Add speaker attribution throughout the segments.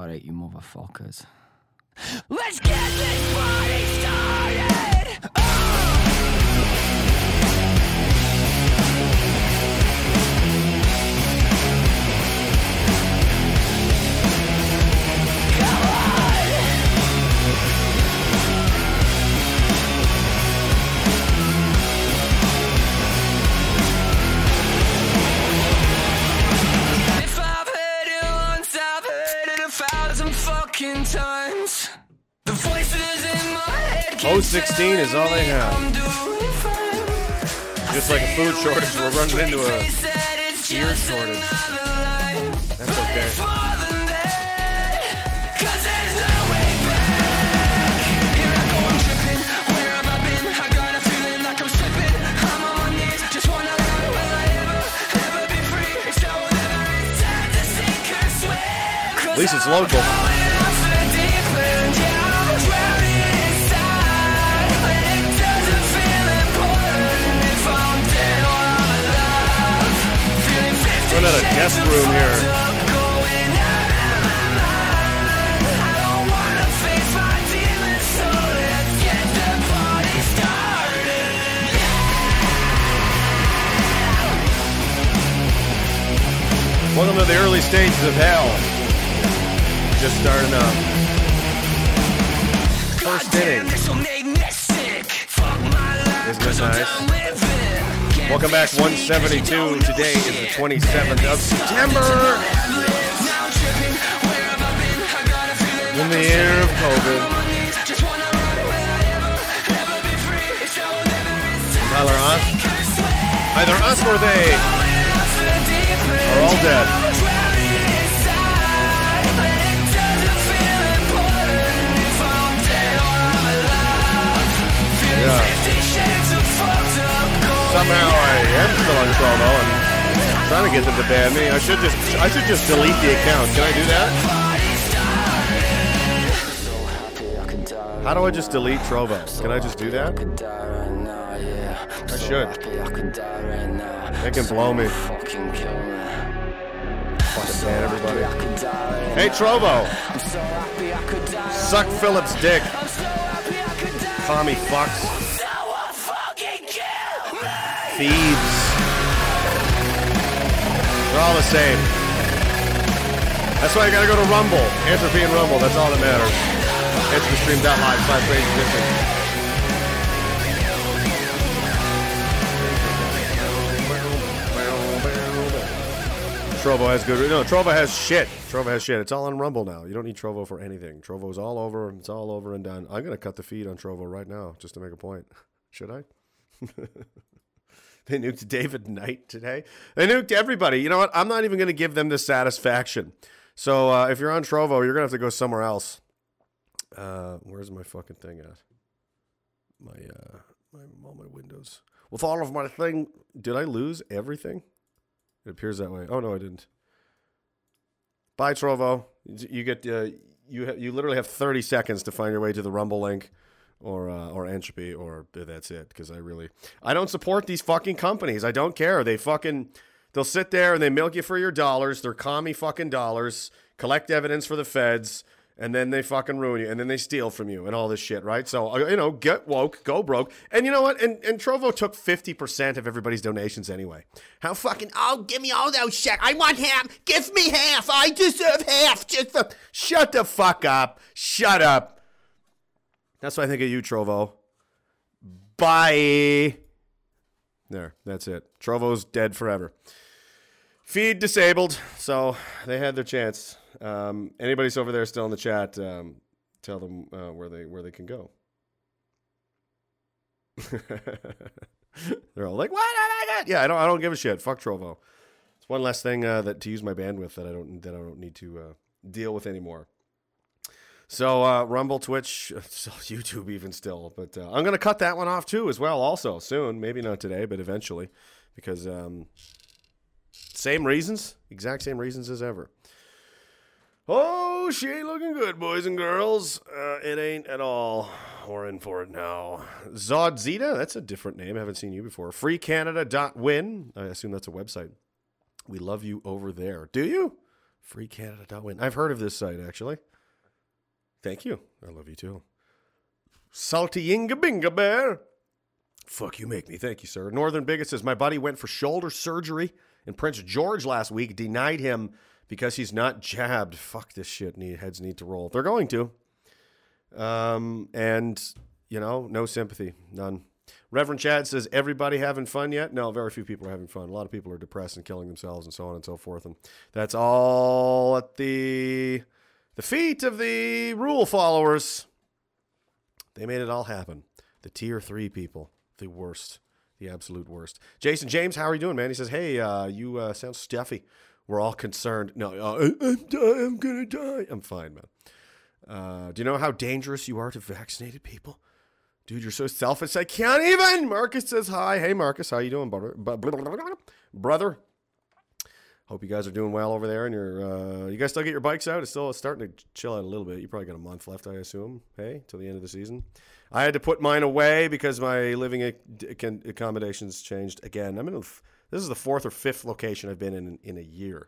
Speaker 1: Alright, you motherfuckers.
Speaker 2: Let's get this party started.
Speaker 3: 016 is all they have. Just like a food shortage, we're running into a beer shortage. That's okay.
Speaker 2: More than that, 'cause so let's get the party started.
Speaker 3: Welcome to the early stages of hell. Just starting up. First inning. Isn't it nice? Welcome back,
Speaker 2: fix me 'cause you
Speaker 3: 172. Today is the 27th of September. In the year of COVID. Tyler, us? Either us or they are all dead. Somehow I am still on promo and trying to get them to ban me. I should just I should just delete the account. Can I do that? How do I just delete Trovo? Can I just do that? I should. They can blow me.
Speaker 2: Fucking.
Speaker 3: Ban everybody. Hey Trovo, suck Phillips' dick. Commie fucks. Thieves. They're all the same. That's why you gotta go to Rumble. Entropy and Rumble, that's all that matters. Entropystream.live slash Rage Edition. Trovo has good. No, Trovo has shit. Trovo has shit. It's all on Rumble now. You don't need Trovo for anything. Trovo's all over. It's all over and done. I'm gonna cut the feed on Trovo right now just to make a point. Should I? They nuked David Knight today. They nuked everybody. You know what? I'm not even going to give them the satisfaction. So uh, if you're on Trovo, you're going to have to go somewhere else. Uh, where's my fucking thing at? My, uh, my all my windows. With all of my thing, did I lose everything? It appears that way. Oh no, I didn't. Bye, Trovo. You get uh, you you literally have 30 seconds to find your way to the Rumble link or uh, or entropy or that's it because I really I don't support these fucking companies. I don't care. They fucking they'll sit there and they milk you for your dollars. They're commie fucking dollars. Collect evidence for the feds and then they fucking ruin you and then they steal from you and all this shit, right? So uh, you know, get woke, go broke. And you know what? And and Trovo took 50% of everybody's donations anyway. How fucking oh, give me all those shit. I want half. Give me half. I deserve half. Just for, shut the fuck up. Shut up. That's what I think of you, Trovo. Bye. There, that's it. Trovo's dead forever. Feed disabled, so they had their chance. Um, anybody's over there still in the chat, um, tell them uh, where they where they can go. They're all like, "What? My God." Yeah, I don't. I don't give a shit. Fuck Trovo. It's one less thing uh, that to use my bandwidth that I don't that I don't need to uh, deal with anymore. So uh, Rumble, Twitch, YouTube, even still. But uh, I'm gonna cut that one off too, as well. Also soon, maybe not today, but eventually, because um, same reasons, exact same reasons as ever. Oh, she ain't looking good, boys and girls. Uh, it ain't at all. We're in for it now. Zodzita, that's a different name. I haven't seen you before. FreeCanada.win. I assume that's a website. We love you over there. Do you? Freecanada.win. I've heard of this site actually. Thank you. I love you too. Salty Inga Binga Bear. Fuck you make me. Thank you, sir. Northern Bigot says my buddy went for shoulder surgery in Prince George last week. Denied him because he's not jabbed. Fuck this shit. Need heads need to roll. They're going to. Um, and you know, no sympathy, none. Reverend Chad says, everybody having fun yet? No, very few people are having fun. A lot of people are depressed and killing themselves and so on and so forth. And that's all at the the feet of the rule followers. They made it all happen. The tier three people, the worst, the absolute worst. Jason James, how are you doing, man? He says, hey, uh, you uh, sound stuffy. We're all concerned. No, uh, I'm, I'm gonna die. I'm fine, man. Uh, do you know how dangerous you are to vaccinated people? Dude, you're so selfish. I can't even. Marcus says hi. Hey, Marcus, how you doing, brother? Brother. Hope you guys are doing well over there. And you're, uh, you guys still get your bikes out? It's still starting to chill out a little bit. You probably got a month left, I assume. Hey, till the end of the season. I had to put mine away because my living ac- ac- accommodations changed again. I'm in. A, this is the fourth or fifth location I've been in in a year.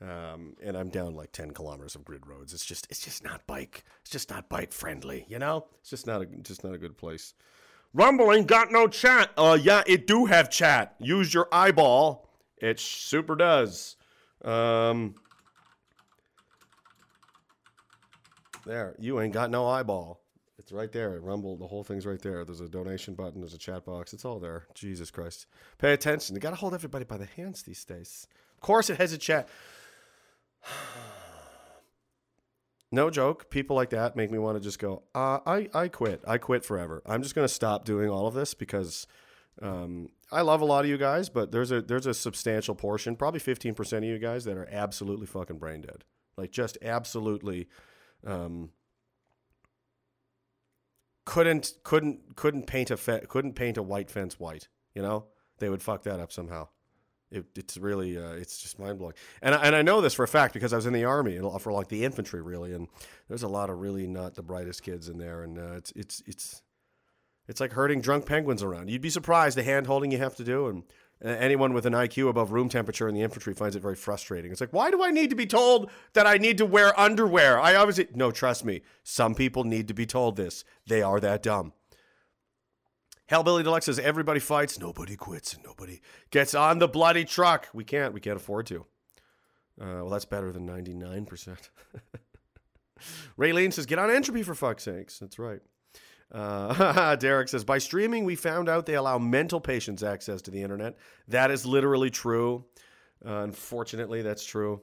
Speaker 3: Um, and I'm down like 10 kilometers of grid roads. It's just, it's just not bike. It's just not bike friendly. You know, it's just not a, just not a good place. Rumble ain't got no chat. Uh, yeah, it do have chat. Use your eyeball. It super does. Um, there, you ain't got no eyeball. It's right there. Rumble, the whole thing's right there. There's a donation button. There's a chat box. It's all there. Jesus Christ. Pay attention. You got to hold everybody by the hands these days. Of course, it has a chat. No joke. People like that make me want to just go. Uh, I I quit. I quit forever. I'm just going to stop doing all of this because um, I love a lot of you guys, but there's a there's a substantial portion, probably 15 percent of you guys that are absolutely fucking brain dead. Like just absolutely um, couldn't couldn't couldn't paint a fe- couldn't paint a white fence white. You know they would fuck that up somehow. It, it's really uh, it's just mind blowing, and I, and I know this for a fact because I was in the army for like the infantry really, and there's a lot of really not the brightest kids in there, and uh, it's it's it's it's like herding drunk penguins around. You'd be surprised the hand holding you have to do, and uh, anyone with an IQ above room temperature in the infantry finds it very frustrating. It's like, why do I need to be told that I need to wear underwear? I obviously no, trust me. Some people need to be told this. They are that dumb. Hellbilly Deluxe says everybody fights, nobody quits, and nobody gets on the bloody truck. We can't. We can't afford to. Uh, well, that's better than ninety nine percent. Raylene says, "Get on entropy for fuck's sakes." That's right. Uh, Derek says, "By streaming, we found out they allow mental patients access to the internet. That is literally true. Uh, unfortunately, that's true.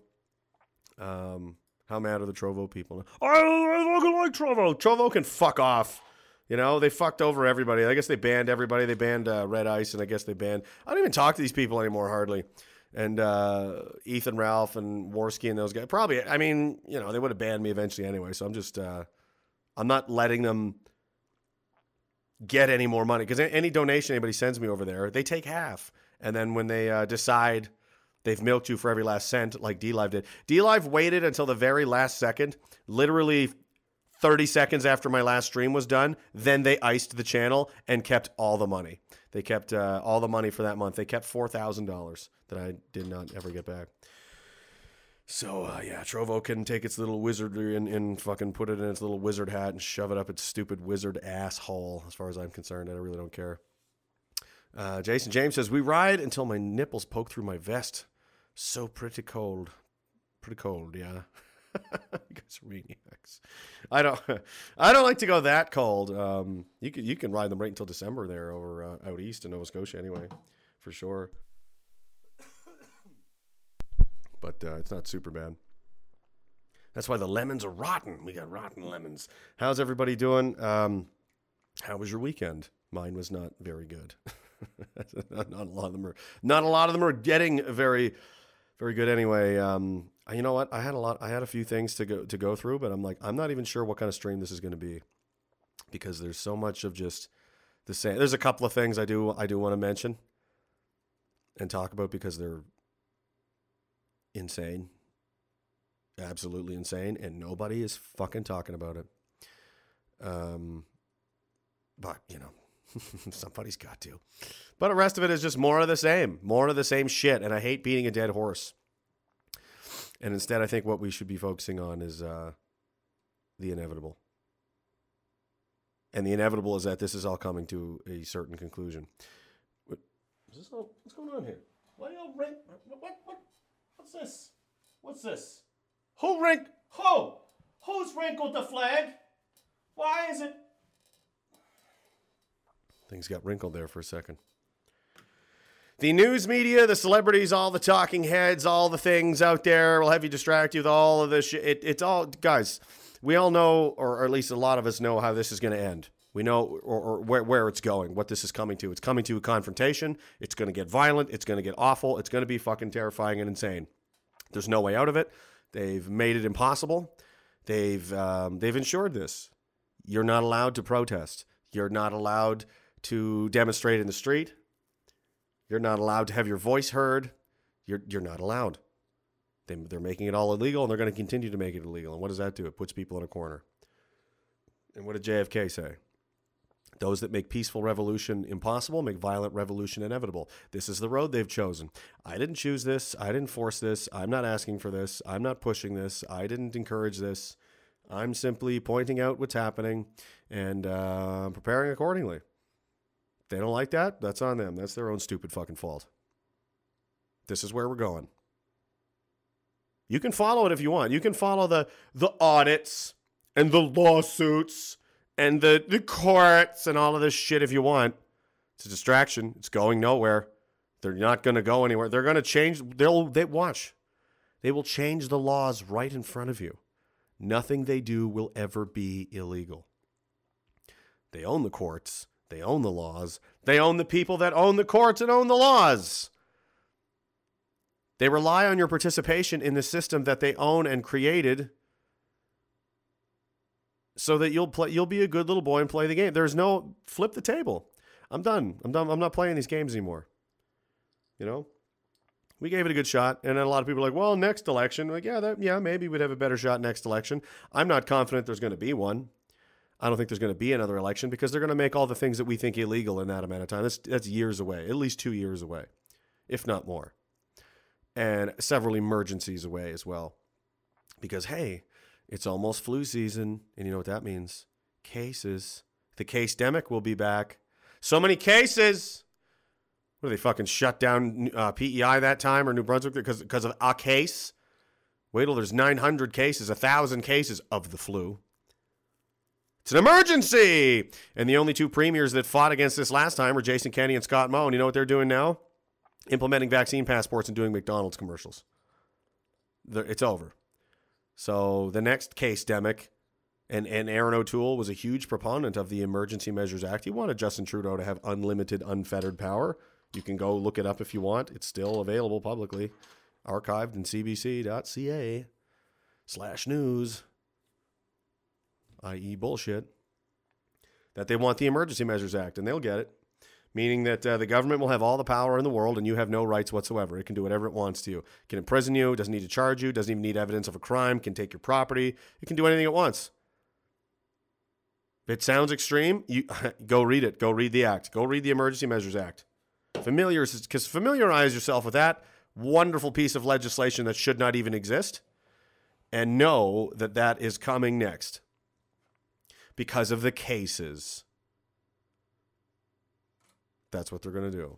Speaker 3: Um, how mad are the Trovo people? I, I fucking like Trovo. Trovo can fuck off. You know, they fucked over everybody. I guess they banned everybody. They banned uh, Red Ice, and I guess they banned. I don't even talk to these people anymore, hardly. And uh, Ethan Ralph and Warski and those guys. Probably, I mean, you know, they would have banned me eventually anyway. So I'm just, uh, I'm not letting them get any more money because any donation anybody sends me over there, they take half. And then when they uh, decide they've milked you for every last cent, like DLive did, DLive waited until the very last second, literally 30 seconds after my last stream was done. Then they iced the channel and kept all the money. They kept uh, all the money for that month. They kept $4,000 that I did not ever get back. So uh, yeah, Trovo can take its little wizardry and, and fucking put it in its little wizard hat and shove it up its stupid wizard asshole. As far as I'm concerned, I really don't care. Uh, Jason James says we ride until my nipples poke through my vest. So pretty cold, pretty cold. Yeah, you guys are maniacs. I don't, I don't like to go that cold. Um, you can you can ride them right until December there over uh, out east in Nova Scotia anyway, for sure but uh, it's not super bad. That's why the lemons are rotten. We got rotten lemons. How's everybody doing? Um, how was your weekend? Mine was not very good. not, a lot of them are. Not a lot of them are getting very, very good anyway. Um, you know what? I had a lot. I had a few things to go to go through, but I'm like, I'm not even sure what kind of stream this is going to be because there's so much of just the same. There's a couple of things I do I do want to mention and talk about because they're insane. Absolutely insane. And nobody is fucking talking about it. Um, but, you know, somebody's got to. But the rest of it is just more of the same, more of the same shit. And I hate beating a dead horse. And instead, I think what we should be focusing on is uh, the inevitable. And the inevitable is that this is all coming to a certain conclusion. What, is this all, what's going on here? Why y'all what, what? What's this? What's this? Who rank? Who? Who's wrinkled the flag? Why is it? Things got wrinkled there for a second. The news media, the celebrities, all the talking heads, all the things out there will have you distract you with all of this shit. It, it's all, guys, we all know, or at least a lot of us know how this is going to end. We know or, or where, where it's going, what this is coming to. It's coming to a confrontation. It's going to get violent. It's going to get awful. It's going to be fucking terrifying and insane. There's no way out of it. They've made it impossible. They've um, they've ensured this. You're not allowed to protest. You're not allowed to demonstrate in the street. You're not allowed to have your voice heard. You're you're not allowed. They, they're making it all illegal, and they're going to continue to make it illegal. And what does that do? It puts people in a corner. And what did JFK say? Those that make peaceful revolution impossible make violent revolution inevitable. This is the road they've chosen. I didn't choose this. I didn't force this. I'm not asking for this. I'm not pushing this. I didn't encourage this. I'm simply pointing out what's happening and uh, preparing accordingly. They don't like that. That's on them. That's their own stupid fucking fault. This is where we're going. You can follow it if you want. You can follow the the audits and the lawsuits and the, the courts and all of this shit if you want. It's a distraction. It's going nowhere. They're not going to go anywhere. They're going to change. They'll they watch. They will change the laws right in front of you. Nothing they do will ever be illegal. They own the courts. They own the laws. They own the people that own the courts and own the laws. They rely on your participation in the system that they own and created so that you'll play you'll be a good little boy and play the game. There's no flip the table. I'm done. I'm done. I'm not playing these games anymore. You know? We gave it a good shot, and then a lot of people are like, "Well, next election, like, yeah, that, yeah, maybe we'd have a better shot next election." I'm not confident there's going to be one. I don't think there's going to be another election because they're going to make all the things that we think illegal in that amount of time. That's that's years away, at least two years away, if not more, and several emergencies away as well. Because hey, it's almost flu season, and you know what that means? Cases. The case demic will be back. So many cases. What are they fucking shut down uh, PEI that time or New Brunswick because because of a case? Wait till there's 900 cases, 1,000 cases of the flu. It's an emergency! And the only two premiers that fought against this last time were Jason Kenney and Scott Moe. And you know what they're doing now? Implementing vaccine passports and doing McDonald's commercials. It's over. So the next case demic, and, and Erin O'Toole was a huge proponent of the Emergency Measures Act. He wanted Justin Trudeau to have unlimited, unfettered power. You can go look it up if you want. It's still available publicly, archived in cbc.ca slash news, i.e. bullshit, that they want the Emergency Measures Act, and they'll get it. Meaning that uh, the government will have all the power in the world and you have no rights whatsoever. It can do whatever it wants to you. It can imprison you, doesn't need to charge you, doesn't even need evidence of a crime, can take your property. It can do anything it wants. If it sounds extreme, you go read it. Go read the act. Go read the Emergency Measures Act. Familiar, because familiarize yourself with that wonderful piece of legislation that should not even exist, and know that that is coming next because of the cases. That's what they're going to do.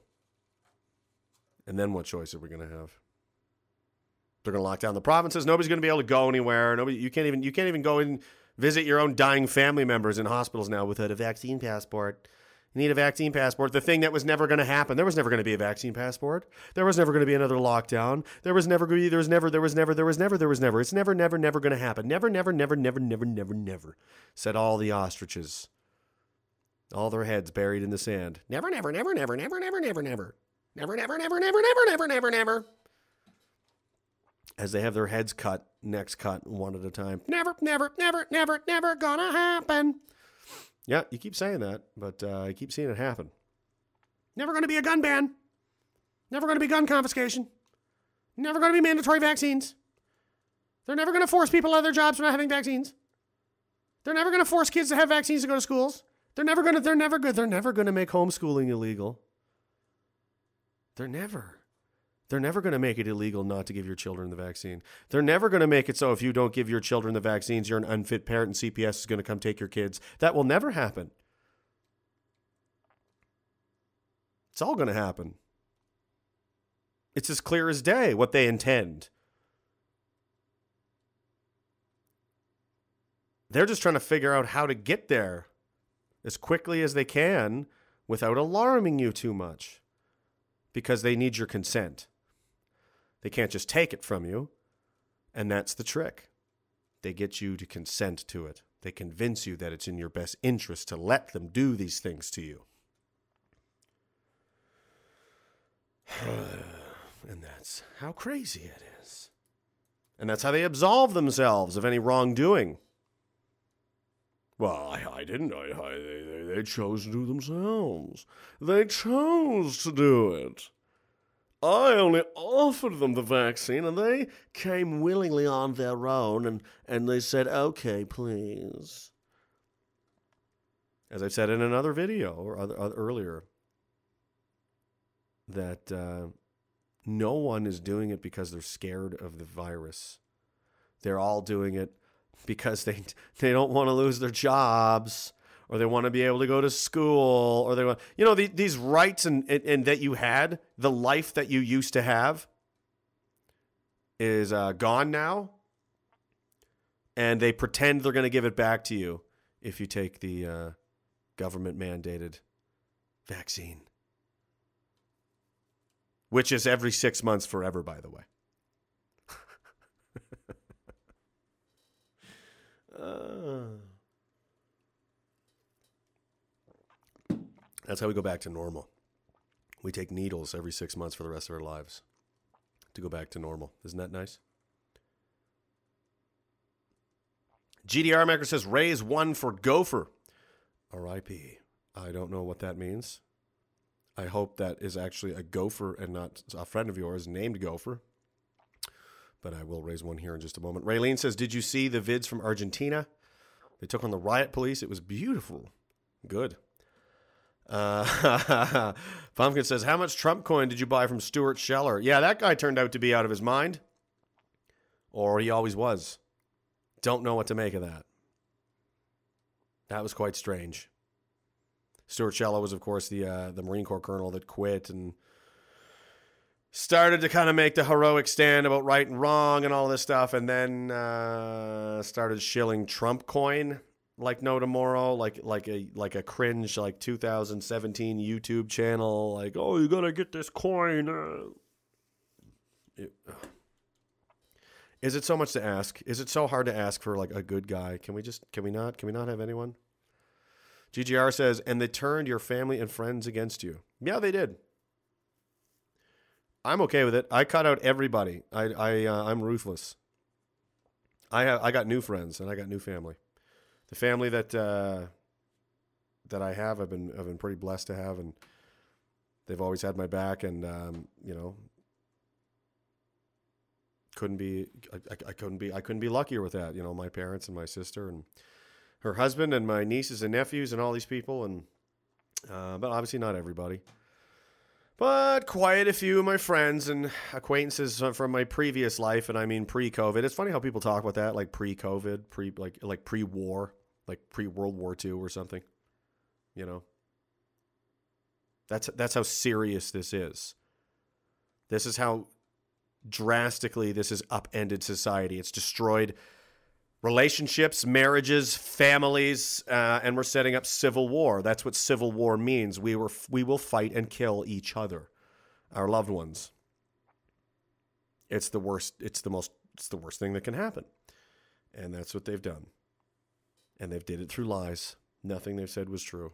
Speaker 3: And then what choice are we going to have? They're going to lock down the provinces. Nobody's going to be able to go anywhere. Nobody, you can't even you can't even go and visit your own dying family members in hospitals now without a vaccine passport. You need a vaccine passport. The thing that was never going to happen. There was never going to be a vaccine passport. There was never going to be another lockdown. There was never going to be. There was never. There was never. There was never. There was never. It's never, never, never going to happen. Never, never, never, never, never, never, never. Said all the ostriches. All their heads buried in the sand. Never, never, never, never, never, never, never, never. Never, never, never, never, never, never, never, never. As they have their heads cut, necks cut, one at a time. Never, never, never, never, never gonna happen. Yeah, you keep saying that, but uh, I keep seeing it happen. Never gonna be a gun ban. Never gonna be gun confiscation. Never gonna be mandatory vaccines. They're never gonna force people out of their jobs for not having vaccines. They're never gonna force kids to have vaccines to go to schools. They're never gonna. They're never good. They're never gonna make homeschooling illegal. They're never. They're never going to make it illegal not to give your children the vaccine. They're never going to make it so if you don't give your children the vaccines, you're an unfit parent and CPS is going to come take your kids. That will never happen. It's all going to happen. It's as clear as day what they intend. They're just trying to figure out how to get there as quickly as they can without alarming you too much because they need your consent. They can't just take it from you. And that's the trick. They get you to consent to it. They convince you that it's in your best interest to let them do these things to you. and that's how crazy it is. And that's how they absolve themselves of any wrongdoing. Well, I, I didn't. I, they, they chose to do themselves. They chose to do it. I only offered them the vaccine and they came willingly on their own and, and they said, okay, please. As I said in another video or other, other, earlier, that uh, no one is doing it because they're scared of the virus. They're all doing it because they they don't want to lose their jobs or they want to be able to go to school or they want you know the, these rights and, and, and that you had the life that you used to have is uh, gone now and they pretend they're going to give it back to you if you take the uh, government mandated vaccine. Which is every six months forever by the way uh. That's how we go back to normal. We take needles every six months for the rest of our lives to go back to normal. Isn't that nice? GDR Maker says raise one for Gopher. R.I.P. I don't know what that means. I hope that is actually a gopher and not a friend of yours named Gopher. But I will raise one here in just a moment. Raylene says, Did you see the vids from Argentina? They took on the riot police. It was beautiful. Good. Uh, Pumpkin says, How much Trump coin did you buy from Stuart Scheller? Yeah, that guy turned out to be out of his mind. Or he always was. Don't know what to make of that. That was quite strange. Stuart Scheller was, of course, the uh, the Marine Corps colonel that quit and started to kind of make the heroic stand about right and wrong and all this stuff, and then uh, started shilling Trump coin like no tomorrow, like like a like a cringe like 2017 YouTube channel, like oh you gotta get this coin. Uh. Is it so much to ask? Is it so hard to ask for like a good guy? Can we just can we not can we not have anyone? GGR says, and they turned your family and friends against you. Yeah, they did. I'm okay with it. I cut out everybody. I I uh, I'm ruthless. I have I got new friends and I got new family the family that uh, that I have, I've been I've been pretty blessed to have, and they've always had my back, and um, you know, couldn't be I, I, couldn't be I couldn't be luckier with that. You know, my parents and my sister and her husband and my nieces and nephews and all these people, and uh, but obviously not everybody. But quite a few of my friends and acquaintances from my previous life, and I mean pre-COVID. It's funny how people talk about that, like pre-COVID, pre like like pre-war like pre World War II or something. You know, that's that's how serious this is. This is how drastically this has upended society. It's destroyed relationships, marriages, families, uh, and we're setting up civil war. That's what civil war means. We were we will fight and kill each other, our loved ones. It's the worst. It's the most. It's the worst thing that can happen, and that's what they've done and they've did it through lies. Nothing they've said was true.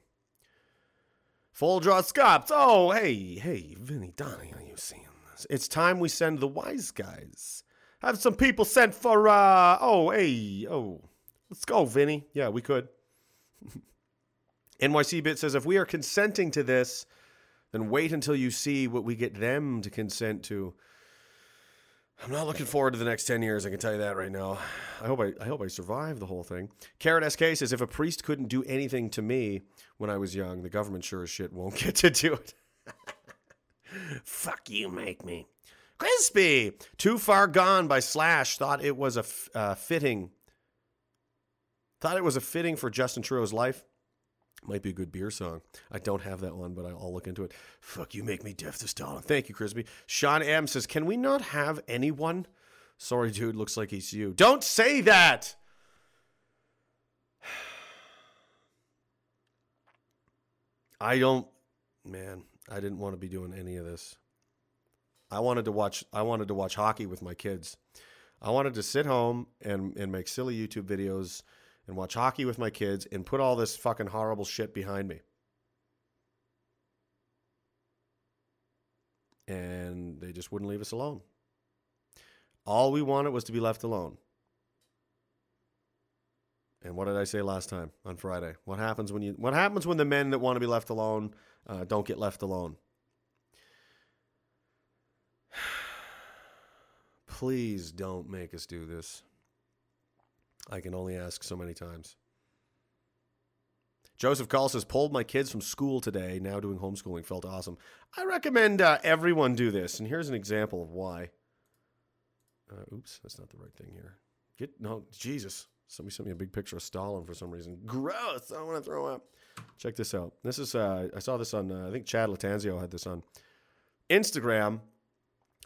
Speaker 3: Full draw scops. Oh, hey, hey, Vinny Donnie, are you seeing this? It's time we send the wise guys. Have some people sent for, uh, oh, hey, oh, let's go, Vinny. Yeah, we could. NYC Bit says if we are consenting to this, then wait until you see what we get them to consent to. I'm not looking forward to the next 10 years, I can tell you that right now. I hope I, I hope I survive the whole thing. Carrot SK says if a priest couldn't do anything to me when I was young, the government sure as shit won't get to do it. Fuck you, make me. Crispy. Too Far Gone by Slash thought it was a f- uh, fitting. Thought it was a fitting for Justin Trudeau's life. Might be a good beer song. I don't have that one, but I'll look into it. Fuck, you make me deaf to Stalin. Thank you, Crispy. Sean M says, Can we not have anyone? Sorry, dude, looks like he's you. Don't say that! I don't, man, I didn't want to be doing any of this. I wanted to watch, I wanted to watch hockey with my kids. I wanted to sit home and, and make silly YouTube videos and watch hockey with my kids and put all this fucking horrible shit behind me. And they just wouldn't leave us alone. All we wanted was to be left alone. And what did I say last time on Friday? What happens when you? What happens when the men that want to be left alone uh, don't get left alone? Please don't make us do this. I can only ask so many times. Joseph Call says, pulled my kids from school today, now doing homeschooling. Felt awesome. I recommend uh, everyone do this, and here's an example of why. Uh, oops, that's not the right thing here. Get no, Jesus. Somebody sent me a big picture of Stalin for some reason. Gross. I want to throw up. Check this out. This is uh, I saw this on uh, I think Chad Latanzio had this on Instagram.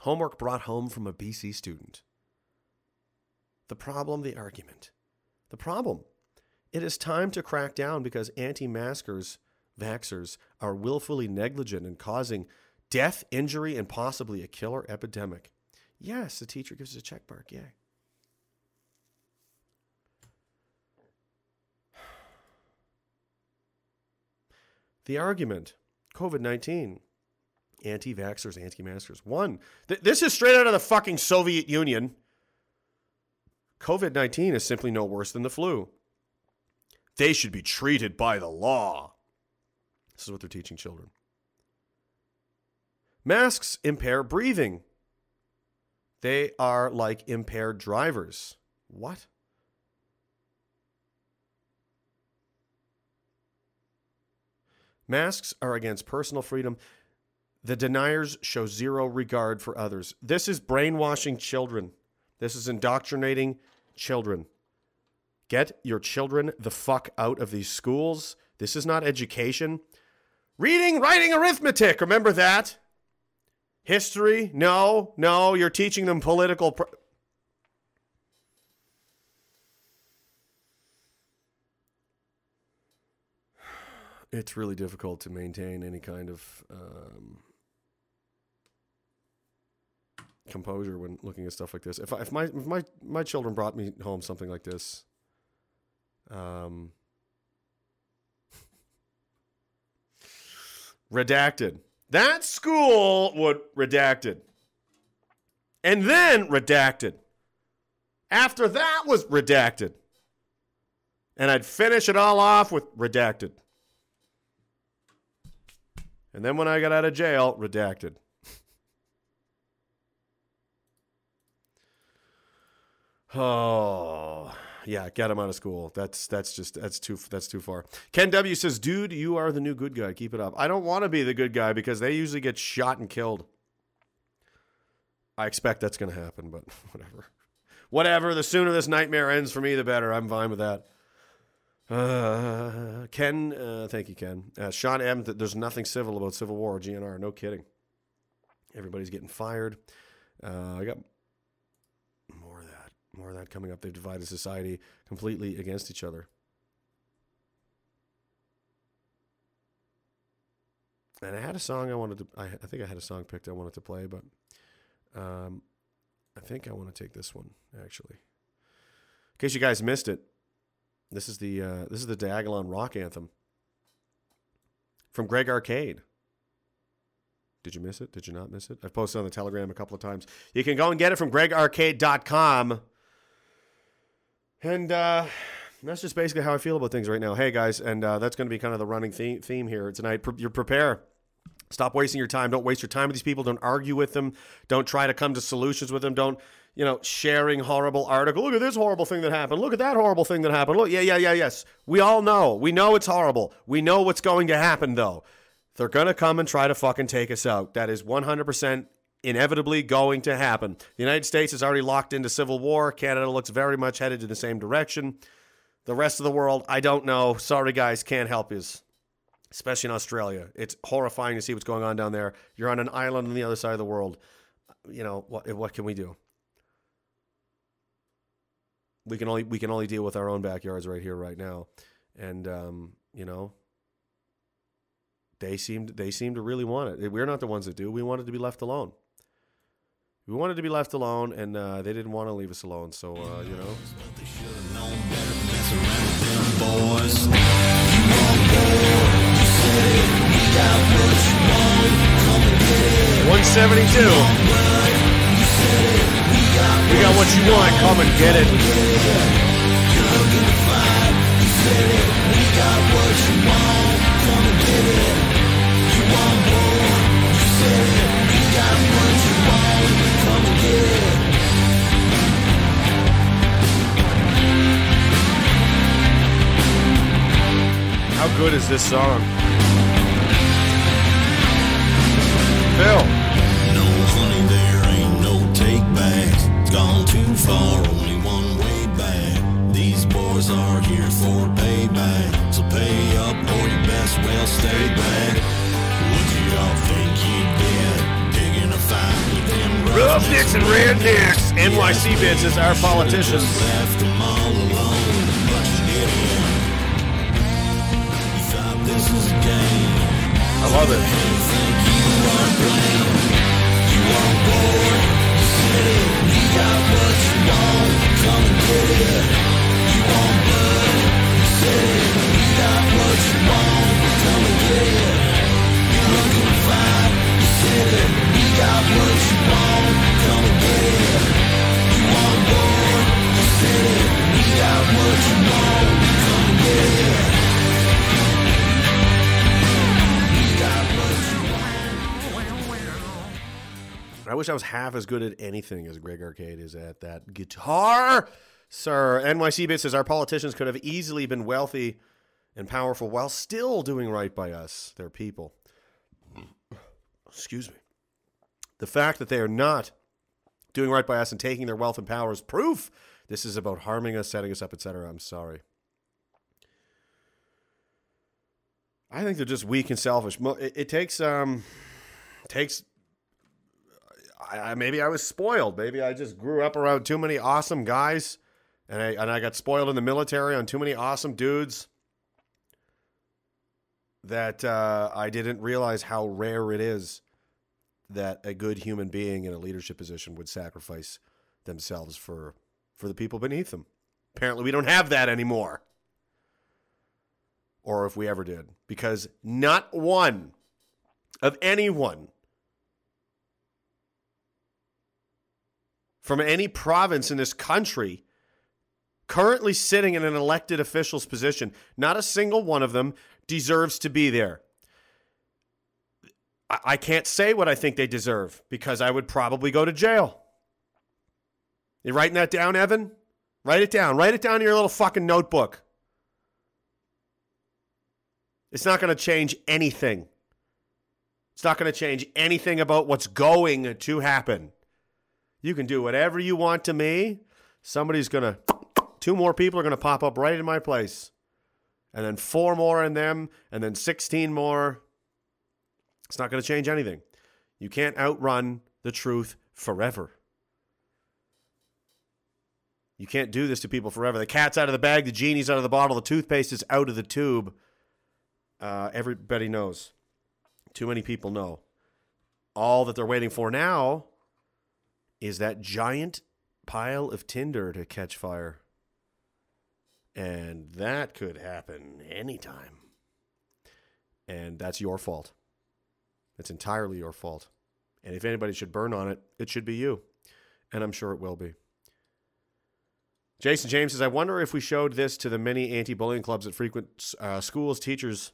Speaker 3: Homework brought home from a BC student. The problem, the argument. The problem. It is time to crack down because anti-maskers, vaxxers, are willfully negligent in causing death, injury, and possibly a killer epidemic. Yes, the teacher gives us a check mark. Yay. The argument COVID 19, anti vaxxers, anti maskers. One, th- this is straight out of the fucking Soviet Union. COVID 19 is simply no worse than the flu. They should be treated by the law. This is what they're teaching children. Masks impair breathing. They are like impaired drivers. What? Masks are against personal freedom. The deniers show zero regard for others. This is brainwashing children. This is indoctrinating children. Get your children the fuck out of these schools. This is not education. Reading, writing, arithmetic. Remember that? History? No, no. You're teaching them political. It's really difficult to maintain any kind of um, composure when looking at stuff like this. If, I, if my if my my children brought me home something like this, um, redacted. That school would redacted, and then redacted. After that was redacted, and I'd finish it all off with redacted. And then when I got out of jail, redacted. Oh, yeah, get him out of school. That's that's just that's too that's too far. Ken W says, "Dude, you are the new good guy. Keep it up." I don't want to be the good guy because they usually get shot and killed. I expect that's going to happen, but whatever. Whatever. The sooner this nightmare ends for me, the better. I'm fine with that. Uh, Ken, uh, thank you, Ken. Uh, Sean M. Th- there's nothing civil about Civil War or GNR. No kidding. Everybody's getting fired. Uh, I got. More of that coming up. They've divided society completely against each other. And I had a song I wanted to. I, I think I had a song picked I wanted to play, but um, I think I want to take this one actually. In case you guys missed it, this is the uh, this is the Diagolon rock anthem from Greg Arcade. Did you miss it? Did you not miss it? I've posted on the Telegram a couple of times. You can go and get it from gregarcade.com. And uh, that's just basically how I feel about things right now. Hey, guys, and uh, that's going to be kind of the running theme, theme here tonight. Pre- you prepare. Stop wasting your time. Don't waste your time with these people. Don't argue with them. Don't try to come to solutions with them. Don't, you know, sharing horrible article. Look at this horrible thing that happened. Look at that horrible thing that happened. Look, yeah, yeah, yeah, yes. We all know. We know it's horrible. We know what's going to happen, though. They're going to come and try to fucking take us out. That is 100% inevitably going to happen. The United States is already locked into civil war. Canada looks very much headed in the same direction. The rest of the world, I don't know. Sorry, guys, can't help you. Especially in Australia. It's horrifying to see what's going on down there. You're on an island on the other side of the world. You know, what, what can we do? We can only we can only deal with our own backyards right here, right now. And um, you know, they seemed they seem to really want it. We're not the ones that do. We wanted to be left alone. We wanted to be left alone, and uh, they didn't want to leave us alone. So uh, you know, one seventy two. We got what you want. Come and get it. How good is this song? Phil.
Speaker 1: No honey, there ain't no take backs. It's gone too far, only one way back. These boys are here for payback. So pay up or you best well stay back. What do y'all think you get? Digging a fight
Speaker 3: Roughnecks and rednecks. NYC bitches, our politicians.
Speaker 1: All alone, but you. You a game.
Speaker 3: I love it. I wish I was half as good at anything as Greg Arcade is at that guitar. Sir, NYC Bit says our politicians could have easily been wealthy and powerful while still doing right by us, their people. Excuse me. The fact that they are not doing right by us and taking their wealth and power is proof this is about harming us, setting us up, etc. I'm sorry. I think they're just weak and selfish. It, it takes um takes I, I, maybe I was spoiled. Maybe I just grew up around too many awesome guys, and I and I got spoiled in the military on too many awesome dudes. That uh, I didn't realize how rare it is that a good human being in a leadership position would sacrifice themselves for for the people beneath them. Apparently, we don't have that anymore, or if we ever did, because not one of anyone from any province in this country currently sitting in an elected official's position, not a single one of them deserves to be there. I, can't say what I think they deserve because I would probably go to jail. You writing that down, Evan? Write it down. Write it down in your little fucking notebook. It's not going to change anything. It's not going to change anything about what's going to happen. You can do whatever you want to me. Somebody's going to, two more people are going to pop up right in my place. And then four more in them, and then 16 more. It's not going to change anything. You can't outrun the truth forever. You can't do this to people forever. The cat's out of the bag, the genie's out of the bottle, the toothpaste is out of the tube. Uh, everybody knows. Too many people know. All that they're waiting for now is that giant pile of tinder to catch fire. And that could happen anytime. And that's your fault. It's entirely your fault. And if anybody should burn on it, it should be you. And I'm sure it will be. Jason James says, I wonder if we showed this to the many anti bullying clubs that frequent uh, schools, teachers.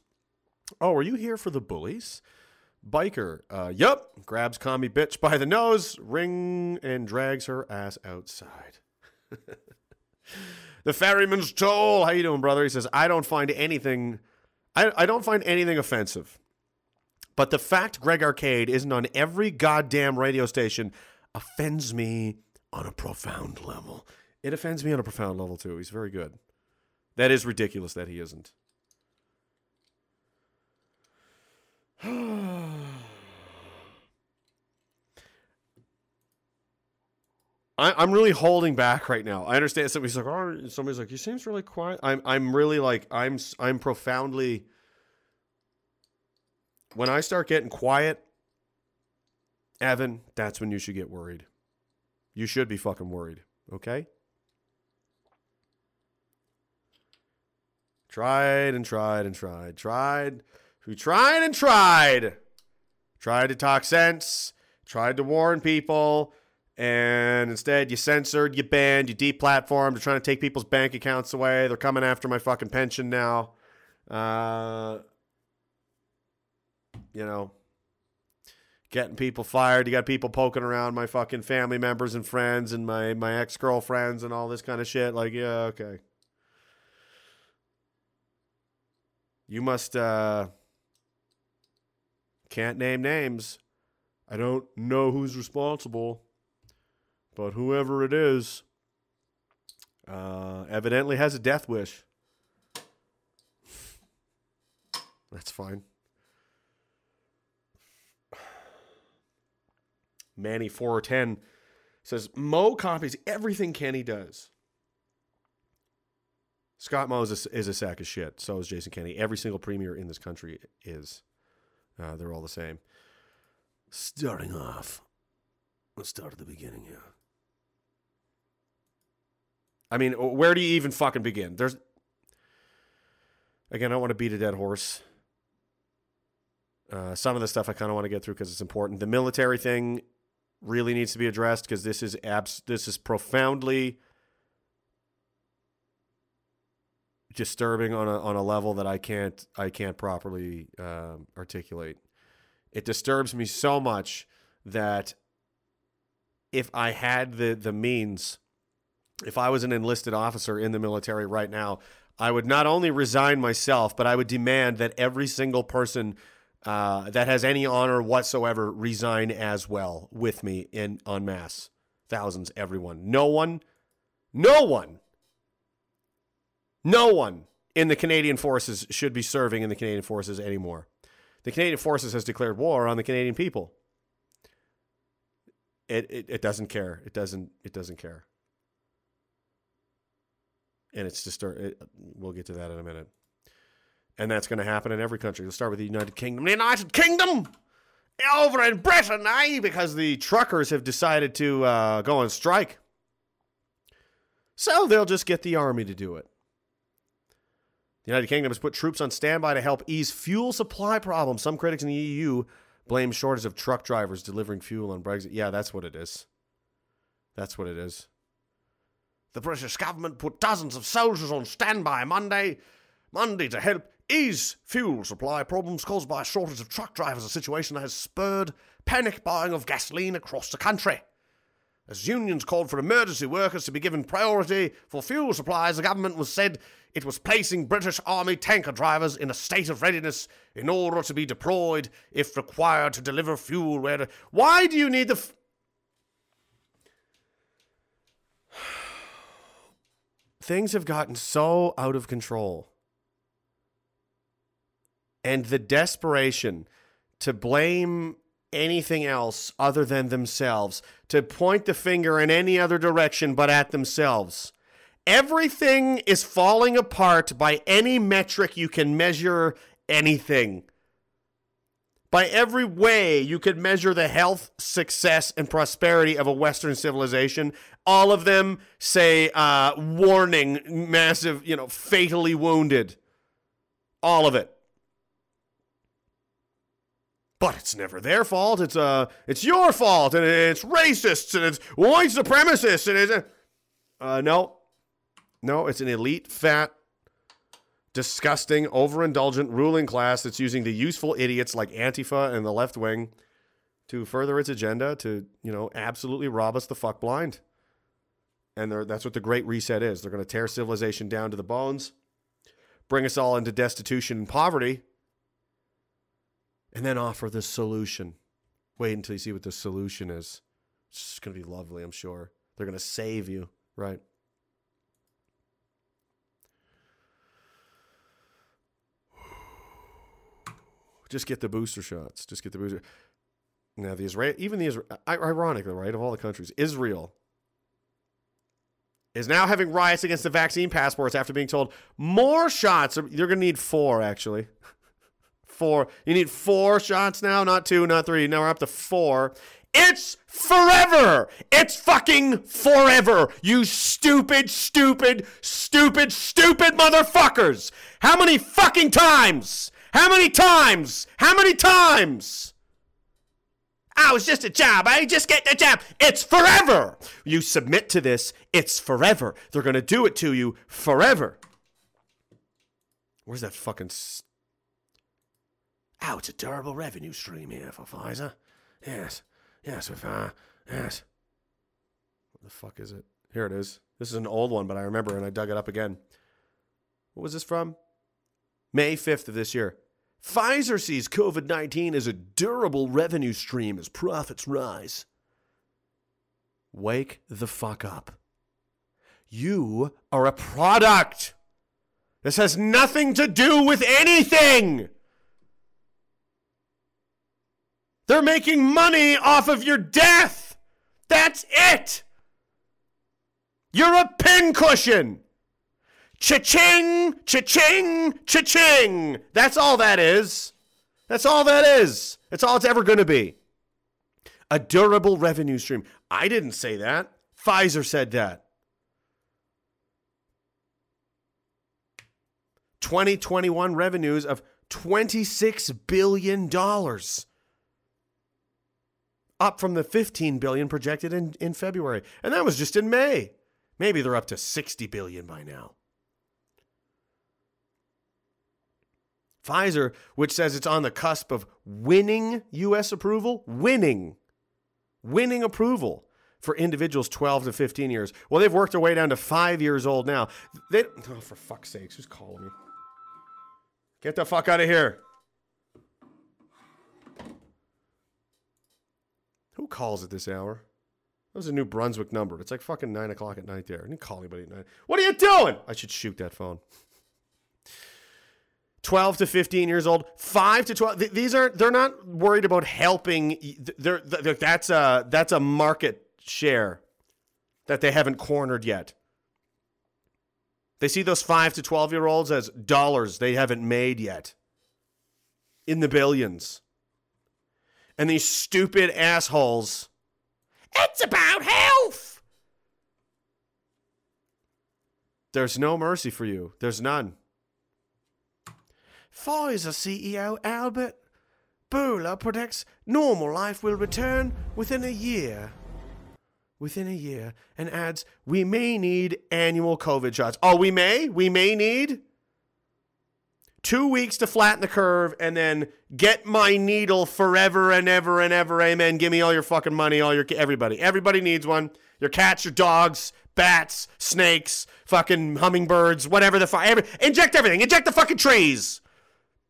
Speaker 3: Oh, are you here for the bullies? Biker, uh, yup, grabs commie bitch by the nose, ring, and drags her ass outside. the ferryman's toll. How you doing, brother? He says, I don't find anything, I, I don't find anything offensive. But the fact Greg Arcade isn't on every goddamn radio station offends me on a profound level. It offends me on a profound level too. He's very good. That is ridiculous that he isn't. I, I'm really holding back right now. I understand somebody's like, oh, somebody's like, he seems really quiet. I'm, I'm really like, I'm, I'm profoundly. When I start getting quiet, Evan, that's when you should get worried. You should be fucking worried. Okay. Tried and tried and tried, tried. We tried and tried. Tried to talk sense. Tried to warn people and instead you censored, you banned, you deplatformed. You're trying to take people's bank accounts away. They're coming after my fucking pension now. Uh, you know, getting people fired. You got people poking around my fucking family members and friends and my my ex girlfriends and all this kind of shit. Like, yeah, okay. You must uh, can't name names. I don't know who's responsible. But whoever it is, uh, evidently has a death wish. That's fine. Manny four ten says Moe copies everything Kenney does. Scott Moe is a, is a sack of shit. So is Jason Kenney. Every single premier in this country is. Uh, they're all the same. Starting off, let's start at the beginning here. I mean, where do you even fucking begin? There's again, I don't want to beat a dead horse. Uh, some of the stuff I kind of want to get through because it's important. The military thing really needs to be addressed because this is abs- this is profoundly disturbing on a on a level that I can't I can't properly um, articulate. It disturbs me so much that if I had the the means if I was an enlisted officer in the military right now, I would not only resign myself, but I would demand that every single person uh, that has any honor whatsoever resign as well with me in en masse. Thousands, everyone. No one, no one, no one in the Canadian forces should be serving in the Canadian forces anymore. The Canadian forces has declared war on the Canadian people. It, it, it doesn't care. It doesn't it doesn't care and it's just it, we'll get to that in a minute and that's going to happen in every country. We'll start with the united kingdom the united kingdom over in britain eh? because the truckers have decided to uh, go on strike. So they'll just get the army to do it. The united kingdom has put troops on standby to help ease fuel supply problems. Some critics in the eu blame shortage of truck drivers delivering fuel on brexit. Yeah that's what it is. That's what it is. The British government put dozens of soldiers on standby Monday, Monday to help ease fuel supply problems caused by a shortage of truck drivers, a situation that has spurred panic buying of gasoline across the country. As unions called for emergency workers to be given priority for fuel supplies, the government was said it was placing British Army tanker drivers in a state of readiness in order to be deployed if required to deliver fuel where. Why do you need the. F- things have gotten so out of control. And the desperation to blame anything else other than themselves, to point the finger in any other direction but at themselves. Everything is falling apart by any metric you can measure anything. By every way you could measure the health, success, and prosperity of a Western civilization, all of them say, uh, warning, massive, you know, fatally wounded. All of it. But it's never their fault. It's uh, it's your fault, and it's racists, and it's white supremacists, and it's uh, no, no, it's an elite, fat, disgusting, overindulgent ruling class that's using the useful idiots like Antifa and the left wing to further its agenda to, you know, absolutely rob us the fuck blind. And that's what the Great Reset is. They're going to tear civilization down to the bones, bring us all into destitution and poverty, and then offer the solution. Wait until you see what the solution is. It's going to be lovely, I'm sure. They're going to save you, right? Just get the booster shots. Just get the booster. Now the Israel, even the Israel, ironically, right, of all the countries, Israel is now having riots against the vaccine passports after being told more shots. You're going to need four, actually. four. You need four shots now, not two, not three. Now we're up to four. It's forever. It's fucking forever. You stupid, stupid, stupid, stupid motherfuckers. How many fucking times? How many times? How many times? I was just a job. I just get the job. It's forever. You submit to this, it's forever. They're going to do it to you forever. Where's that fucking. Oh, it's a durable revenue stream here for Pfizer. Yes. Yes, with, uh, yes. What the fuck is it? Here it is. This is an old one, but I remember and I dug it up again. What was this from? May 5th of this year. Pfizer sees COVID 19 as a durable revenue stream as profits rise. Wake the fuck up. You are a product. This has nothing to do with anything. They're making money off of your death. That's it. You're a pincushion. Cha-ching, cha-ching, cha-ching. That's all that is. That's all that is. That's all it's ever going to be. A durable revenue stream. I didn't say that. Pfizer said that. 2021 revenues of $26 billion. Up from the 15 billion projected in, in February. And that was just in May. Maybe they're up to 60 billion by now. Pfizer, which says it's on the cusp of winning US approval, winning, winning approval for individuals 12 to 15 years. Well, they've worked their way down to five years old now. They, oh, for fuck's sakes, who's calling me? Get the fuck out of here. Who calls at this hour? That was a New Brunswick number. It's like fucking nine o'clock at night there. I didn't call anybody at nine. What are you doing? I should shoot that phone. 12 to 15 years old 5 to 12 th- these are they're not worried about helping they're, they're, that's a that's a market share that they haven't cornered yet they see those 5 to 12 year olds as dollars they haven't made yet in the billions and these stupid assholes it's about health there's no mercy for you there's none Pfizer CEO Albert Bourla predicts normal life will return within a year. Within a year, and adds, we may need annual COVID shots. Oh, we may? We may need two weeks to flatten the curve and then get my needle forever and ever and ever. Amen. Give me all your fucking money, all your everybody. Everybody needs one. Your cats, your dogs, bats, snakes, fucking hummingbirds, whatever the fuck. Every, inject everything. Inject the fucking trees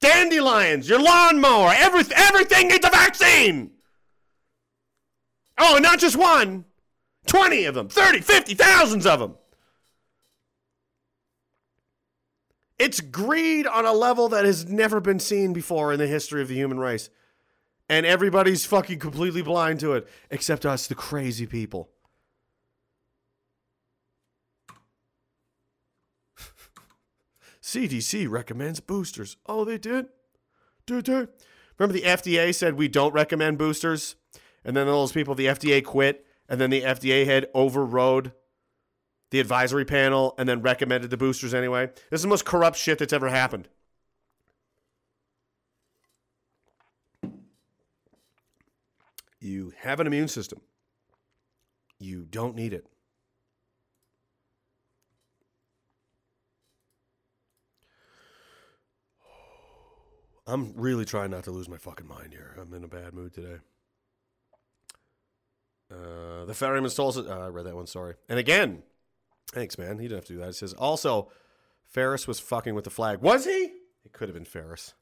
Speaker 3: dandelions, your lawnmower, everything, everything needs a vaccine. Oh, and not just one, 20 of them, 30, 50, thousands of them. It's greed on a level that has never been seen before in the history of the human race. And everybody's fucking completely blind to it, except us, the crazy people. CDC recommends boosters. Oh, they did? Did they? Remember the FDA said we don't recommend boosters? And then all those people, the FDA quit, and then the FDA had overrode the advisory panel and then recommended the boosters anyway. This is the most corrupt shit that's ever happened. You have an immune system. You don't need it. I'm really trying not to lose my fucking mind here. I'm in a bad mood today. Uh, the ferryman stole. Uh, I read that one. Sorry. And again, thanks, man. He didn't have to do that. It says also, Ferris was fucking with the flag. Was he? It could have been Ferris.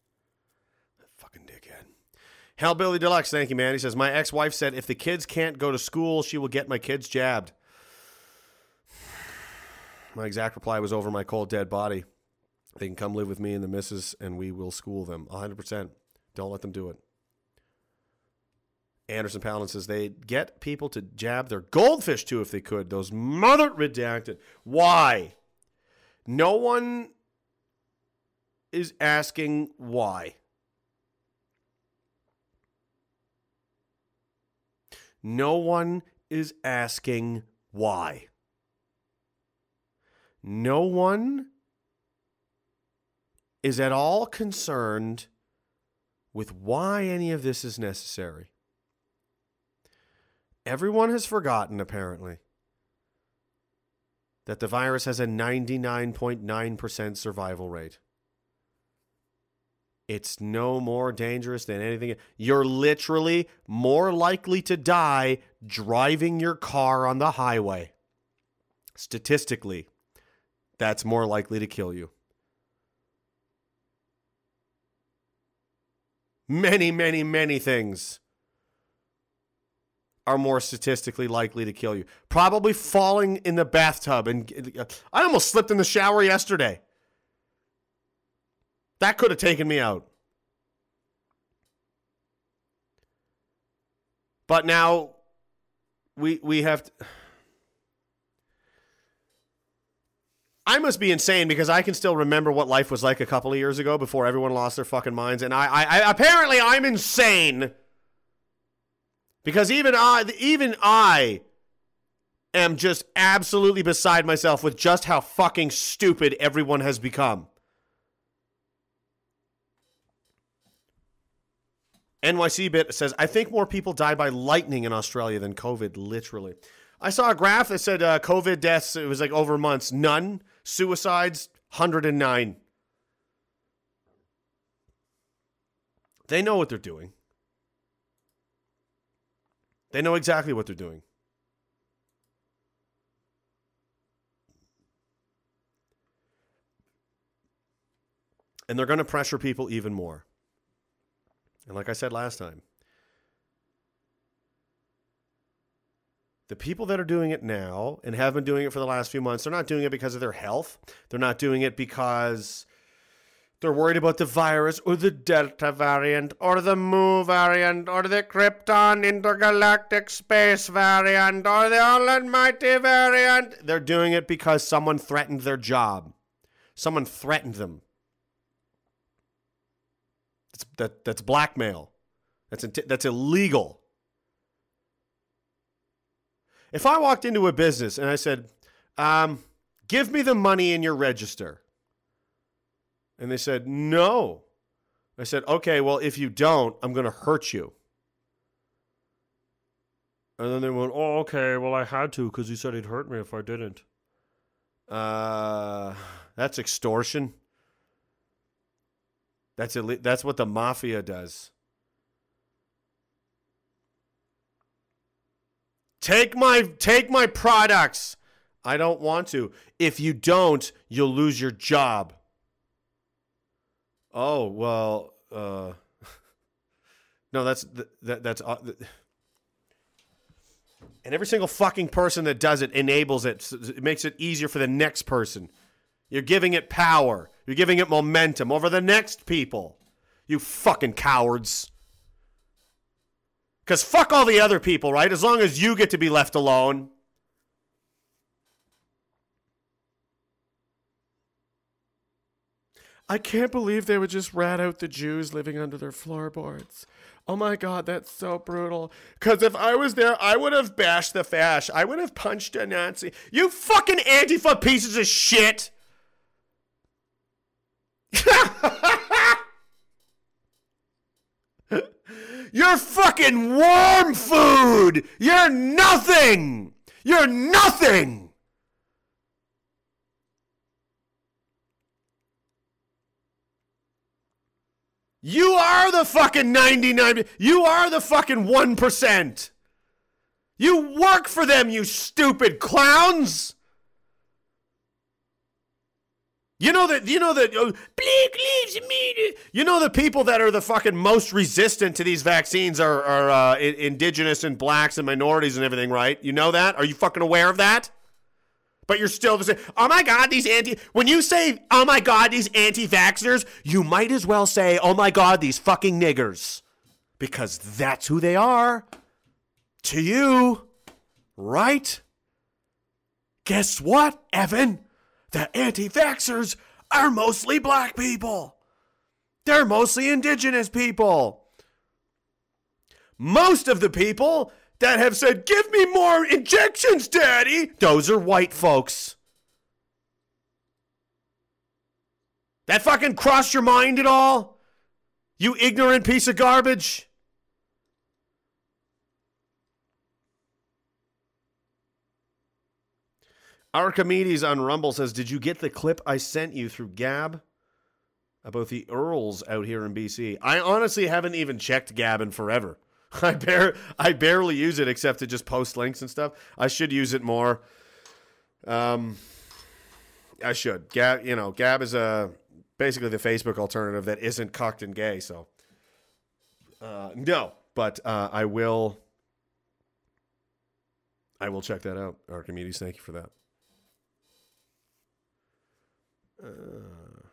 Speaker 3: That fucking dickhead. Hellbilly Deluxe, thank you, man. He says, My ex wife said if the kids can't go to school, she will get my kids jabbed. My exact reply was over my cold, dead body. They can come live with me and the missus, and we will school them. 100%. Don't let them do it. Anderson Paladin says they'd get people to jab their goldfish too if they could. Those mother redacted. Why? No one is asking why. No one is asking why. No one is at all concerned with why any of this is necessary. Everyone has forgotten, apparently, that the virus has a 99.9% survival rate. It's no more dangerous than anything. You're literally more likely to die driving your car on the highway. Statistically, that's more likely to kill you. Many, many, many things are more statistically likely to kill you. Probably falling in the bathtub. And I almost slipped in the shower yesterday. That could have taken me out. But now we we have to, I must be insane because I can still remember what life was like a couple of years ago before everyone lost their fucking minds and I I, I apparently I'm insane because even I even I am just absolutely beside myself with just how fucking stupid everyone has become. NYC bit says, I think more people die by lightning in Australia than COVID, literally. I saw a graph that said uh, COVID deaths, it was like over months, none. Suicides, 109. They know what they're doing. They know exactly what they're doing. And they're going to pressure people even more. And like I said last time, the people that are doing it now and have been doing it for the last few months, they're not doing it because of their health. They're not doing it because they're worried about the virus or the Delta variant or the Mu variant or the Krypton intergalactic space variant or the almighty variant. They're doing it because someone threatened their job. Someone threatened them. That's, that, that's blackmail. That's, that's illegal. If I walked into a business and I said, um, give me the money in your register. And they said, no. I said, okay, well, if you don't, I'm going to hurt you. And then they went, oh, okay, well, I had to because he said he'd hurt me if I didn't. Uh, that's extortion. That's Ill- that's what the mafia does. Take my take my products. I don't want to. If you don't, you'll lose your job. Oh, well, uh No, that's that that's uh, and every single fucking person that does it enables it. It makes it easier for the next person. You're giving it power. You're giving it momentum over the next people. You fucking cowards. Because fuck all the other people, right? As long as you get to be left alone. I can't believe they would just rat out the Jews living under their floorboards. Oh my God, that's so brutal. Because if I was there, I would have bashed the fash. I would have punched a Nazi. You fucking Antifa pieces of shit. You're fucking worm food. You're nothing. You're nothing. You are the fucking 99. You are the fucking 1%. You work for them, you stupid clowns. You know that you know that oh, Lives Matter. You know the people that are the fucking most resistant to these vaccines are are uh, indigenous and blacks and minorities and everything, right? You know that? Are you fucking aware of that? But you're still the same. Oh my God, these anti. When you say, oh my God, these anti vaxxers, you might as well say, oh my God, these fucking niggers. Because that's who they are to you, right? Guess what, Evan? The anti vaxxers are mostly black people. They're mostly indigenous people. Most of the people that have said, Give me more injections, Daddy, those are white folks. That fucking crossed your mind at all? You ignorant piece of garbage? Archimedes on Rumble says, Did you get the clip I sent you through Gab about the Earls out here in BC? I honestly haven't even checked Gab in forever. I bare I barely use it except to just post links and stuff. I should use it more. Um I should. Gab, you know, Gab is a basically the Facebook alternative that isn't cocked and gay, so uh no, but uh I will I will check that out. Archimedes, thank you for that. Uh,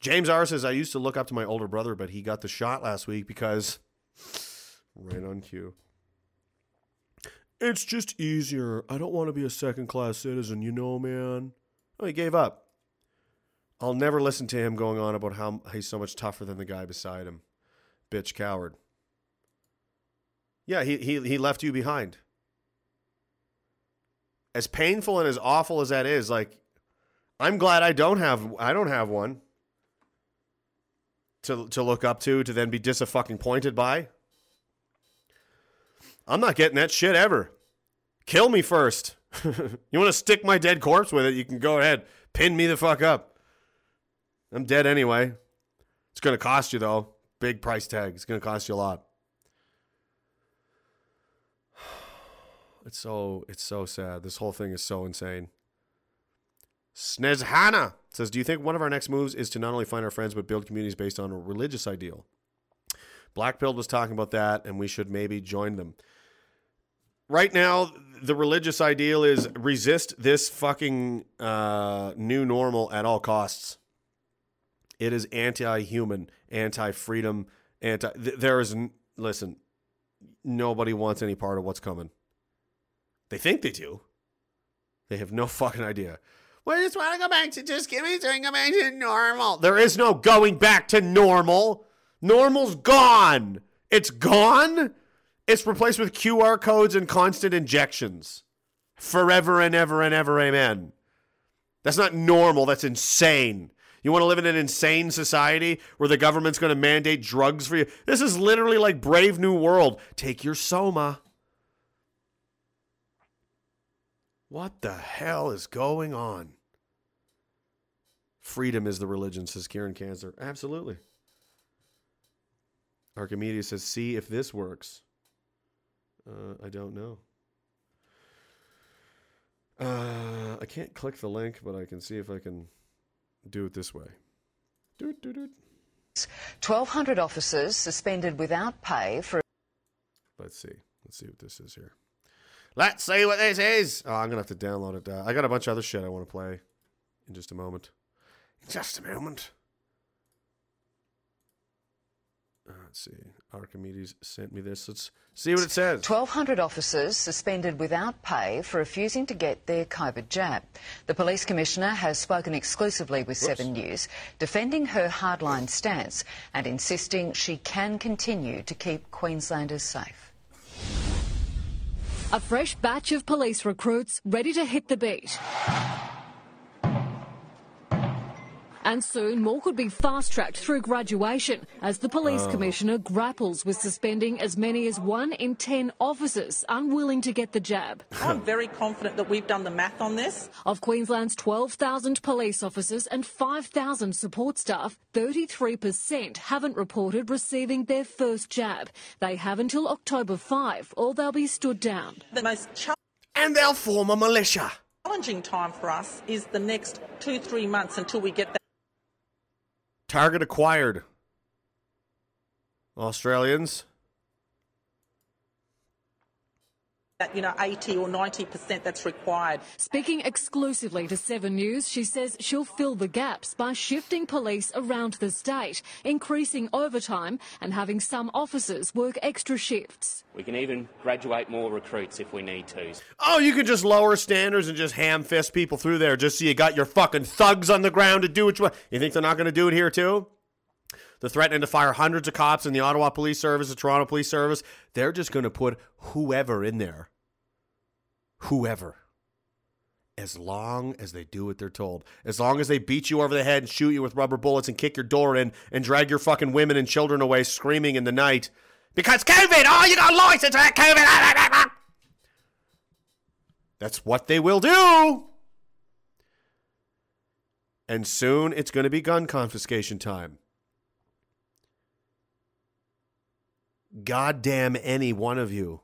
Speaker 3: James R says I used to look up to my older brother, but he got the shot last week because right on cue. It's just easier. I don't want to be a second class citizen, you know, man. Oh, he gave up. I'll never listen to him going on about how he's so much tougher than the guy beside him. Bitch coward. Yeah, he he he left you behind. As painful and as awful as that is, like I'm glad I don't have I don't have one to to look up to to then be disappointed by. I'm not getting that shit ever. Kill me first. you want to stick my dead corpse with it? You can go ahead. Pin me the fuck up. I'm dead anyway. It's going to cost you though. Big price tag. It's going to cost you a lot. It's so it's so sad. This whole thing is so insane. Snezhana says, "Do you think one of our next moves is to not only find our friends but build communities based on a religious ideal?" Blackpilled was talking about that, and we should maybe join them. Right now, the religious ideal is resist this fucking uh, new normal at all costs. It is anti-human, anti-freedom, anti. th- there is listen. Nobody wants any part of what's coming. They think they do. They have no fucking idea. We just want to go back to just give me to go back to normal. There is no going back to normal. Normal's gone. It's gone. It's replaced with QR codes and constant injections. Forever and ever and ever, amen. That's not normal. That's insane. You want to live in an insane society where the government's going to mandate drugs for you? This is literally like Brave New World. Take your Soma. What the hell is going on? Freedom is the religion, says Kieran Cancer. Absolutely. Archimedes says, see if this works. Uh, I don't know. Uh, I can't click the link, but I can see if I can do it this way. Doot, doot, doot.
Speaker 4: 1,200 officers suspended without pay for
Speaker 3: Let's see. Let's see what this is here. Let's see what this is. Oh, I'm gonna have to download it. Uh, I got a bunch of other shit I want to play in just a moment. In just a moment. Uh, let's see. Archimedes sent me this. Let's see what it says.
Speaker 4: 1,200 officers suspended without pay for refusing to get their COVID jab. The police commissioner has spoken exclusively with Seven News, defending her hardline stance and insisting she can continue to keep Queenslanders safe.
Speaker 5: A fresh batch of police recruits ready to hit the beat. And soon more could be fast tracked through graduation as the police oh. commissioner grapples with suspending as many as one in ten officers unwilling to get the jab.
Speaker 6: I'm very confident that we've done the math on this.
Speaker 5: Of Queensland's 12,000 police officers and 5,000 support staff, 33% haven't reported receiving their first jab. They have until October 5 or they'll be stood down.
Speaker 6: The most
Speaker 3: And they'll form a militia.
Speaker 6: challenging time for us is the next two, three months until we get that.
Speaker 3: Target acquired. Australians.
Speaker 6: That you know 80 or 90 percent that's required.
Speaker 5: Speaking exclusively to Seven News, she says she'll fill the gaps by shifting police around the state, increasing overtime, and having some officers work extra shifts.
Speaker 7: We can even graduate more recruits if we need to.
Speaker 3: Oh, you can just lower standards and just ham fist people through there just so you got your fucking thugs on the ground to do what you want. You think they're not going to do it here too? They're threatening to fire hundreds of cops in the Ottawa Police Service, the Toronto Police Service. They're just going to put whoever in there. Whoever. As long as they do what they're told. As long as they beat you over the head and shoot you with rubber bullets and kick your door in and drag your fucking women and children away screaming in the night. Because COVID! Oh, you got a license for that COVID! That's what they will do. And soon it's going to be gun confiscation time. Goddamn any one of you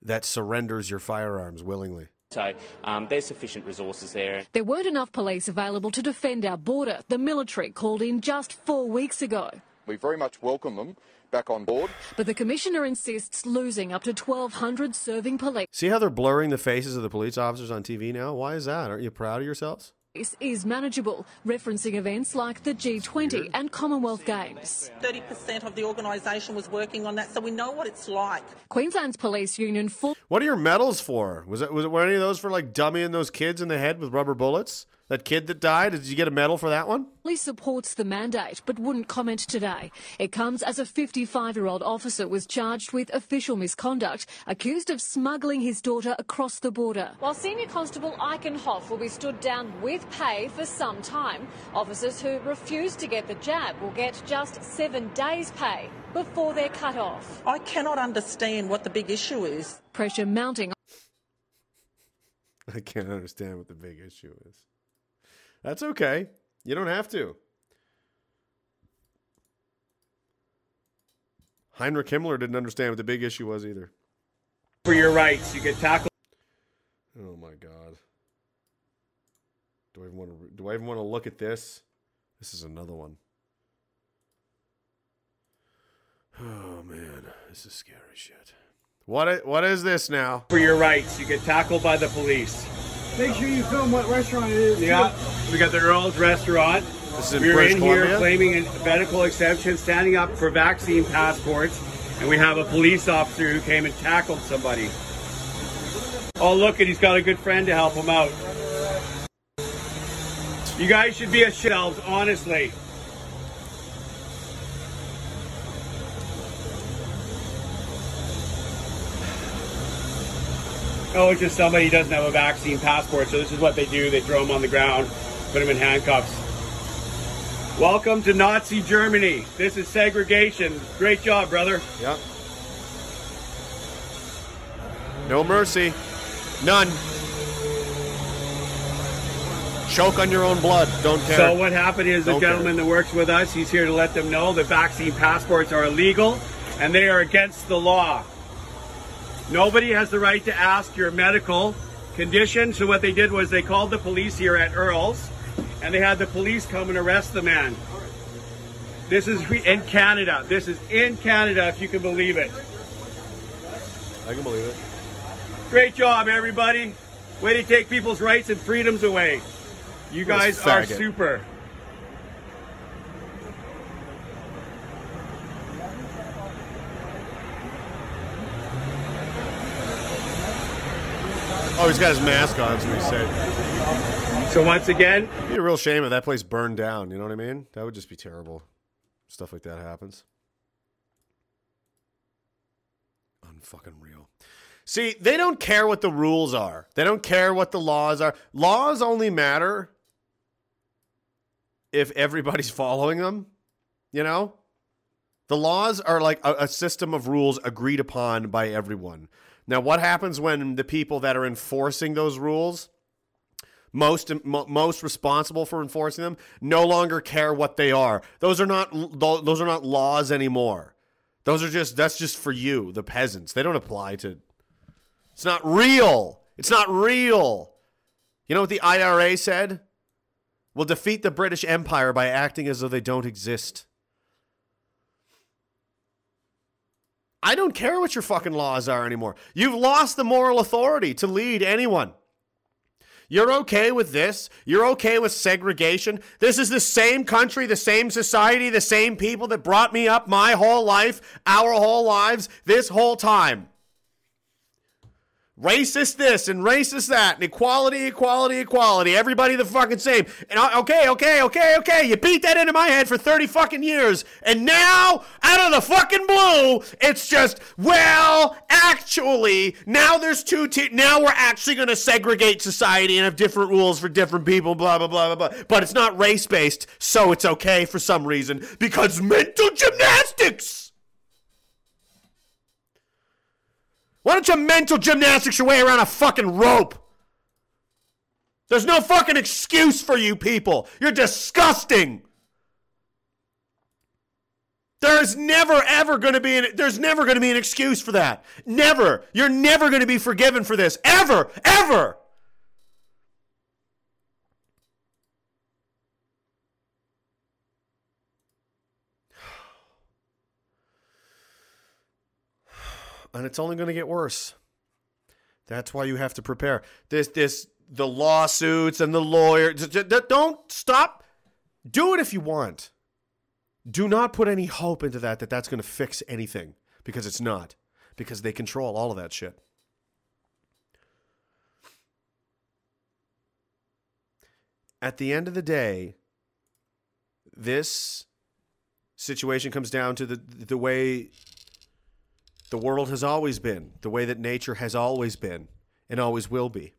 Speaker 3: that surrenders your firearms willingly.
Speaker 7: So um, there's sufficient resources there.
Speaker 5: There weren't enough police available to defend our border. The military called in just four weeks ago.
Speaker 8: We very much welcome them back on board.
Speaker 5: But the Commissioner insists losing up to 1,200 serving police
Speaker 3: See how they're blurring the faces of the police officers on TV now? Why is that? Aren't you proud of yourselves?
Speaker 5: Is manageable, referencing events like the G20 and Commonwealth Games.
Speaker 6: 30 percent of the organisation was working on that, so we know what it's like.
Speaker 5: Queensland's police union fully
Speaker 3: What are your medals for? Was it was it were any of those for like dummying those kids in the head with rubber bullets? That kid that died, did you get a medal for that one?
Speaker 5: supports the mandate but wouldn't comment today. It comes as a 55 year old officer was charged with official misconduct, accused of smuggling his daughter across the border. While Senior Constable Eichenhoff will be stood down with pay for some time, officers who refuse to get the jab will get just seven days' pay before they're cut off.
Speaker 6: I cannot understand what the big issue is.
Speaker 5: Pressure mounting
Speaker 3: I can't understand what the big issue is. That's okay. You don't have to. Heinrich Himmler didn't understand what the big issue was either.
Speaker 9: for your rights. You get tackled.
Speaker 3: Oh my god. Do I even want to do I even want to look at this? This is another one. Oh man, this is scary shit. What what is this now?
Speaker 9: For your rights. You get tackled by the police.
Speaker 10: Make sure you film what restaurant it is.
Speaker 9: Yeah, we got the Earl's Restaurant.
Speaker 3: This is in
Speaker 9: We're
Speaker 3: British
Speaker 9: in here claiming a medical exemption, standing up for vaccine passports, and we have a police officer who came and tackled somebody. Oh, look, and he's got a good friend to help him out. You guys should be ashamed, honestly. Oh, it's just somebody who doesn't have a vaccine passport, so this is what they do. They throw them on the ground, put them in handcuffs. Welcome to Nazi Germany. This is segregation. Great job, brother.
Speaker 3: Yep. No mercy. None. Choke on your own blood. Don't care.
Speaker 9: So what happened is the
Speaker 3: Don't
Speaker 9: gentleman that works with us, he's here to let them know that vaccine passports are illegal and they are against the law. Nobody has the right to ask your medical condition. So what they did was they called the police here at Earl's and they had the police come and arrest the man. This is in Canada. This is in Canada, if you can believe it.
Speaker 3: I can believe it.
Speaker 9: Great job, everybody. Way to take people's rights and freedoms away. You guys are super.
Speaker 3: Oh, he's got his mask on, so he said.
Speaker 9: So once again,
Speaker 3: It'd be a real shame if that place burned down. You know what I mean? That would just be terrible. Stuff like that happens. Unfucking real. See, they don't care what the rules are. They don't care what the laws are. Laws only matter if everybody's following them. You know? The laws are like a, a system of rules agreed upon by everyone. Now, what happens when the people that are enforcing those rules most mo- most responsible for enforcing them no longer care what they are. Those are not those are not laws anymore. Those are just that's just for you, the peasants. They don't apply to It's not real. It's not real. You know what the IRA said? We'll defeat the British Empire by acting as though they don't exist. I don't care what your fucking laws are anymore. You've lost the moral authority to lead anyone. You're okay with this? You're okay with segregation? This is the same country, the same society, the same people that brought me up my whole life, our whole lives, this whole time. Racist this and racist that, and equality, equality, equality. Everybody the fucking same. And I- okay, okay, okay, okay. You beat that into my head for 30 fucking years. And now, out of the fucking blue, it's just, well, actually, now there's two te- now we're actually going to segregate society and have different rules for different people, blah, blah, blah, blah, blah. But it's not race based, so it's okay for some reason because mental gymnastics. Why don't you mental gymnastics your way around a fucking rope? There's no fucking excuse for you people. You're disgusting. There's never ever going to be an there's never going to be an excuse for that. Never. You're never going to be forgiven for this. Ever. Ever. And it's only going to get worse. That's why you have to prepare. This, this, the lawsuits and the lawyers. Don't stop. Do it if you want. Do not put any hope into that that that's going to fix anything because it's not. Because they control all of that shit. At the end of the day, this situation comes down to the the way the world has always been, the way that nature has always been and always will be.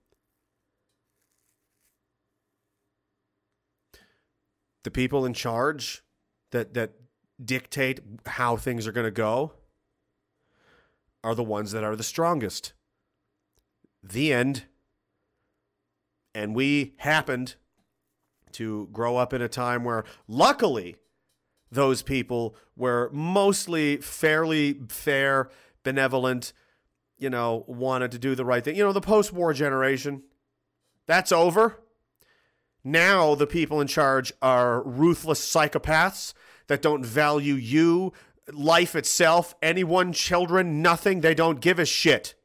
Speaker 3: The people in charge that that dictate how things are going to go are the ones that are the strongest. The end. And we happened to grow up in a time where luckily those people were mostly fairly fair, benevolent, you know, wanted to do the right thing. You know, the post war generation, that's over. Now the people in charge are ruthless psychopaths that don't value you, life itself, anyone, children, nothing. They don't give a shit.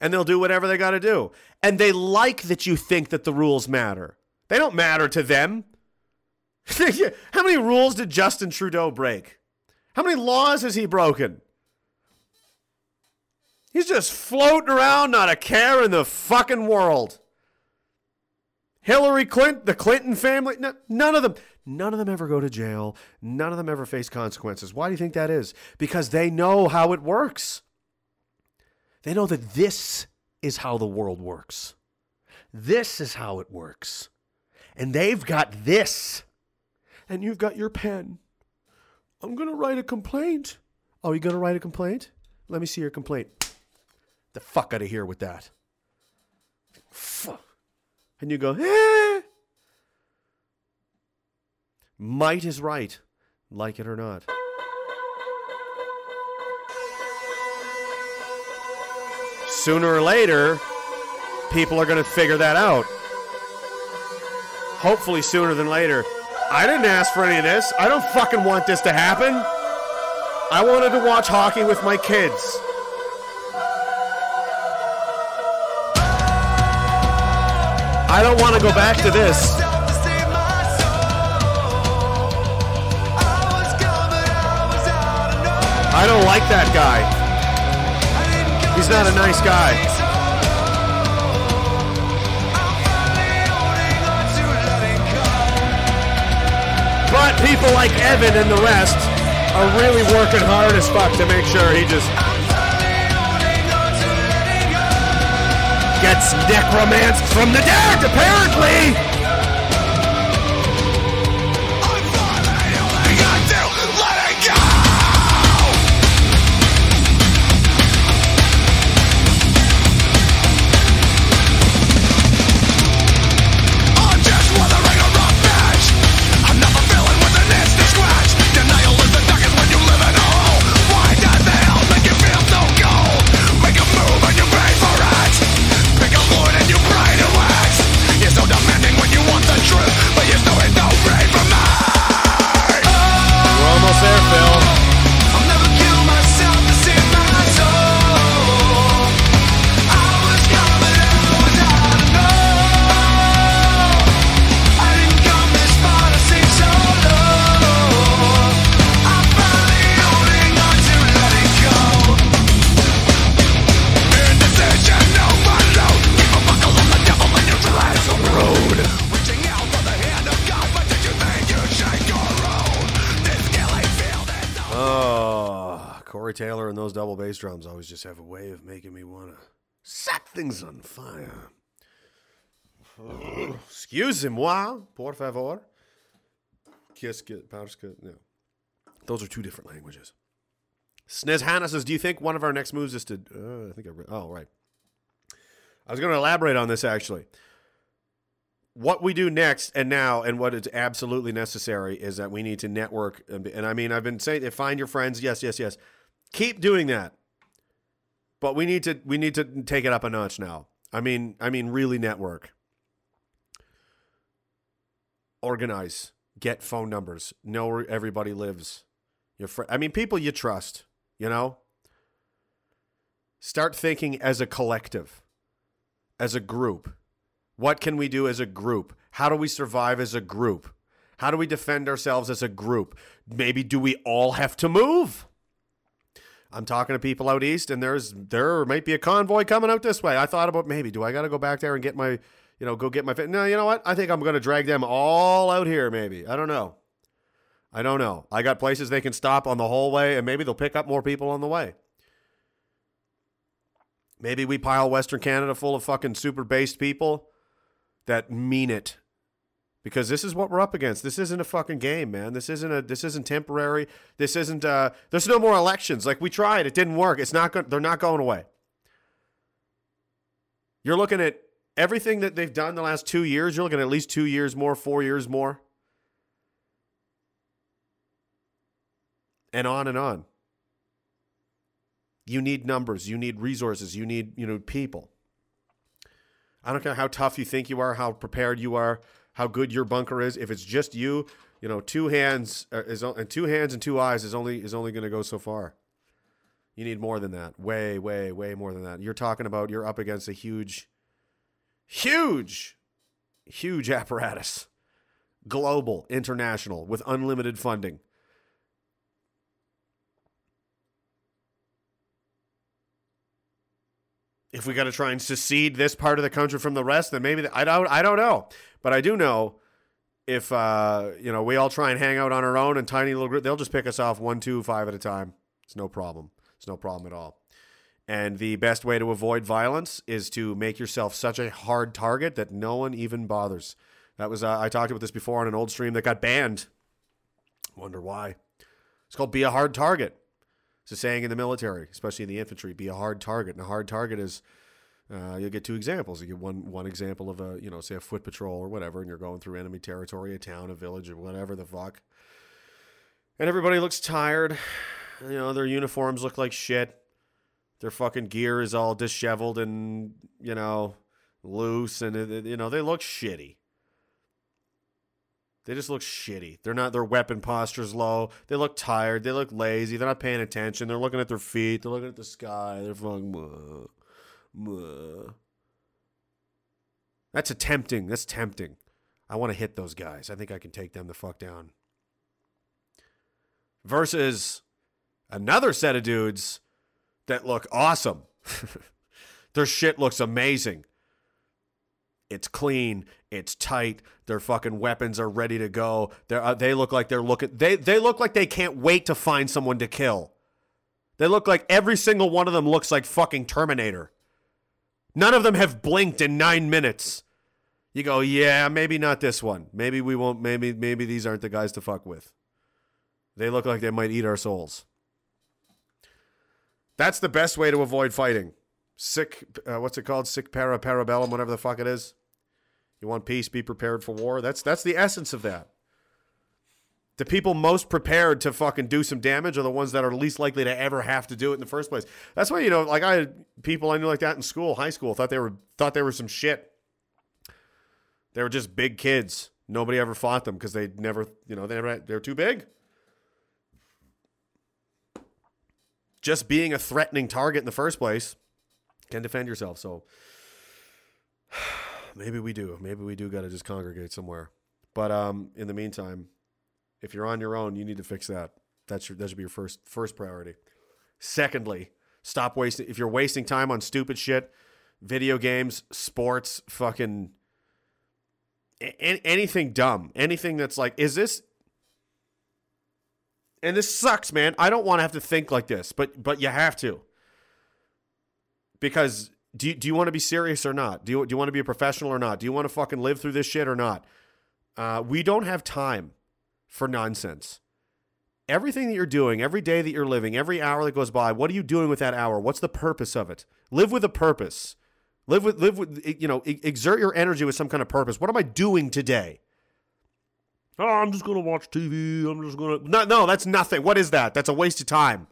Speaker 3: And they'll do whatever they got to do. And they like that you think that the rules matter. They don't matter to them. How many rules did Justin Trudeau break? How many laws has he broken? He's just floating around, not a care in the fucking world. Hillary Clinton, the Clinton family, no, none of them, none of them ever go to jail. None of them ever face consequences. Why do you think that is? Because they know how it works. They know that this is how the world works. This is how it works. And they've got this and you've got your pen. I'm going to write a complaint. Oh, you going to write a complaint? Let me see your complaint. The fuck out of here with that. Fuck. And you go, eh. Might is right, like it or not. Sooner or later, people are going to figure that out. Hopefully, sooner than later. I didn't ask for any of this. I don't fucking want this to happen. I wanted to watch hockey with my kids. I don't want to go back to this. I don't like that guy. He's not a nice guy. But people like Evan and the rest are really working hard as fuck to make sure he just gets necromanced from the dead, apparently. Drums always just have a way of making me want to set things on fire. Excuse moi, por favor. Powder, skit. No. Those are two different languages. Sniz Hannah says, Do you think one of our next moves is to. Uh, I think I read. Oh, right. I was going to elaborate on this actually. What we do next and now, and what is absolutely necessary, is that we need to network. And, and I mean, I've been saying, find your friends. Yes, yes, yes. Keep doing that. But we need to we need to take it up a notch now. I mean, I mean, really network. Organize. Get phone numbers. Know where everybody lives. Your fr- I mean, people you trust. You know. Start thinking as a collective, as a group. What can we do as a group? How do we survive as a group? How do we defend ourselves as a group? Maybe do we all have to move? I'm talking to people out east, and there's there might be a convoy coming out this way. I thought about maybe do I got to go back there and get my, you know, go get my. No, you know what? I think I'm going to drag them all out here. Maybe I don't know. I don't know. I got places they can stop on the whole way, and maybe they'll pick up more people on the way. Maybe we pile Western Canada full of fucking super based people that mean it. Because this is what we're up against. This isn't a fucking game, man. This isn't a this isn't temporary. This isn't uh there's no more elections. Like we tried, it didn't work. It's not going they're not going away. You're looking at everything that they've done the last 2 years, you're looking at at least 2 years more, 4 years more. And on and on. You need numbers, you need resources, you need, you know, people. I don't care how tough you think you are, how prepared you are, how good your bunker is. If it's just you, you know, two hands uh, is and two hands and two eyes is only is only going to go so far. You need more than that. Way, way, way more than that. You're talking about you're up against a huge, huge, huge apparatus, global, international, with unlimited funding. If we got to try and secede this part of the country from the rest, then maybe I don't. I don't know, but I do know if uh, you know we all try and hang out on our own in tiny little group, they'll just pick us off one, two, five at a time. It's no problem. It's no problem at all. And the best way to avoid violence is to make yourself such a hard target that no one even bothers. That was uh, I talked about this before on an old stream that got banned. Wonder why? It's called "Be a Hard Target." It's a saying in the military, especially in the infantry. Be a hard target, and a hard target is uh, you'll get two examples. You get one one example of a you know say a foot patrol or whatever, and you're going through enemy territory, a town, a village, or whatever the fuck, and everybody looks tired. You know their uniforms look like shit. Their fucking gear is all disheveled and you know loose, and it- you know they look shitty. They just look shitty. They're not their weapon posture's low. They look tired. They look lazy. They're not paying attention. They're looking at their feet. They're looking at the sky. They're fucking. That's a tempting. That's tempting. I want to hit those guys. I think I can take them the fuck down. Versus another set of dudes that look awesome. their shit looks amazing. It's clean. It's tight. Their fucking weapons are ready to go. They uh, they look like they're looking. They they look like they can't wait to find someone to kill. They look like every single one of them looks like fucking Terminator. None of them have blinked in nine minutes. You go, yeah, maybe not this one. Maybe we won't. Maybe maybe these aren't the guys to fuck with. They look like they might eat our souls. That's the best way to avoid fighting. Sick, uh, what's it called? Sick para parabellum, whatever the fuck it is. You want peace, be prepared for war. That's that's the essence of that. The people most prepared to fucking do some damage are the ones that are least likely to ever have to do it in the first place. That's why you know, like I had people I knew like that in school, high school, thought they were thought they were some shit. They were just big kids. Nobody ever fought them because they never, you know, they never they're too big. Just being a threatening target in the first place can defend yourself. So maybe we do. Maybe we do got to just congregate somewhere. But um, in the meantime, if you're on your own, you need to fix that. That's your that should be your first first priority. Secondly, stop wasting. If you're wasting time on stupid shit, video games, sports, fucking a- anything dumb, anything that's like, is this And this sucks, man. I don't want to have to think like this, but but you have to. Because do you, do you want to be serious or not? Do you do you want to be a professional or not? Do you want to fucking live through this shit or not? Uh, we don't have time for nonsense. Everything that you're doing, every day that you're living, every hour that goes by, what are you doing with that hour? What's the purpose of it? Live with a purpose. Live with live with you know, exert your energy with some kind of purpose. What am I doing today? Oh, I'm just gonna watch TV. I'm just gonna no, no. That's nothing. What is that? That's a waste of time.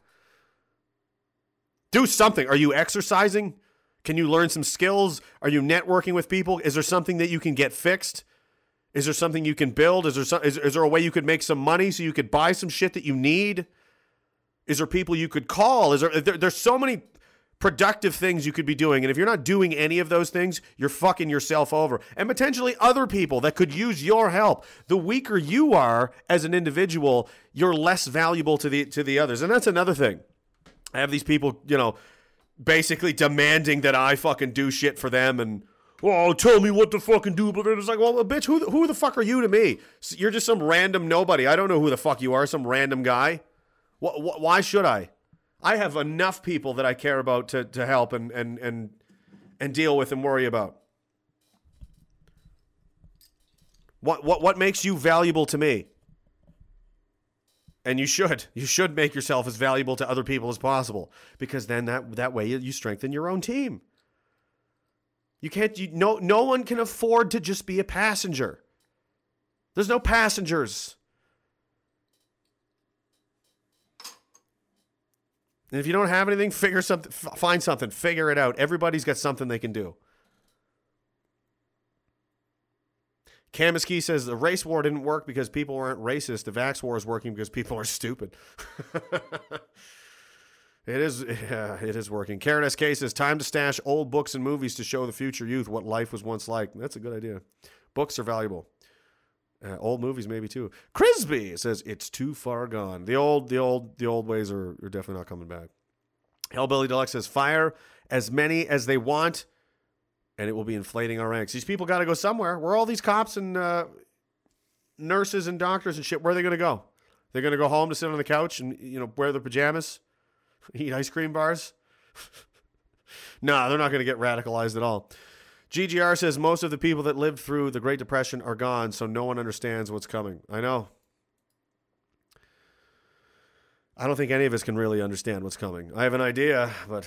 Speaker 3: Do something. Are you exercising? Can you learn some skills? Are you networking with people? Is there something that you can get fixed? Is there something you can build? Is there some, is, is there a way you could make some money so you could buy some shit that you need? Is there people you could call? Is there, there there's so many productive things you could be doing and if you're not doing any of those things, you're fucking yourself over. And potentially other people that could use your help. The weaker you are as an individual, you're less valuable to the to the others. And that's another thing. I have these people, you know, basically demanding that I fucking do shit for them and oh, tell me what to fucking do. But it's like, well, bitch, who who the fuck are you to me? You're just some random nobody. I don't know who the fuck you are. Some random guy. Wh- why should I? I have enough people that I care about to to help and and and and deal with and worry about. What what what makes you valuable to me? And you should. You should make yourself as valuable to other people as possible because then that that way you, strengthen your own team. You can't you no no one can afford to just be a passenger. There's no passengers. And if you don't have anything, figure something find something, figure it out. Everybody's got something they can do. Kamiski says the race war didn't work because people weren't racist. The vax war is working because people are stupid. it is, yeah, it is working. Karen SK says time to stash old books and movies to show the future youth what life was once like. That's a good idea. Books are valuable. Uh, old movies maybe too. Crisby says it's too far gone. The old, the old, the old ways are, are definitely not coming back. Hellbilly Deluxe says fire as many as they want and it will be inflating our ranks. These people got to go somewhere. Where all these cops and uh, nurses and doctors and shit? Where are they going to go? They're going to go home to sit on the couch and you know wear their pajamas, eat ice cream bars. no, they're not going to get radicalized at all. GGR says most of the people that lived through the Great Depression are gone, so no one understands what's coming. I know. I don't think any of us can really understand what's coming. I have an idea, but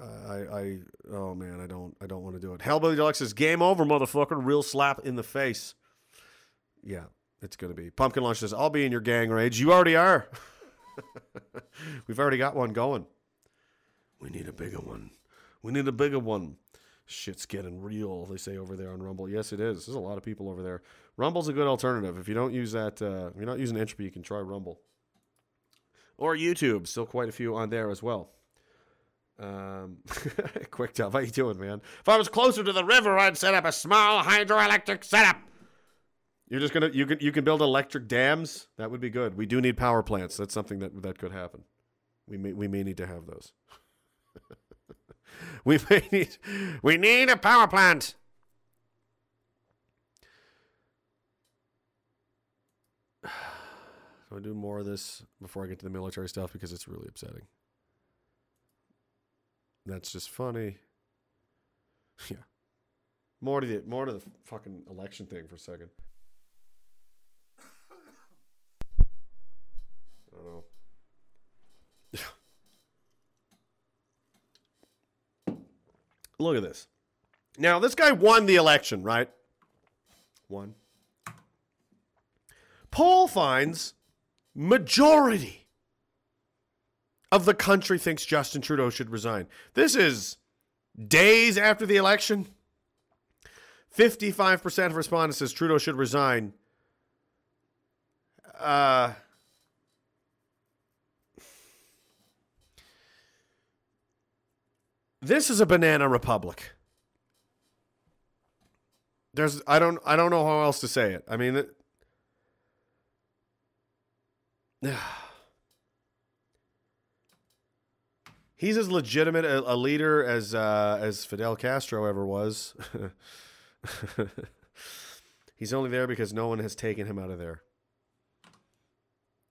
Speaker 3: I, I, oh man, I don't, I don't want to do it. Hellbilly Deluxe says, "Game over, motherfucker! Real slap in the face." Yeah, it's gonna be. Pumpkin Lunch says, "I'll be in your gang rage." You already are. We've already got one going. We need a bigger one. We need a bigger one. Shit's getting real, they say over there on Rumble. Yes, it is. There's a lot of people over there. Rumble's a good alternative. If you don't use that, uh, if you're not using Entropy, you can try Rumble. Or YouTube. Still quite a few on there as well. Um, quick tub. How you doing, man? If I was closer to the river, I'd set up a small hydroelectric setup. You're just gonna you can you can build electric dams. That would be good. We do need power plants. That's something that that could happen. We may we may need to have those. we may need we need a power plant. So I do more of this before I get to the military stuff because it's really upsetting. That's just funny. Yeah. More to the more to the fucking election thing for a second. I don't know. Look at this. Now, this guy won the election, right? Won. Poll finds majority of the country thinks Justin Trudeau should resign. This is days after the election. 55% of respondents says Trudeau should resign. Uh, this is a banana republic. There's I don't I don't know how else to say it. I mean it, he's as legitimate a, a leader as uh, as Fidel Castro ever was. he's only there because no one has taken him out of there.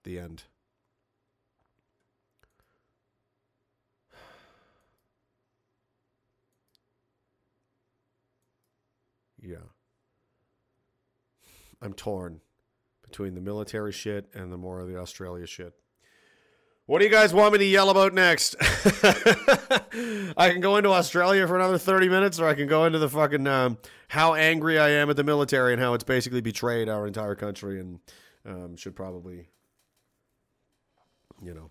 Speaker 3: The end. Yeah. I'm torn between the military shit and the more of the Australia shit. What do you guys want me to yell about next? I can go into Australia for another 30 minutes, or I can go into the fucking um, how angry I am at the military and how it's basically betrayed our entire country and um, should probably, you know.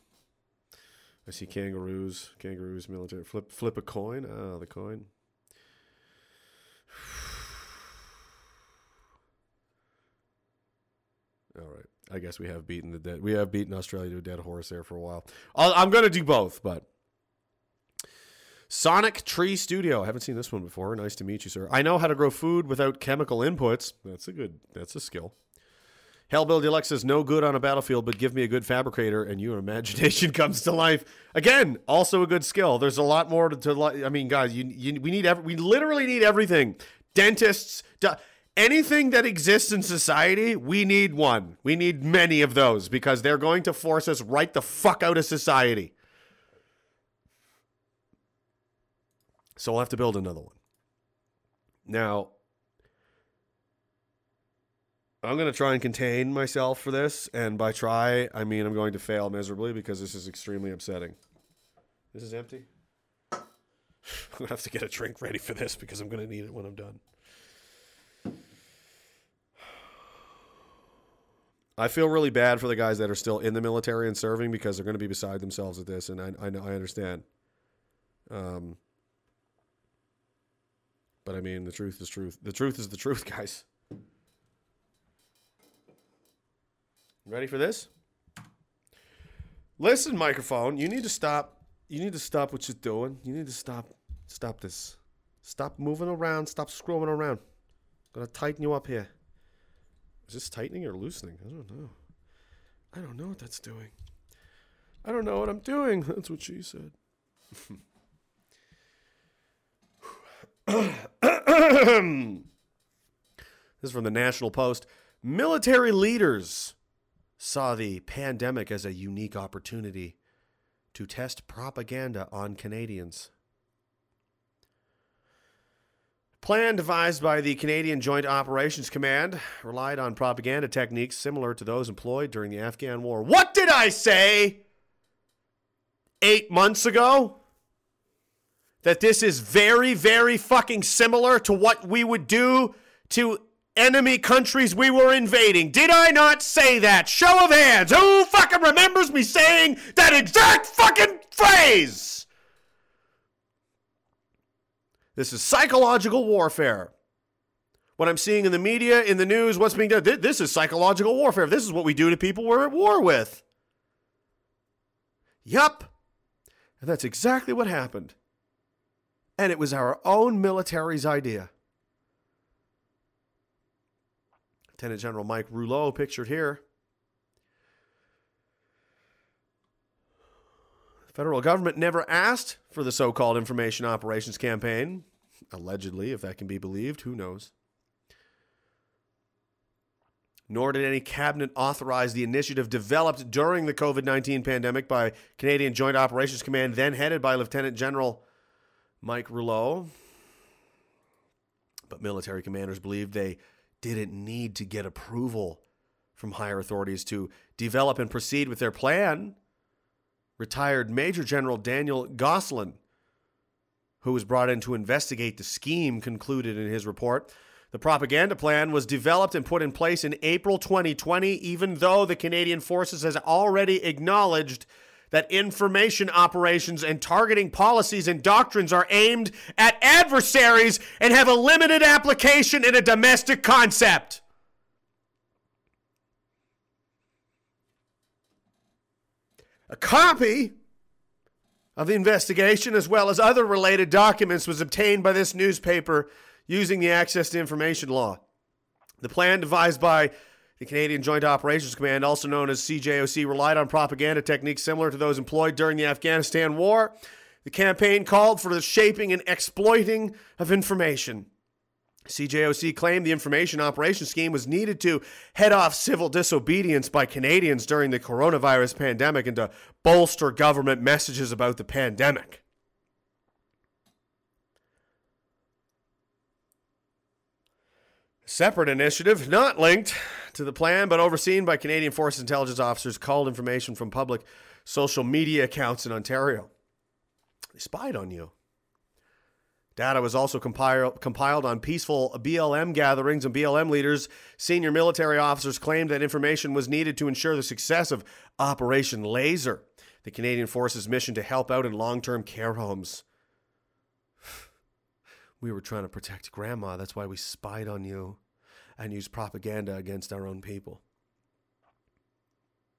Speaker 3: I see kangaroos, kangaroos, military. Flip, flip a coin. Ah, the coin. All right. I guess we have beaten the dead. We have beaten Australia to a dead horse there for a while. I'll, I'm going to do both, but Sonic Tree Studio. I haven't seen this one before. Nice to meet you, sir. I know how to grow food without chemical inputs. That's a good. That's a skill. Hellbilly Deluxe says no good on a battlefield, but give me a good fabricator and your imagination comes to life. Again, also a good skill. There's a lot more to. to I mean, guys, you, you we need every, we literally need everything. Dentists, anything that exists in society, we need one. We need many of those because they're going to force us right the fuck out of society. So we'll have to build another one. Now, I'm going to try and contain myself for this. And by try, I mean I'm going to fail miserably because this is extremely upsetting. This is empty. I'm going to have to get a drink ready for this because I'm going to need it when I'm done. I feel really bad for the guys that are still in the military and serving because they're going to be beside themselves at this, and I, I know I understand. Um, but I mean, the truth is truth. The truth is the truth, guys. Ready for this? Listen, microphone. You need to stop. You need to stop what you're doing. You need to stop. Stop this. Stop moving around. Stop scrolling around. I'm gonna tighten you up here. Is this tightening or loosening? I don't know. I don't know what that's doing. I don't know what I'm doing. That's what she said. this is from the National Post. Military leaders saw the pandemic as a unique opportunity to test propaganda on Canadians. Plan devised by the Canadian Joint Operations Command relied on propaganda techniques similar to those employed during the Afghan War. What did I say eight months ago? That this is very, very fucking similar to what we would do to enemy countries we were invading. Did I not say that? Show of hands. Who fucking remembers me saying that exact fucking phrase? This is psychological warfare. What I'm seeing in the media, in the news, what's being done, thi- this is psychological warfare. This is what we do to people we're at war with. Yup. And that's exactly what happened. And it was our own military's idea. Lieutenant General Mike Rouleau, pictured here. Federal government never asked for the so called Information Operations Campaign. Allegedly, if that can be believed, who knows? Nor did any cabinet authorize the initiative developed during the COVID 19 pandemic by Canadian Joint Operations Command, then headed by Lieutenant General Mike Rouleau. But military commanders believed they didn't need to get approval from higher authorities to develop and proceed with their plan. Retired Major General Daniel Gosselin, who was brought in to investigate the scheme, concluded in his report. The propaganda plan was developed and put in place in April 2020, even though the Canadian Forces has already acknowledged that information operations and targeting policies and doctrines are aimed at adversaries and have a limited application in a domestic concept. A copy of the investigation, as well as other related documents, was obtained by this newspaper using the Access to Information Law. The plan devised by the Canadian Joint Operations Command, also known as CJOC, relied on propaganda techniques similar to those employed during the Afghanistan War. The campaign called for the shaping and exploiting of information. CJOC claimed the information operations scheme was needed to head off civil disobedience by Canadians during the coronavirus pandemic and to bolster government messages about the pandemic. Separate initiative, not linked to the plan, but overseen by Canadian Forces intelligence officers, called information from public social media accounts in Ontario. They spied on you. Data was also compiled, compiled on peaceful BLM gatherings, and BLM leaders, senior military officers claimed that information was needed to ensure the success of Operation Laser, the Canadian Forces mission to help out in long term care homes. We were trying to protect grandma. That's why we spied on you and used propaganda against our own people.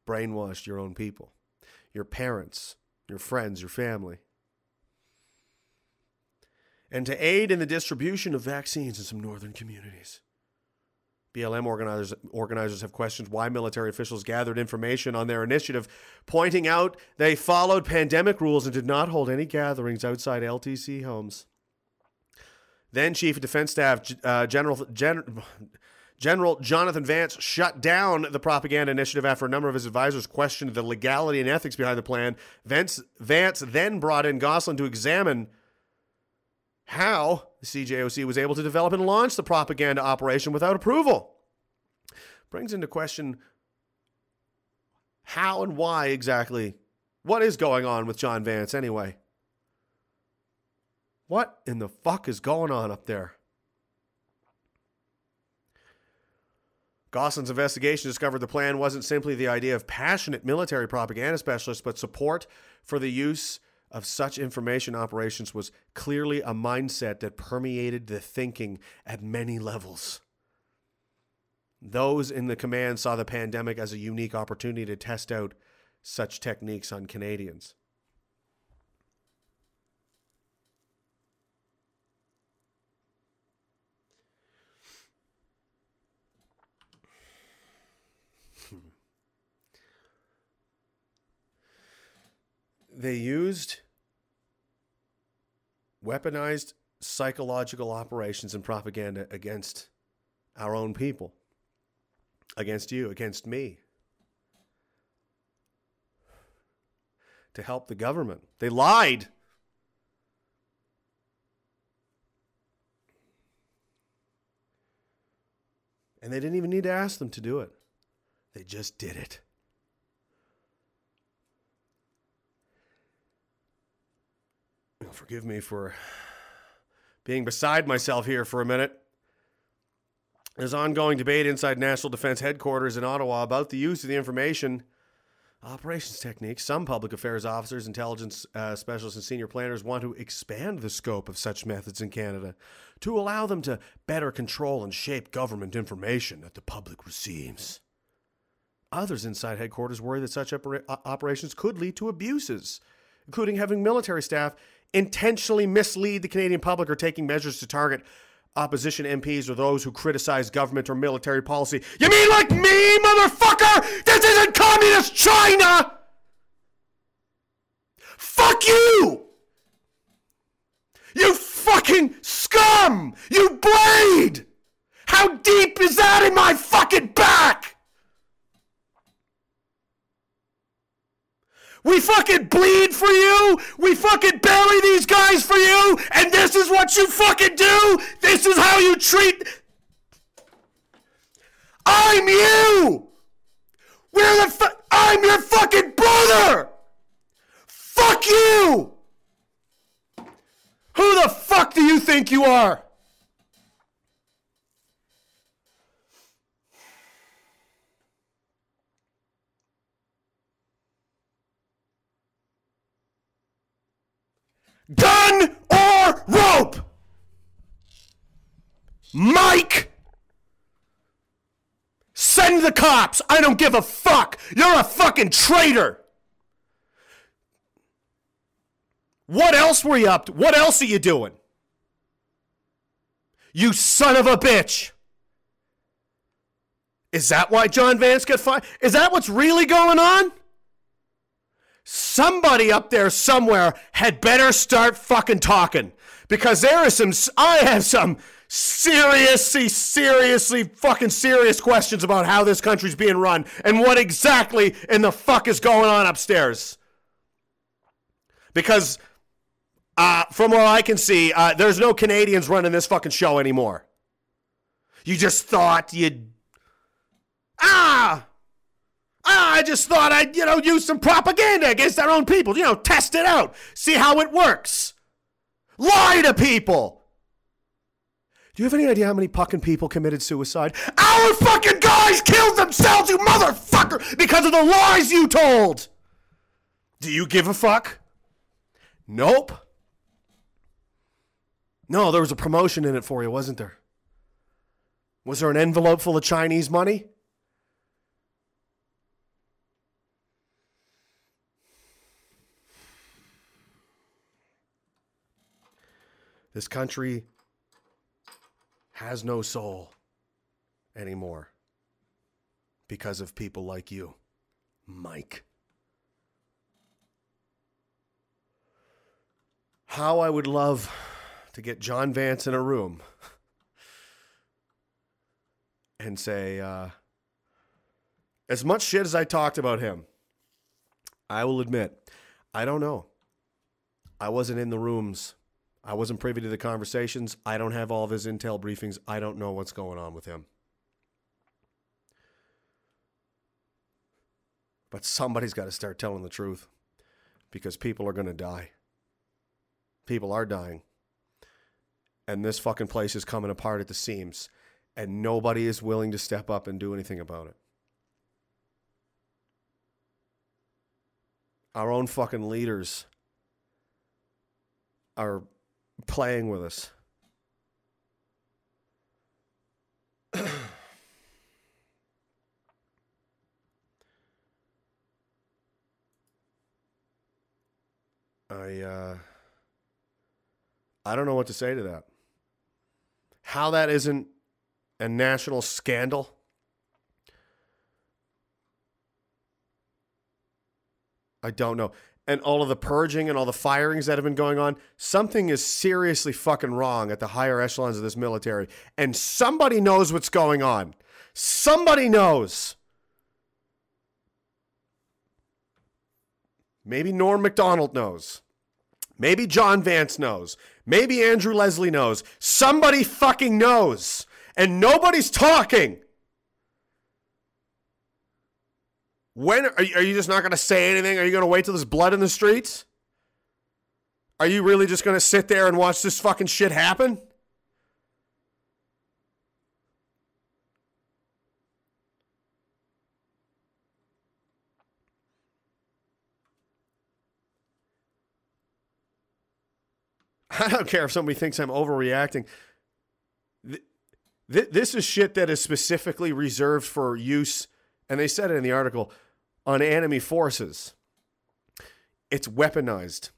Speaker 3: Brainwashed your own people, your parents, your friends, your family. And to aid in the distribution of vaccines in some northern communities. BLM organizers, organizers have questioned why military officials gathered information on their initiative, pointing out they followed pandemic rules and did not hold any gatherings outside LTC homes. Then Chief of Defense Staff uh, General Gen- General Jonathan Vance shut down the propaganda initiative after a number of his advisors questioned the legality and ethics behind the plan. Vance, Vance then brought in Gosselin to examine how the CJOC was able to develop and launch the propaganda operation without approval. Brings into question how and why exactly. What is going on with John Vance anyway? What in the fuck is going on up there? Gosselin's investigation discovered the plan wasn't simply the idea of passionate military propaganda specialists, but support for the use of such information operations was clearly a mindset that permeated the thinking at many levels. Those in the command saw the pandemic as a unique opportunity to test out such techniques on Canadians. They used weaponized psychological operations and propaganda against our own people, against you, against me, to help the government. They lied. And they didn't even need to ask them to do it, they just did it. Forgive me for being beside myself here for a minute. There's ongoing debate inside National Defense Headquarters in Ottawa about the use of the information operations techniques. Some public affairs officers, intelligence uh, specialists, and senior planners want to expand the scope of such methods in Canada to allow them to better control and shape government information that the public receives. Others inside headquarters worry that such opera- operations could lead to abuses, including having military staff intentionally mislead the Canadian public or taking measures to target opposition MPs or those who criticize government or military policy. You mean like me, motherfucker? This isn't communist China! Fuck you! You fucking scum! You blade! How deep is that in my fucking back? We fucking bleed for you. We fucking bury these guys for you. And this is what you fucking do. This is how you treat. I'm you. We're the. Fu- I'm your fucking brother. Fuck you. Who the fuck do you think you are? Gun or rope? Mike! Send the cops! I don't give a fuck! You're a fucking traitor! What else were you up to? What else are you doing? You son of a bitch! Is that why John Vance got fired? Is that what's really going on? Somebody up there somewhere had better start fucking talking because there is some I have some seriously seriously fucking serious questions about how this country's being run and what exactly in the fuck is going on upstairs because uh, from what I can see, uh, there's no Canadians running this fucking show anymore. You just thought you'd. Ah! Ah, I just thought I'd, you know, use some propaganda against our own people. You know, test it out, see how it works. Lie to people. Do you have any idea how many fucking people committed suicide? Our fucking guys killed themselves, you motherfucker, because of the lies you told. Do you give a fuck? Nope. No, there was a promotion in it for you, wasn't there? Was there an envelope full of Chinese money? This country has no soul anymore because of people like you, Mike. How I would love to get John Vance in a room and say, uh, as much shit as I talked about him, I will admit, I don't know. I wasn't in the rooms. I wasn't privy to the conversations. I don't have all of his intel briefings. I don't know what's going on with him. But somebody's got to start telling the truth because people are going to die. People are dying. And this fucking place is coming apart at the seams. And nobody is willing to step up and do anything about it. Our own fucking leaders are playing with us. I uh I don't know what to say to that. How that isn't a national scandal? I don't know. And all of the purging and all the firings that have been going on, something is seriously fucking wrong at the higher echelons of this military. And somebody knows what's going on. Somebody knows. Maybe Norm MacDonald knows. Maybe John Vance knows. Maybe Andrew Leslie knows. Somebody fucking knows. And nobody's talking. When are you, are you just not going to say anything? Are you going to wait till there's blood in the streets? Are you really just going to sit there and watch this fucking shit happen? I don't care if somebody thinks I'm overreacting. Th- th- this is shit that is specifically reserved for use, and they said it in the article, on enemy forces. It's weaponized.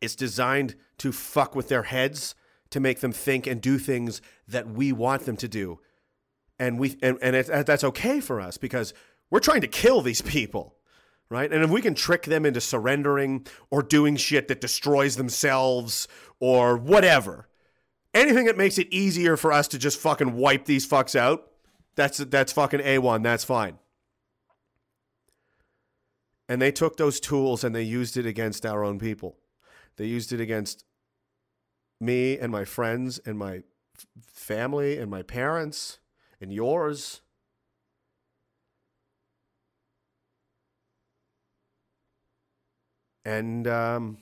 Speaker 3: It's designed to fuck with their heads, to make them think and do things that we want them to do. And we and, and it, that's okay for us because we're trying to kill these people right? And if we can trick them into surrendering or doing shit that destroys themselves or whatever, anything that makes it easier for us to just fucking wipe these fucks out, that's that's fucking A1, that's fine. And they took those tools and they used it against our own people. They used it against me and my friends and my family and my parents and yours. and um,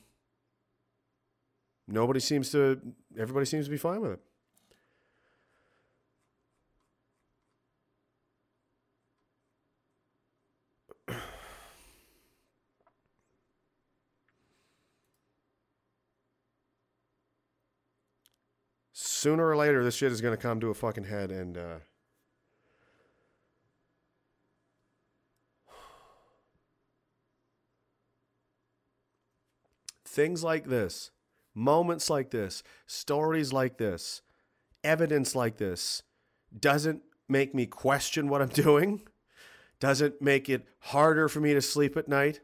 Speaker 3: nobody seems to everybody seems to be fine with it sooner or later this shit is going to come to a fucking head and uh, things like this, moments like this, stories like this, evidence like this doesn't make me question what I'm doing, doesn't make it harder for me to sleep at night.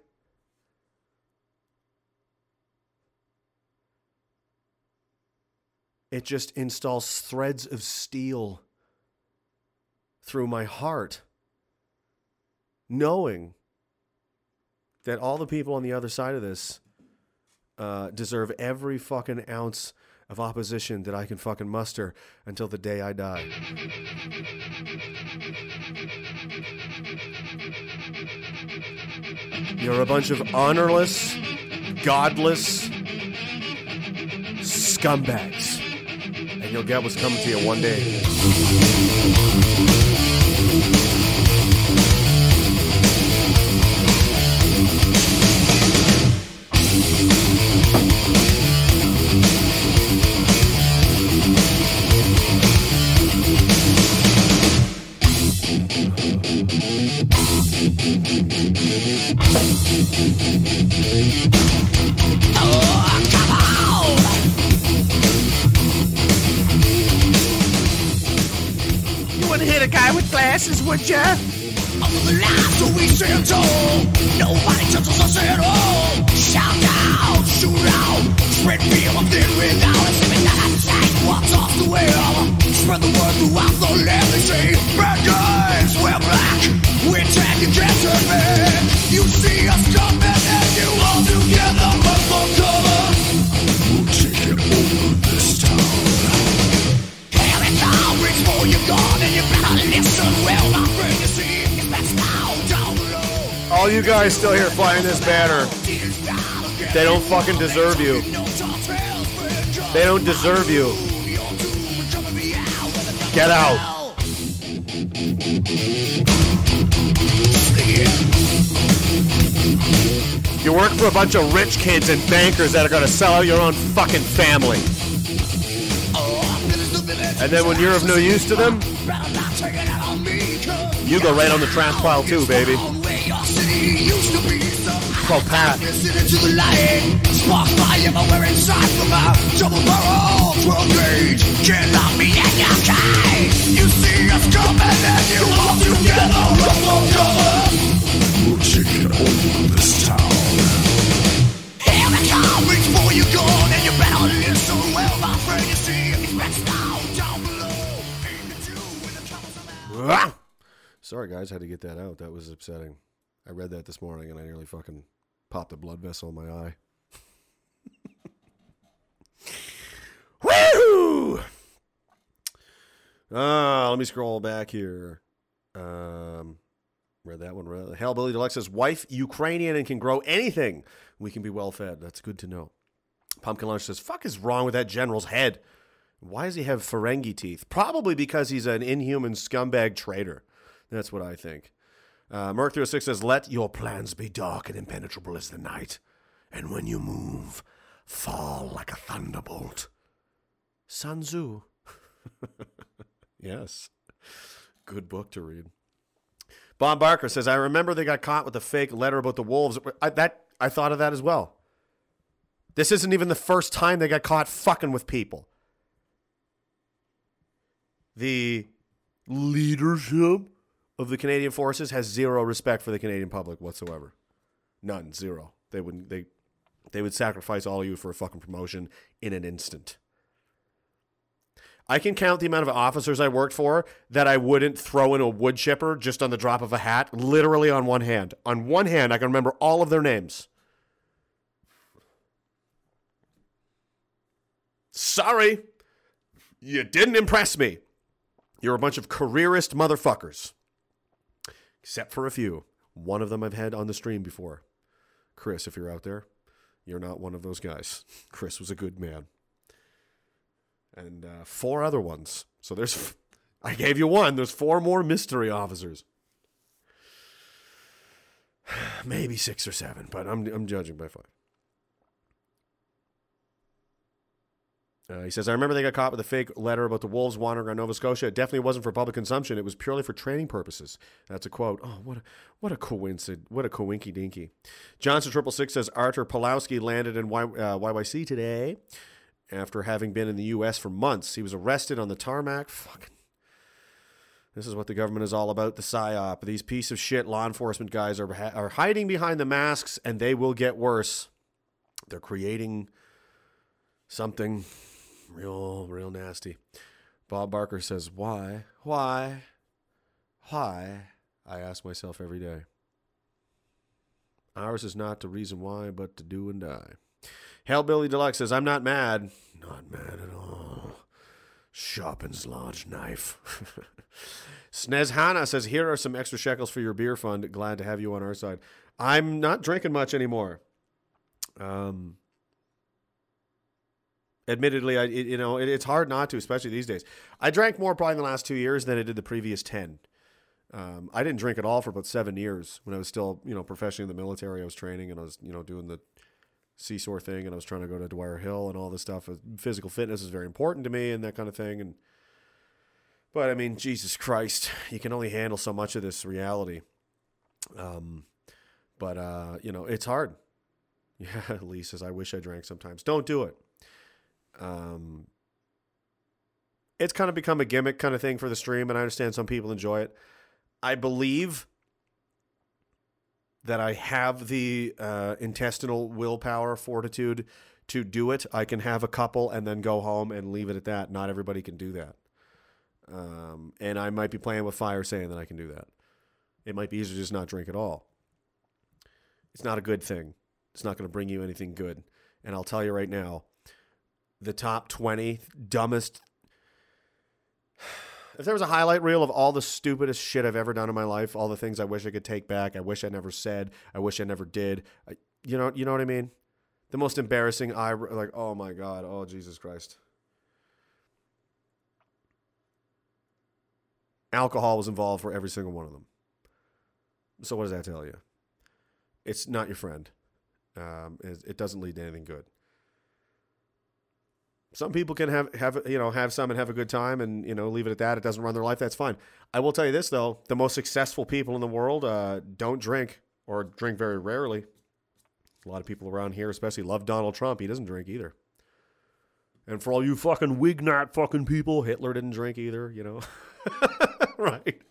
Speaker 3: It just installs threads of steel through my heart, knowing that all the people on the other side of this uh, deserve every fucking ounce of opposition that I can fucking muster until the day I die. You're a bunch of honorless, godless scumbags. You'll get what's coming to you one day.
Speaker 11: You glasses, would ya? All the lives that we stand tall, nobody touches us at all. Shout out, shoot out, spread fear of thin without us. Living that outside, walked off the wheel. Spread the word throughout the land. They say, bad guys, we're black. We're tagging cancer. You see us coming and you all together, but for cover. We'll take it over this town. Here it all reach for your gun and you
Speaker 3: All you guys still here flying this banner, they don't fucking deserve you. They don't deserve you. Get out. You work for a bunch of rich kids and bankers that are to sell out your own fucking family. And then when you're of no use to them, you go right on the trash pile too, baby. Called Pat.
Speaker 11: Into the light, spark fire inside from a double barrel, 12 gauge. Can't lock me in your kind. You see us coming and you all together cover. We'll take it over this town. Here it comes, reach for your gun and you better listen well, my friend. You see it's down below. Aim with of!
Speaker 3: Sorry, guys, had to get that out. That was upsetting. I read that this morning and I nearly fucking popped a blood vessel in my eye. Woo! Uh, let me scroll back here. Um, read that one. Read. Hellbilly Deluxe says, wife Ukrainian and can grow anything. We can be well fed. That's good to know. Pumpkin Lunch says, fuck is wrong with that general's head? Why does he have Ferengi teeth? Probably because he's an inhuman scumbag traitor. That's what I think. Uh, Merc306 says, Let your plans be dark and impenetrable as the night, and when you move, fall like a thunderbolt. Sun Tzu. yes. Good book to read. Bob Barker says, I remember they got caught with a fake letter about the wolves. I, that, I thought of that as well. This isn't even the first time they got caught fucking with people. The leadership of the Canadian forces has zero respect for the Canadian public whatsoever. None, zero. They wouldn't they they would sacrifice all of you for a fucking promotion in an instant. I can count the amount of officers I worked for that I wouldn't throw in a wood chipper just on the drop of a hat, literally on one hand. On one hand, I can remember all of their names. Sorry, you didn't impress me. You're a bunch of careerist motherfuckers. Except for a few. One of them I've had on the stream before. Chris, if you're out there, you're not one of those guys. Chris was a good man. And uh, four other ones. So there's, I gave you one. There's four more mystery officers. Maybe six or seven, but I'm, I'm judging by five. Uh, he says, I remember they got caught with a fake letter about the wolves wandering around Nova Scotia. It definitely wasn't for public consumption. It was purely for training purposes. That's a quote. Oh, what a, what a coincidence. What a coinky dinky. Johnson Triple Six says Artur Pawlowski landed in y, uh, YYC today after having been in the U.S. for months. He was arrested on the tarmac. Fucking. This is what the government is all about the psyop. These piece of shit law enforcement guys are, are hiding behind the masks, and they will get worse. They're creating something real, real nasty. Bob Barker says, Why? Why? Why? I ask myself every day. Ours is not to reason why, but to do and die. Hellbilly Deluxe says, I'm not mad. Not mad at all. Sharpens large knife. Snezhana says, Here are some extra shekels for your beer fund. Glad to have you on our side. I'm not drinking much anymore. Um, admittedly, I you know it, it's hard not to, especially these days. I drank more probably in the last two years than I did the previous ten. Um, I didn't drink at all for about seven years when I was still you know professionally in the military. I was training and I was you know doing the seesaw thing and I was trying to go to Dwyer Hill and all this stuff. Physical fitness is very important to me and that kind of thing. And but I mean, Jesus Christ, you can only handle so much of this reality. Um, but uh, you know, it's hard. Yeah, Lee says, I wish I drank sometimes. Don't do it. Um, it's kind of become a gimmick kind of thing for the stream, and I understand some people enjoy it. I believe that I have the uh, intestinal willpower, fortitude to do it. I can have a couple and then go home and leave it at that. Not everybody can do that. Um, and I might be playing with fire saying that I can do that. It might be easier to just not drink at all. It's not a good thing. It's not going to bring you anything good. And I'll tell you right now, the top 20 dumbest. If there was a highlight reel of all the stupidest shit I've ever done in my life, all the things I wish I could take back, I wish I never said, I wish I never did, I, you know, you know what I mean? The most embarrassing, I like, oh my god, oh Jesus Christ. Alcohol was involved for every single one of them. So what does that tell you? It's not your friend. Um, it, it doesn't lead to anything good. Some people can have have you know have some and have a good time and you know leave it at that. It doesn't run their life. That's fine. I will tell you this though: the most successful people in the world uh, don't drink or drink very rarely. A lot of people around here, especially, love Donald Trump. He doesn't drink either. And for all you fucking Wignat fucking people, Hitler didn't drink either. You know, right?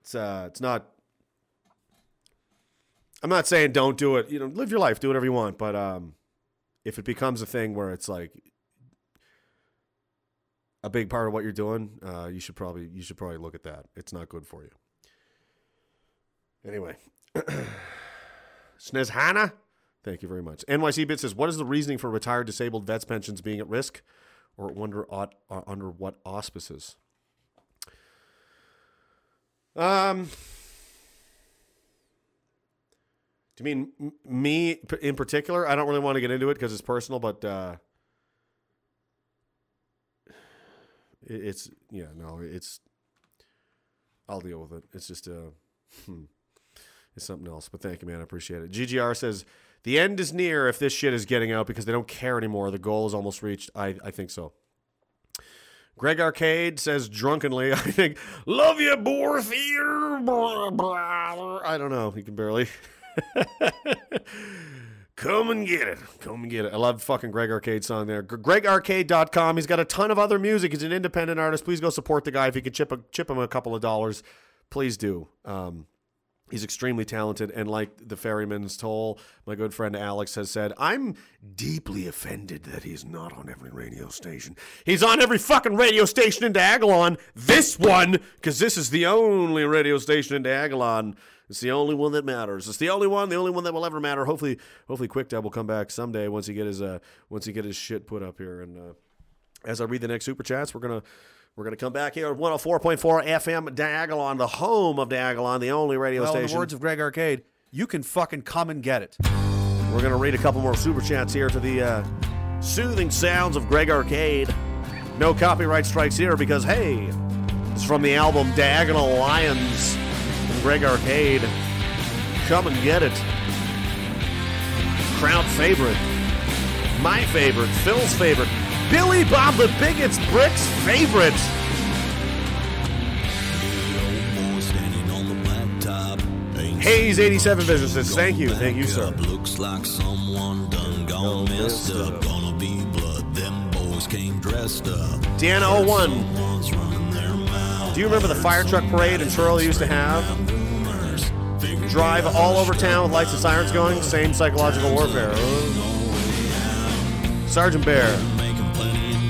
Speaker 3: It's uh, it's not. I'm not saying don't do it. You know, live your life, do whatever you want. But um, if it becomes a thing where it's like a big part of what you're doing, uh, you should probably you should probably look at that. It's not good for you. Anyway, Snezhana, thank you very much. NYC Bit says, "What is the reasoning for retired disabled vets pensions being at risk, or under uh, under what auspices?" Um. You mean me in particular? I don't really want to get into it because it's personal, but uh, it- it's yeah, no, it's. I'll deal with it. It's just uh, hmm, it's something else. But thank you, man. I appreciate it. GGR says the end is near if this shit is getting out because they don't care anymore. The goal is almost reached. I I think so. Greg Arcade says drunkenly, I think, love you, Borthier. I don't know. He can barely. Come and get it. Come and get it. I love fucking Greg Arcade song there. GregArcade.com. He's got a ton of other music. He's an independent artist. Please go support the guy. If you could chip, a, chip him a couple of dollars, please do. Um, he's extremely talented. And like the Ferryman's Toll, my good friend Alex has said, I'm deeply offended that he's not on every radio station. He's on every fucking radio station in Diagolon. This one, because this is the only radio station in Diagolon. It's the only one that matters. It's the only one, the only one that will ever matter. Hopefully, hopefully, Quick Dub will come back someday once he get his uh once he get his shit put up here. And uh, as I read the next super chats, we're gonna we're gonna come back here at 104.4 FM Diagolon, the home of Diagolon, the only radio
Speaker 12: Well, in
Speaker 3: station.
Speaker 12: the words of Greg Arcade, you can fucking come and get it.
Speaker 3: We're going to read a couple more super chats here to the uh, soothing sounds of Greg Arcade. No copyright strikes here because, hey, it's from the album Diagonal Lions Greg Arcade. Come and get it. Crowd favorite. My favorite. Phil's favorite. Billy Bob the Bigot's Brick's favorite. Hayes 87 Vision says, thank you. Thank you, sir.
Speaker 1: Looks like someone done gone messed up. Gonna be blood. Them boys came dressed up.
Speaker 3: Deanna 01. Do you remember the fire truck parade in Truro used to have? Drive all over town with lights and sirens going? Same psychological warfare. Sergeant Bear.
Speaker 1: Making plenty of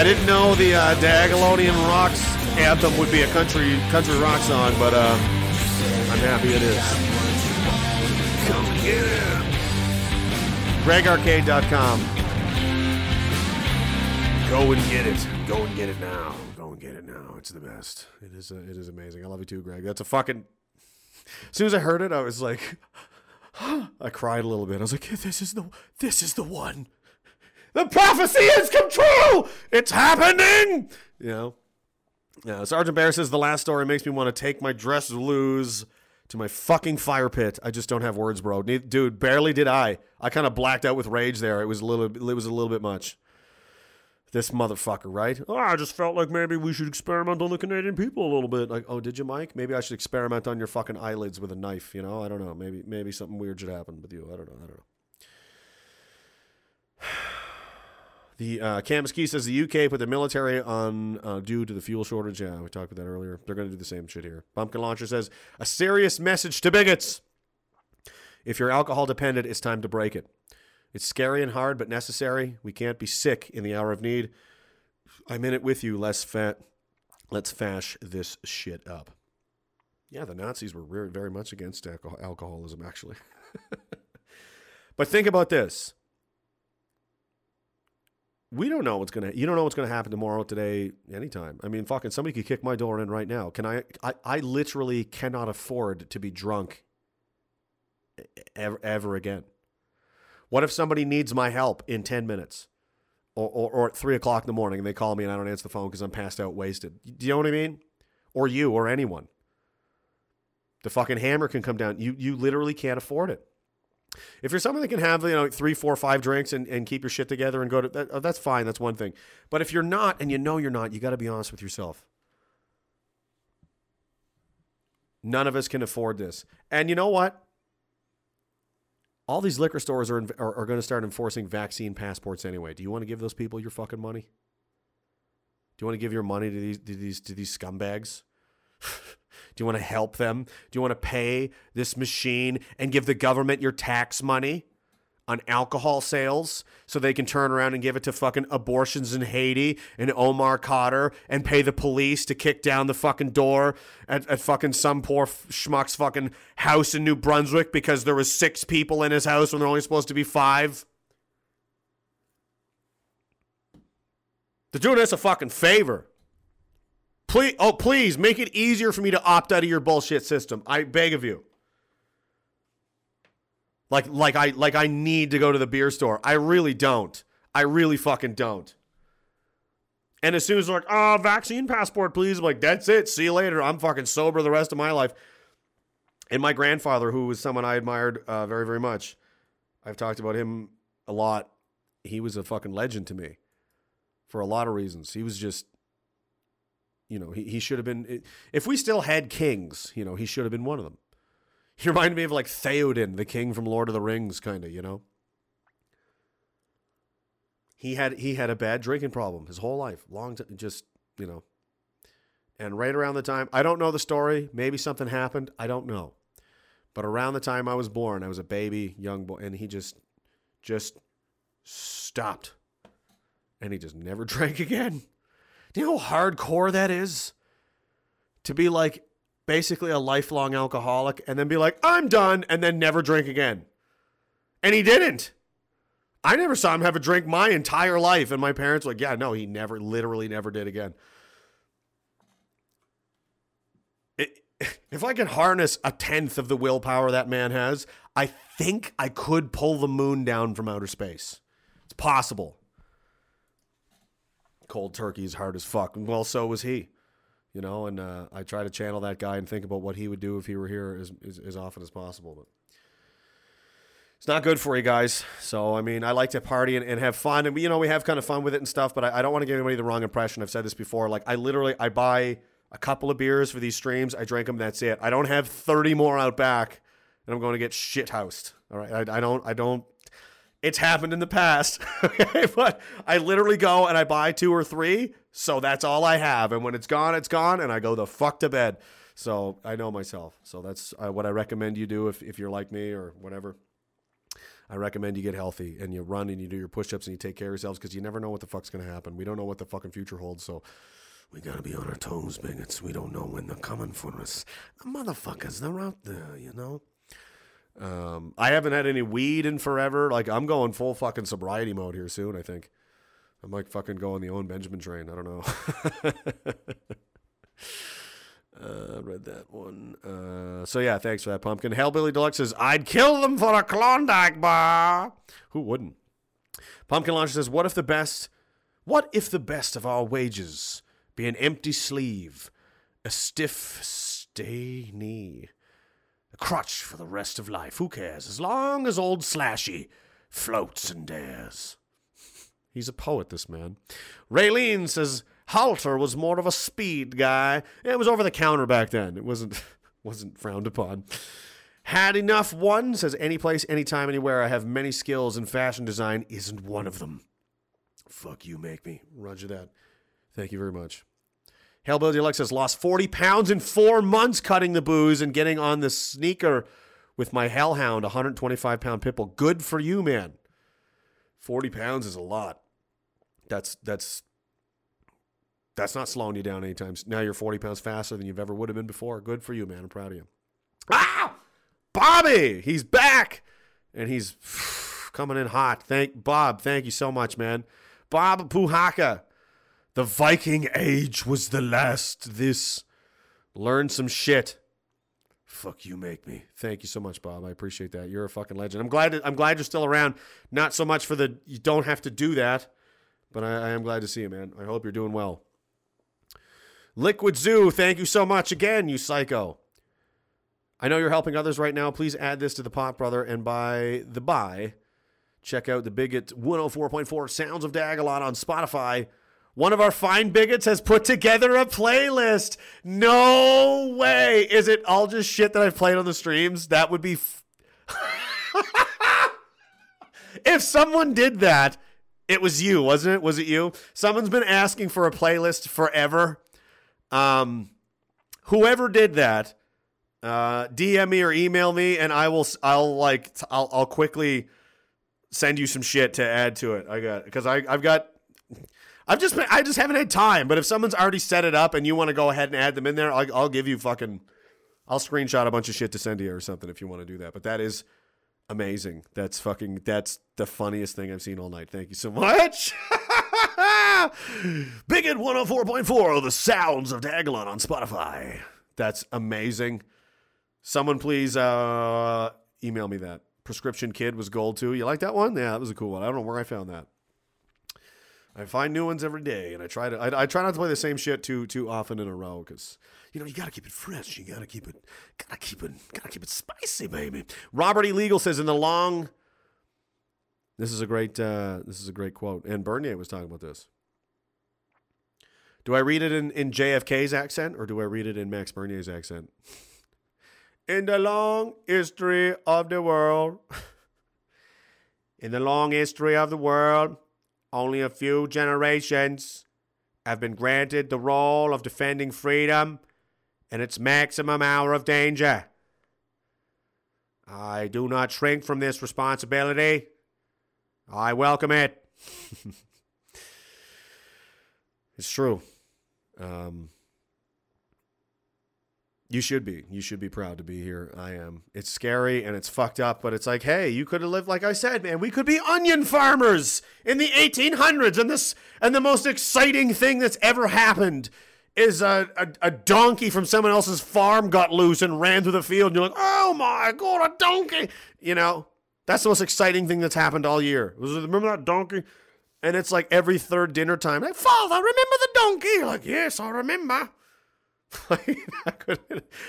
Speaker 1: You want
Speaker 3: know the uh, Rocks anthem would be a country country rock song, but uh, I'm happy it is. Come get. GregArcade.com. Go and get it. Go and get it now. Go and get it now. It's the best. It is. Uh, it is amazing. I love you too, Greg. That's a fucking. As soon as I heard it, I was like, I cried a little bit. I was like, "This is the. This is the one. The prophecy has come true. It's happening." You know. Yeah, Sergeant Bear says the last story makes me want to take my dress loose to my fucking fire pit. I just don't have words, bro. Dude, barely did I. I kind of blacked out with rage there. It was a little. It was a little bit much. This motherfucker, right? Oh, I just felt like maybe we should experiment on the Canadian people a little bit. Like, oh, did you, Mike? Maybe I should experiment on your fucking eyelids with a knife. You know, I don't know. Maybe, maybe something weird should happen with you. I don't know. I don't know. The uh, Camus Key says the UK put the military on uh, due to the fuel shortage. Yeah, we talked about that earlier. They're going to do the same shit here. Pumpkin Launcher says a serious message to bigots. If you're alcohol dependent, it's time to break it. It's scary and hard, but necessary. We can't be sick in the hour of need. I'm in it with you. Less fat. Let's fash this shit up. Yeah, the Nazis were very much against alcoholism, actually. but think about this we don't know what's gonna you don't know what's gonna happen tomorrow today anytime. I mean fucking somebody could kick my door in right now. Can i i, I literally cannot afford to be drunk ever, ever again. What if somebody needs my help in 10 minutes? Or, or, or at 3 o'clock in the morning and they call me and i don't answer the phone because i'm passed out wasted. Do you know what i mean? Or you or anyone. The fucking hammer can come down. You you literally can't afford it if you're someone that can have, you know, three, four, five drinks and, and keep your shit together and go to that, oh, that's fine. That's one thing. But if you're not and you know you're not, you got to be honest with yourself. None of us can afford this. And you know what? All these liquor stores are, are, are going to start enforcing vaccine passports anyway. Do you want to give those people your fucking money? Do you want to give your money to these to these to these scumbags? Do you want to help them? Do you want to pay this machine and give the government your tax money on alcohol sales so they can turn around and give it to fucking abortions in Haiti and Omar Khadr and pay the police to kick down the fucking door at, at fucking some poor schmuck's fucking house in New Brunswick because there was six people in his house when there only supposed to be five? They're doing us a fucking favor. Please, oh, please make it easier for me to opt out of your bullshit system. I beg of you. Like, like I, like I need to go to the beer store. I really don't. I really fucking don't. And as soon as they're like, oh, vaccine passport, please, I'm like, that's it. See you later. I'm fucking sober the rest of my life. And my grandfather, who was someone I admired uh, very, very much, I've talked about him a lot. He was a fucking legend to me for a lot of reasons. He was just you know, he, he should have been. If we still had kings, you know, he should have been one of them. He reminded me of like Theoden, the king from Lord of the Rings, kind of, you know. He had he had a bad drinking problem his whole life, long time, just you know. And right around the time, I don't know the story. Maybe something happened. I don't know. But around the time I was born, I was a baby, young boy, and he just, just stopped, and he just never drank again. Do you know how hardcore that is? To be like basically a lifelong alcoholic and then be like, I'm done, and then never drink again. And he didn't. I never saw him have a drink my entire life. And my parents were like, yeah, no, he never, literally never did again. It, if I could harness a tenth of the willpower that man has, I think I could pull the moon down from outer space. It's possible cold turkey is hard as fuck. Well, so was he. You know, and uh, I try to channel that guy and think about what he would do if he were here as, as, as often as possible. But it's not good for you guys. So, I mean, I like to party and, and have fun. And, you know, we have kind of fun with it and stuff, but I, I don't want to give anybody the wrong impression. I've said this before. Like, I literally, I buy a couple of beers for these streams. I drink them. That's it. I don't have 30 more out back and I'm going to get shit housed. All right. I, I don't, I don't, it's happened in the past. okay, but I literally go and I buy two or three, so that's all I have. And when it's gone, it's gone, and I go the fuck to bed. So I know myself. So that's uh, what I recommend you do if, if you're like me or whatever. I recommend you get healthy and you run and you do your push-ups and you take care of yourselves because you never know what the fuck's gonna happen. We don't know what the fucking future holds, so we gotta be on our toes, bigots. We don't know when they're coming for us. The motherfuckers, they're out there, you know. Um, I haven't had any weed in forever. Like I'm going full fucking sobriety mode here soon. I think I might fucking go on the Owen Benjamin train. I don't know. uh, read that one. Uh, so yeah, thanks for that, pumpkin. Hellbilly Deluxe says I'd kill them for a Klondike bar. Who wouldn't? Pumpkin Launcher says, "What if the best? What if the best of our wages be an empty sleeve, a stiff stay knee?" Crutch for the rest of life. Who cares? As long as old Slashy floats and dares. He's a poet, this man. Raylene says Hitler was more of a speed guy. It was over the counter back then. It wasn't wasn't frowned upon. Had enough one says any place, anytime, anywhere. I have many skills and fashion design. Isn't one of them. Fuck you, make me. Roger that. Thank you very much. Hellbilly Alexis lost 40 pounds in four months cutting the booze and getting on the sneaker with my Hellhound, 125 pound pitbull. Good for you, man. 40 pounds is a lot. That's that's that's not slowing you down anytime. s- Now you're 40 pounds faster than you've ever would have been before. Good for you, man. I'm proud of you. Ah! Bobby, he's back. And he's coming in hot. Thank Bob. Thank you so much, man. Bob Puhaka. The Viking Age was the last. This. Learn some shit. Fuck you, make me. Thank you so much, Bob. I appreciate that. You're a fucking legend. I'm glad. I'm glad you're still around. Not so much for the. You don't have to do that, but I, I am glad to see you, man. I hope you're doing well. Liquid Zoo, thank you so much again, you psycho. I know you're helping others right now. Please add this to the pot, brother. And by the by, check out the Bigot 104.4 Sounds of Diagolon on Spotify. One of our fine bigots has put together a playlist. No way. Is it all just shit that I've played on the streams? That would be. F- if someone did that, it was you, wasn't it? Was it you? Someone's been asking for a playlist forever. Um, whoever did that, uh, DM me or email me, and I will. I'll like. I'll. I'll quickly send you some shit to add to it. I got because I. I've got. I've just. been- I just haven't had time. But if someone's already set it up and you want to go ahead and add them in there, I'll, I'll give you fucking. I'll screenshot a bunch of shit to send to you or something if you want to do that. But that is amazing. That's fucking. That's the funniest thing I've seen all night. Thank you so much. Big Bigot 104.4, the sounds of Diagolon on Spotify. That's amazing. Someone please uh, email me that. Prescription Kid was gold too. You like that one? Yeah, that was a cool one. I don't know where I found that. I find new ones every day, and I try to. I, I try not to play the same shit too too often in a row because you know you gotta keep it fresh. You gotta keep it. Gotta keep it. Gotta keep it spicy, baby. Robert E. Legal says in the long. This is a great. Uh, this is a great quote, and Bernier was talking about this. Do I read it in, in JFK's accent or do I read it in Max Bernier's accent? In the long history of the world, in the long history of the world, only a few generations have been granted the role of defending freedom in its maximum hour of danger. I do not shrink from this responsibility. I welcome it. it's true. Um, you should be. You should be proud to be here. I am. It's scary and it's fucked up, but it's like, hey, you could have lived like I said, man. We could be onion farmers in the 1800s, and this and the most exciting thing that's ever happened is a, a, a donkey from someone else's farm got loose and ran through the field, and you're like, oh my god, a donkey! You know, that's the most exciting thing that's happened all year. Remember that donkey? And it's like every third dinner time, like, Father, remember the donkey? You're like, yes, I remember.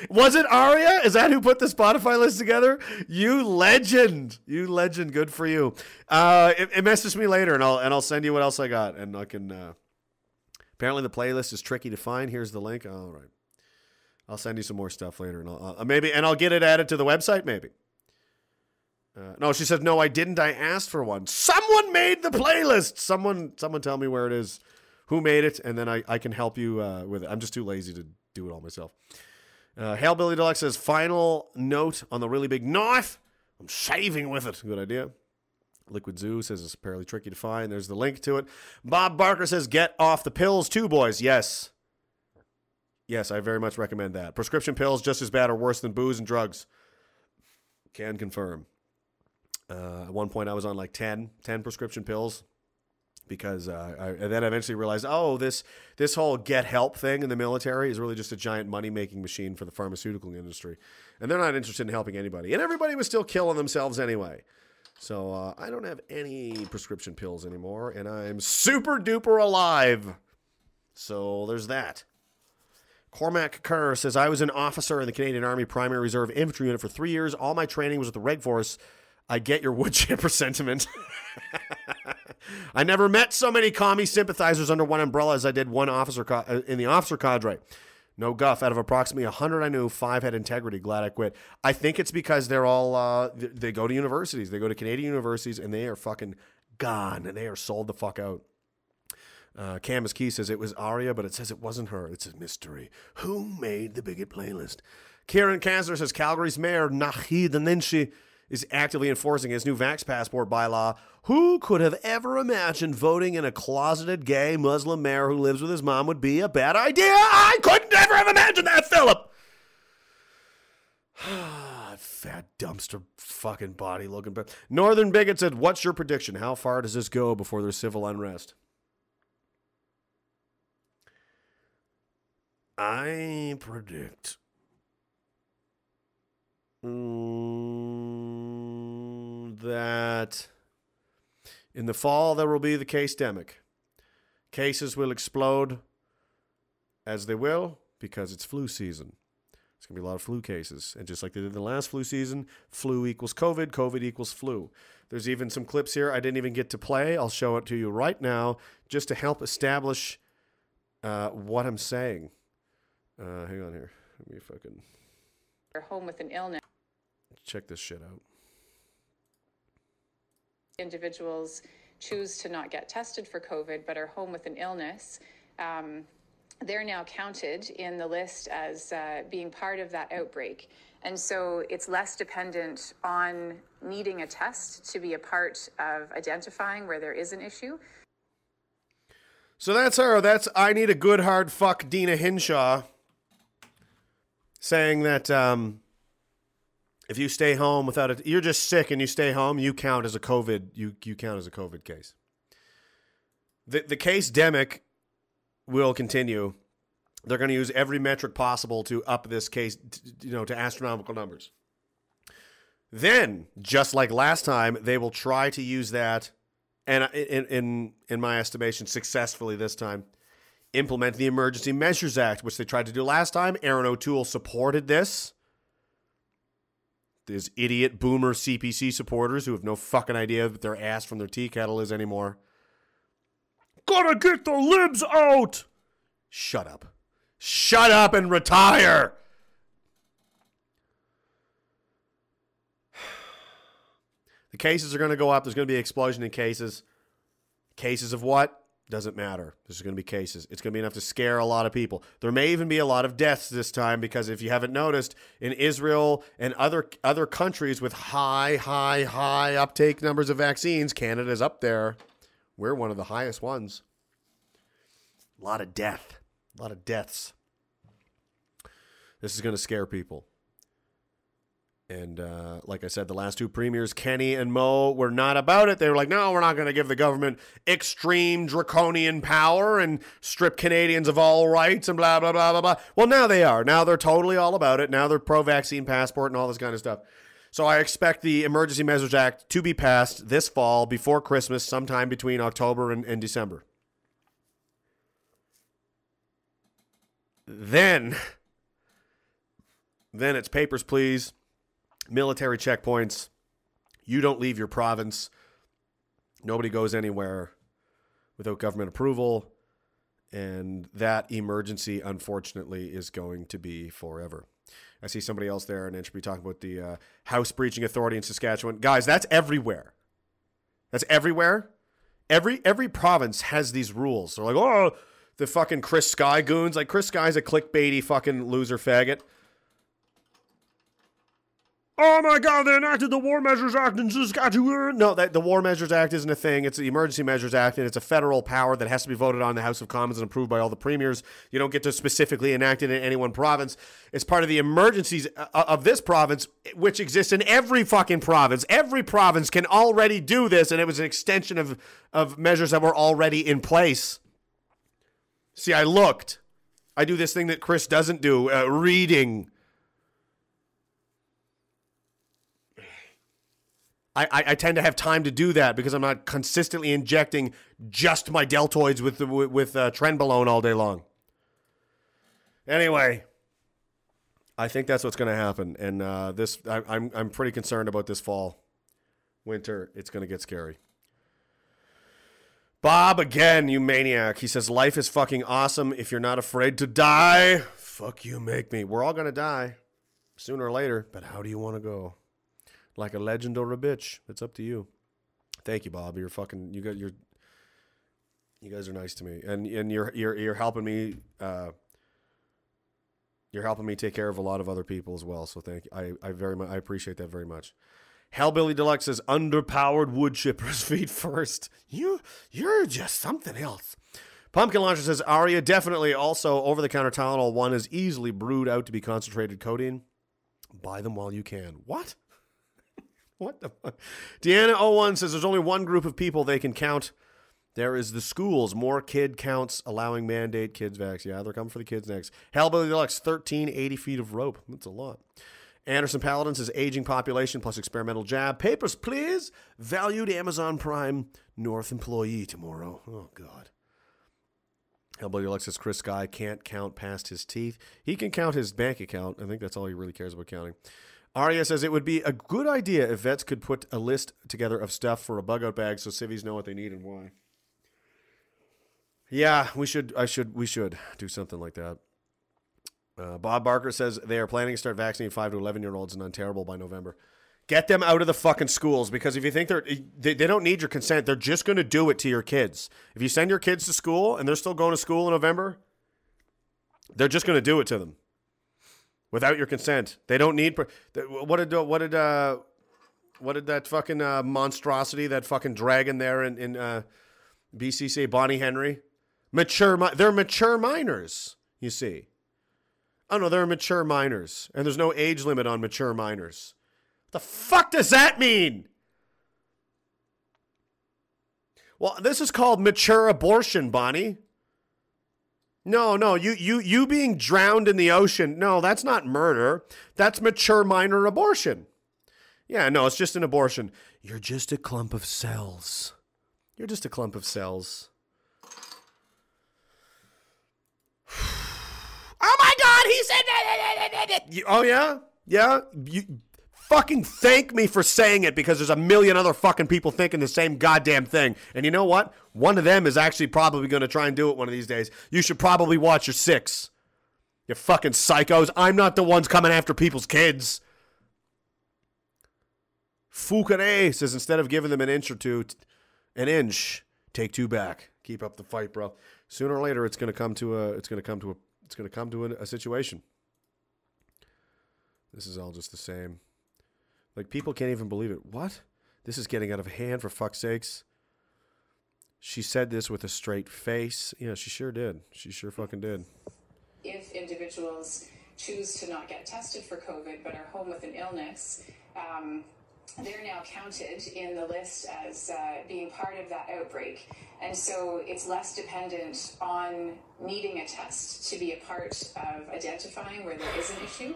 Speaker 3: Was it Aria? Is that who put the Spotify list together? You legend, you legend. Good for you. Uh, it, it me later, and I'll and I'll send you what else I got, and I can. Uh, apparently, the playlist is tricky to find. Here's the link. All right, I'll send you some more stuff later, and I'll uh, maybe and I'll get it added to the website. Maybe. Uh, no, she said no. I didn't. I asked for one. Someone made the playlist. Someone, someone, tell me where it is, who made it, and then I, I can help you uh, with it. I'm just too lazy to do it all myself. Uh, Hellbilly Deluxe says final note on the really big knife. I'm shaving with it. Good idea. Liquid Zoo says it's fairly tricky to find. There's the link to it. Bob Barker says, get off the pills too, boys. Yes. Yes, I very much recommend that. Prescription pills just as bad or worse than booze and drugs. Can confirm. Uh, at one point, I was on like 10, 10 prescription pills because uh, I, and then eventually realized, oh, this this whole get help thing in the military is really just a giant money making machine for the pharmaceutical industry, and they're not interested in helping anybody, and everybody was still killing themselves anyway. So uh, I don't have any prescription pills anymore, and I'm super duper alive. So there's that. Cormac Kerr says, I was an officer in the Canadian Army Primary Reserve Infantry Unit for three years. All my training was with the Reg Force. I get your wood chipper sentiment. I never met so many commie sympathizers under one umbrella as I did one officer co- uh, in the officer cadre. No guff. Out of approximately 100 I knew, five had integrity. Glad I quit. I think it's because they're all, uh, they go to universities. They go to Canadian universities and they are fucking gone. And they are sold the fuck out. Uh, Camus Key says it was Aria, but it says it wasn't her. It's a mystery. Who made the bigot playlist? Kieran Kazler says Calgary's mayor, Naheed Nenshi, is actively enforcing his new Vax Passport bylaw. Who could have ever imagined voting in a closeted gay Muslim mayor who lives with his mom would be a bad idea? I could never have imagined that, Philip! Fat dumpster fucking body looking. But Northern Bigot said, What's your prediction? How far does this go before there's civil unrest? I predict mm, that in the fall there will be the case demic. Cases will explode as they will because it's flu season. It's going to be a lot of flu cases. And just like they did the last flu season, flu equals COVID, COVID equals flu. There's even some clips here I didn't even get to play. I'll show it to you right now just to help establish uh, what I'm saying. Uh, hang on here. Let me fucking
Speaker 13: are home with an illness.
Speaker 3: Check this shit out.
Speaker 13: Individuals choose to not get tested for COVID but are home with an illness. Um, they're now counted in the list as uh, being part of that outbreak. And so it's less dependent on needing a test to be a part of identifying where there is an issue.
Speaker 3: So that's her. That's I need a good hard fuck Deena Hinshaw saying that um, if you stay home without it, you're just sick and you stay home, you count as a COVID. You you count as a COVID case. The the case demic will continue. They're going to use every metric possible to up this case, you know, to astronomical numbers. Then, just like last time, they will try to use that, and in in in my estimation, successfully this time, implement the Emergency Measures Act, which they tried to do last time. Erin O'Toole supported this. These idiot boomer CPC supporters who have no fucking idea what their ass from their tea kettle is anymore. Gotta get the libs out! Shut up. Shut up and retire! The cases are going to go up. There's going to be an explosion in cases. Cases of what? Doesn't matter. There's going to be cases. It's going to be enough to scare a lot of people. There may even be a lot of deaths this time because if you haven't noticed, in Israel and other other countries with high, high, high uptake numbers of vaccines, Canada's up there. We're one of the highest ones. A lot of death. A lot of deaths. This is going to scare people. And uh, like I said, the last two premiers, Kenney and Moe, were not about it. They were like, no, we're not going to give the government extreme draconian power and strip Canadians of all rights and blah, blah, blah, blah, blah. Well, now they are. Now they're totally all about it. Now they're pro vaccine passport and all this kind of stuff. So I expect the Emergency Measures Act to be passed this fall before Christmas, sometime between October and, and December. Then, then it's papers, please military checkpoints. You don't leave your province. Nobody goes anywhere without government approval. And that emergency, unfortunately, is going to be forever. I see somebody else there, and should be talking about the uh, House Breaching Authority in Saskatchewan. Guys, that's everywhere. That's everywhere. Every every province has these rules. They're like, oh, the fucking Chris Sky goons. Like Chris Sky's a clickbaity fucking loser faggot. Oh my God, they enacted the War Measures Act in Saskatchewan. No, that, the War Measures Act isn't a thing. It's the Emergency Measures Act, and it's a federal power that has to be voted on in the House of Commons and approved by all the premiers. You don't get to specifically enact it in any one province. It's part of the emergencies uh, of this province, which exists in every fucking province. Every province can already do this, and it was an extension of, of measures that were already in place. See, I looked. I do this thing that Chris doesn't do uh, reading. I, I, tend to have time to do that because I'm not consistently injecting just my deltoids with with, with uh, trenbolone all day long. Anyway, I think that's what's going to happen, and uh, this I, I'm I'm pretty concerned about this fall, winter. It's going to get scary. Bob again, you maniac. He says life is fucking awesome if you're not afraid to die. Fuck you, make me. We're all going to die sooner or later, but how do you want to go? Like a legend or a bitch? It's up to you. Thank you, Bob. You're fucking. You got your. You guys are nice to me, and and you're you're you're helping me. Uh, you're helping me take care of a lot of other people as well. So thank you. I I very much I appreciate that very much. Hellbilly Deluxe says underpowered wood chippers feet first. You you're just something else. Pumpkin Launcher says Aria definitely also over the counter Tylenol one is easily brewed out to be concentrated codeine. Buy them while you can. What? What the fuck? Deanna01 says there's only one group of people they can count. There is the schools. More kid counts allowing mandate kids vax. Yeah, they're coming for the kids next. Hellbilly Deluxe, 13, 80 feet of rope. That's a lot. Anderson Paladin says aging population plus experimental jab. Papers, please. Valued Amazon Prime North employee tomorrow. Oh, God. Hellbilly Deluxe says Chris Sky can't count past his teeth. He can count his bank account. I think that's all he really cares about counting. Arya says it would be a good idea if vets could put a list together of stuff for a bug out bag so civvies know what they need and why. Yeah, we should. I should. We should do something like that. Uh, Bob Barker says they are planning to start vaccinating five to eleven year olds in Unterrible by November. Get them out of the fucking schools because if you think they're they, they don't need your consent, they're just going to do it to your kids. If you send your kids to school and they're still going to school in November, they're just going to do it to them without your consent. They don't need. per- What did what did uh, what did that fucking uh, monstrosity, that fucking dragon there in in uh, BC say? Bonnie Henry, mature. mi- They're mature minors. You see. Oh no, they're mature minors, and there's no age limit on mature minors. The fuck does that mean? Well, this is called mature abortion, Bonnie. No, no, you you you being drowned in the ocean. No, that's not murder. That's mature minor abortion. Yeah, no, it's just an abortion. You're just a clump of cells. You're just a clump of cells. Oh my God, he said that. Oh yeah, yeah. You fucking thank me for saying it because there's a million other fucking people thinking the same goddamn thing. And you know what? One of them is actually probably going to try and do it one of these days. You should probably watch your six. You fucking psychos. I'm not the ones coming after people's kids. Foucault says instead of giving them an inch or two, an inch, take two back. Keep up the fight, bro. Sooner or later, it's gonna come to a. It's gonna come to a. It's gonna come to a, a situation. This is all just the same. Like people can't even believe it. What? This is getting out of hand for fuck's sakes. She said this with a straight face. Yeah, she sure did. She sure fucking did.
Speaker 13: if individuals choose to not get tested for COVID but are home with an illness, um, they're now counted in the list as uh, being part of that outbreak. And so it's less dependent on needing a test to be a part of identifying where there is an issue.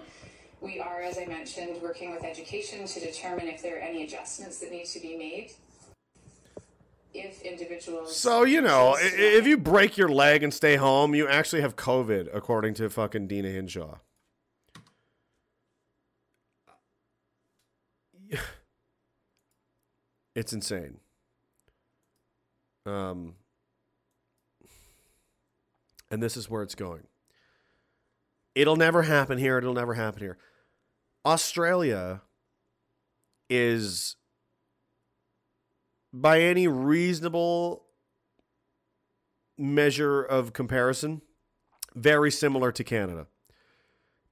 Speaker 13: We are, as I mentioned, working with education to determine if there are any adjustments that need to be made. If individuals.
Speaker 3: So you know, if you break your leg and stay home, you actually have COVID, according to fucking Deena Hinshaw. It's insane. Um, and this is where it's going. It'll never happen here. It'll never happen here. Australia is, by any reasonable measure of comparison, very similar to Canada.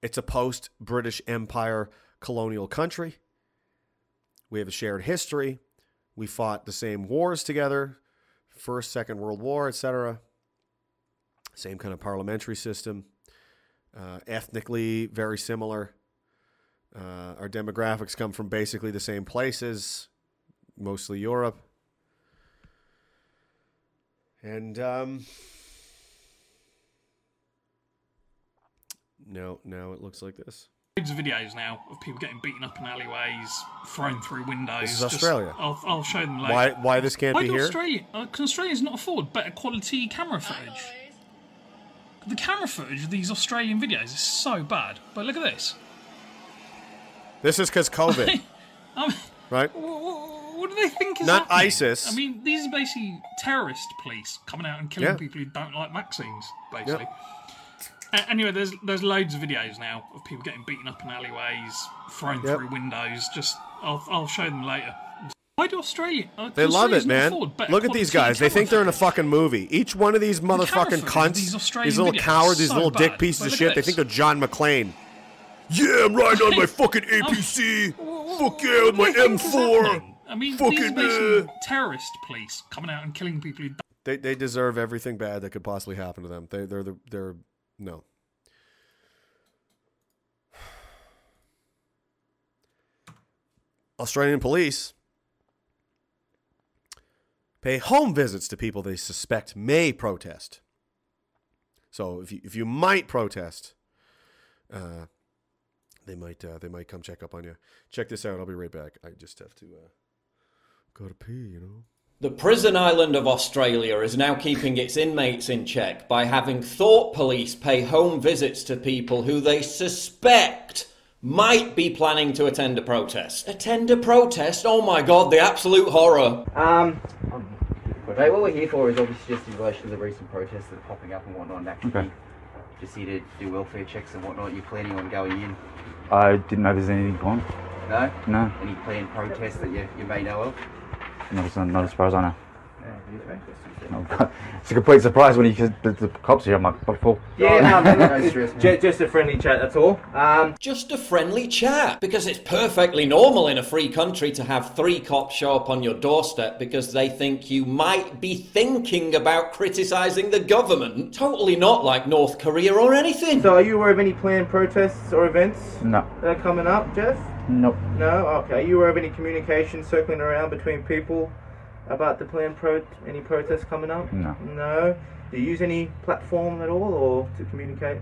Speaker 3: It's a post British Empire colonial country. We have a shared history. We fought the same wars together, First, Second World War, etc. Same kind of parliamentary system. Uh, ethnically, very similar. Uh, our demographics come from basically the same places, mostly Europe. And um, no, now it looks like this.
Speaker 14: Loads of videos now of people getting beaten up in alleyways, thrown through windows.
Speaker 3: This is
Speaker 14: Just-
Speaker 3: Australia.
Speaker 14: I'll, I'll show them later.
Speaker 3: Why? Why this can't
Speaker 14: Why
Speaker 3: be here?
Speaker 14: Australia? Because Australia's not afford better quality camera footage. The camera footage of these Australian videos is so bad. But look at this.
Speaker 3: This is because COVID,
Speaker 14: I mean,
Speaker 3: right?
Speaker 14: what do they think is
Speaker 3: Not
Speaker 14: happening?
Speaker 3: ISIS.
Speaker 14: I mean, these are basically terrorist police coming out and killing
Speaker 3: Yeah.
Speaker 14: people who don't like vaccines, basically. Anyway, there's there's loads of videos now of people getting beaten up in alleyways, thrown through windows. Just I'll I'll show them later. Why do Australia? uh,
Speaker 3: They love it, man. Look at these guys. They think they're in a fucking movie. Each one of these motherfucking cunts,
Speaker 14: these
Speaker 3: these, little cowards, these
Speaker 14: so
Speaker 3: little dick pieces of shit,
Speaker 14: at
Speaker 3: they think they're John McClane. Yeah, I'm riding on my fucking APC. Fuck yeah, with my
Speaker 14: What do they think is
Speaker 3: M4.
Speaker 14: I mean,
Speaker 3: Fucking uh,
Speaker 14: terrorist police coming out and killing people
Speaker 3: They they deserve everything bad that could possibly happen to them. They they're the they're no. Australian police pay home visits to people they suspect may protest. So if you if you might protest, uh, they might uh, they might come check up on you. Check this out. I'll be right back. I just have to uh, go to pee. You know.
Speaker 15: The prison island of Australia is now keeping its inmates in check by having thought police pay home visits to people who they suspect might be planning to attend a protest. Attend a protest? Oh my god, the absolute horror.
Speaker 16: Um, mate, what we're here for is obviously just in relation to the recent protests that are popping up and whatnot, and actually
Speaker 17: Okay.
Speaker 16: just here to do welfare checks and whatnot. You're planning on going in?
Speaker 17: I didn't know there's anything on.
Speaker 16: No?
Speaker 17: No.
Speaker 16: Any planned protests that you, you may know of?
Speaker 17: Not as, not as far as I know.
Speaker 16: Yeah,
Speaker 17: No, It's a complete surprise when you the, the cops here. I'm like, what for?
Speaker 16: Yeah, no, no, no, stress,
Speaker 17: ju-
Speaker 16: just a friendly chat, that's all. Um,
Speaker 15: Just a friendly chat. Because it's perfectly normal in a free country to have three cops show up on your doorstep because they think you might be thinking about criticising the government. Totally not like North Korea or anything.
Speaker 16: So, are you aware of any planned protests or events
Speaker 17: No.
Speaker 16: that are coming up, Jeff?
Speaker 17: Nope.
Speaker 16: No? Okay. Are you aware of any communication circling around between people about the planned pro any protests coming up?
Speaker 17: No.
Speaker 16: No. Do you use any platform at all or to communicate?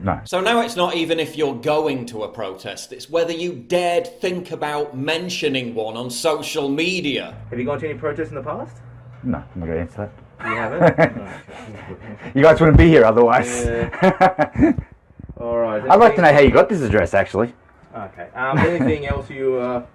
Speaker 17: No.
Speaker 15: So now it's not even if you're going to a protest, it's whether you dared think about mentioning one on social media.
Speaker 16: Have you gone to any protests in the past?
Speaker 17: No, I'm not going to answer that.
Speaker 16: You haven't?
Speaker 17: you guys wouldn't be here otherwise.
Speaker 16: All right.
Speaker 17: I'd like to know how you got this address, actually.
Speaker 16: Okay. Um, anything else you uh,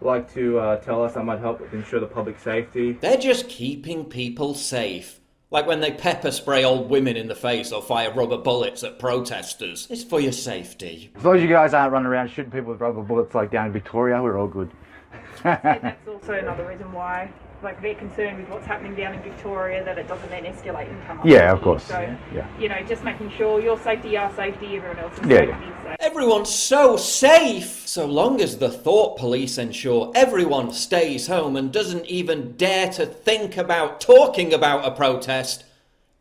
Speaker 16: like to uh, tell us that might help ensure the public safety?
Speaker 15: They're just keeping people safe. Like when they pepper spray old women in the face or fire rubber bullets at protesters. It's for your safety.
Speaker 17: As long as you guys aren't running around shooting people with rubber bullets like down in Victoria, we're all good.
Speaker 18: That's also another reason why, like, they're concerned with what's happening down in Victoria, that it doesn't then escalate and come up.
Speaker 17: Yeah, of course.
Speaker 18: So,
Speaker 17: Yeah.
Speaker 18: you know, just making sure your safety, our safety, everyone else's
Speaker 17: Yeah,
Speaker 18: safety
Speaker 17: yeah.
Speaker 18: is safe.
Speaker 15: Everyone's so safe! So long as the thought police ensure everyone stays home and doesn't even dare to think about talking about a protest,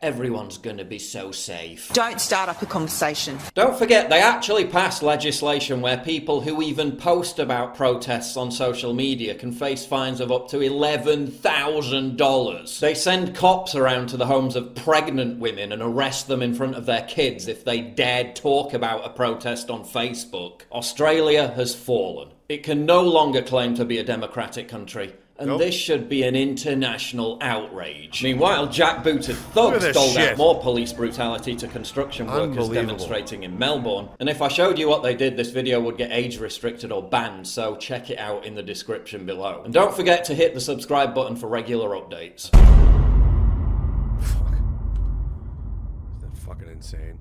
Speaker 15: everyone's gonna be so safe.
Speaker 19: Don't start up a conversation.
Speaker 15: Don't forget, they actually passed legislation where people who even post about protests on social media can face fines of up to $11,000. They send cops around to the homes of pregnant women and arrest them in front of their kids if they dared talk about a protest on Facebook. Australia has fallen. It can no longer claim to be a democratic country. And this should be an international outrage. Meanwhile, jackbooted
Speaker 3: Look
Speaker 15: thugs
Speaker 3: this
Speaker 15: doled out more police brutality to construction workers demonstrating in Melbourne. And if I showed you what they did, this video would get age restricted or banned, so check it out in the description below. And don't forget to hit the subscribe button for regular updates.
Speaker 3: That's fucking insane.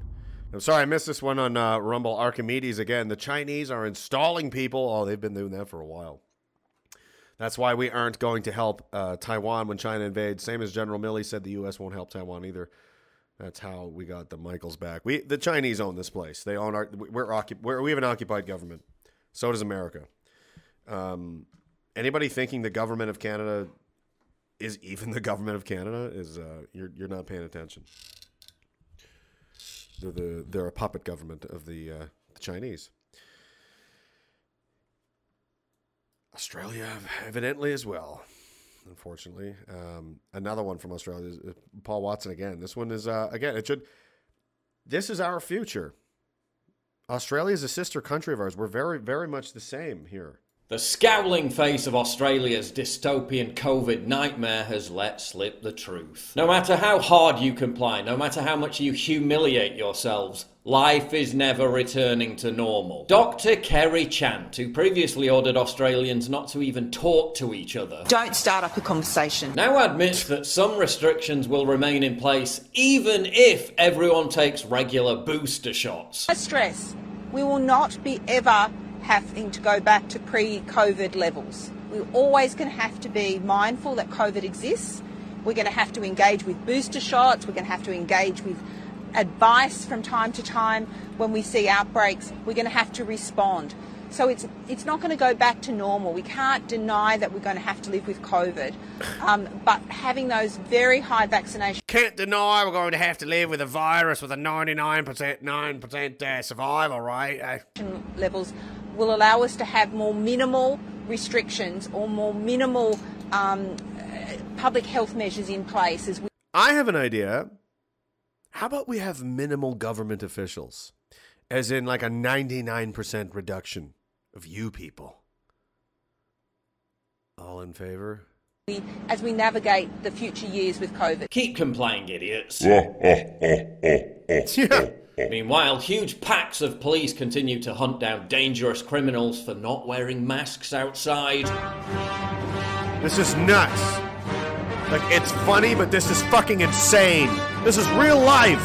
Speaker 3: I'm sorry I missed this one on uh, Rumble Archimedes again. The Chinese are installing people. Oh, they've been doing that for a while. That's why we aren't going to help uh, Taiwan when China invades. Same as General Milley said, the U.S. won't help Taiwan either. That's how we got the Michaels back. We the Chinese own this place. They own our. We're, occup- we're we have an occupied government. So does America. Um, anybody thinking the government of Canada is even the government of Canada is uh, you're you're not paying attention. They're the they're a puppet government of the, uh, the Chinese. Australia, evidently as well. Unfortunately, um, another one from Australia is uh, Paul Watson again. This one is uh, again. It should. This is our future. Australia is a sister country of ours. We're very, very much the same here.
Speaker 15: The scowling face of Australia's dystopian COVID nightmare has let slip the truth. No matter how hard you comply, no matter how much you humiliate yourselves, life is never returning to normal. Dr. Kerry Chant, who previously ordered Australians not to even talk to each other,
Speaker 19: Don't start up a conversation.
Speaker 15: now admits that some restrictions will remain in place even if everyone takes regular booster shots.
Speaker 20: I stress. We will not be ever having to go back to pre-COVID levels. We're always going to have to be mindful that COVID exists. We're going to have to engage with booster shots. We're going to have to engage with advice from time to time when we see outbreaks. We're going to have to respond. So it's it's not going to go back to normal. We can't deny that we're going to have to live with COVID, um, but having those very high vaccination
Speaker 3: Can't deny we're going to have to live with a virus with a 99% 9% uh, survival rate. Uh,
Speaker 20: levels will allow us to have more minimal restrictions or more minimal um, uh, public health measures in place as we
Speaker 3: I have an idea. How about we have minimal government officials? As in, like a 99% reduction of you people. All in favor?
Speaker 20: as we navigate the future years with COVID.
Speaker 15: Keep complaining, idiots.
Speaker 3: yeah.
Speaker 15: Meanwhile, huge packs of police continue to hunt down dangerous criminals for not wearing masks outside.
Speaker 3: This is nuts. Like, it's funny, but this is fucking insane. This is real life.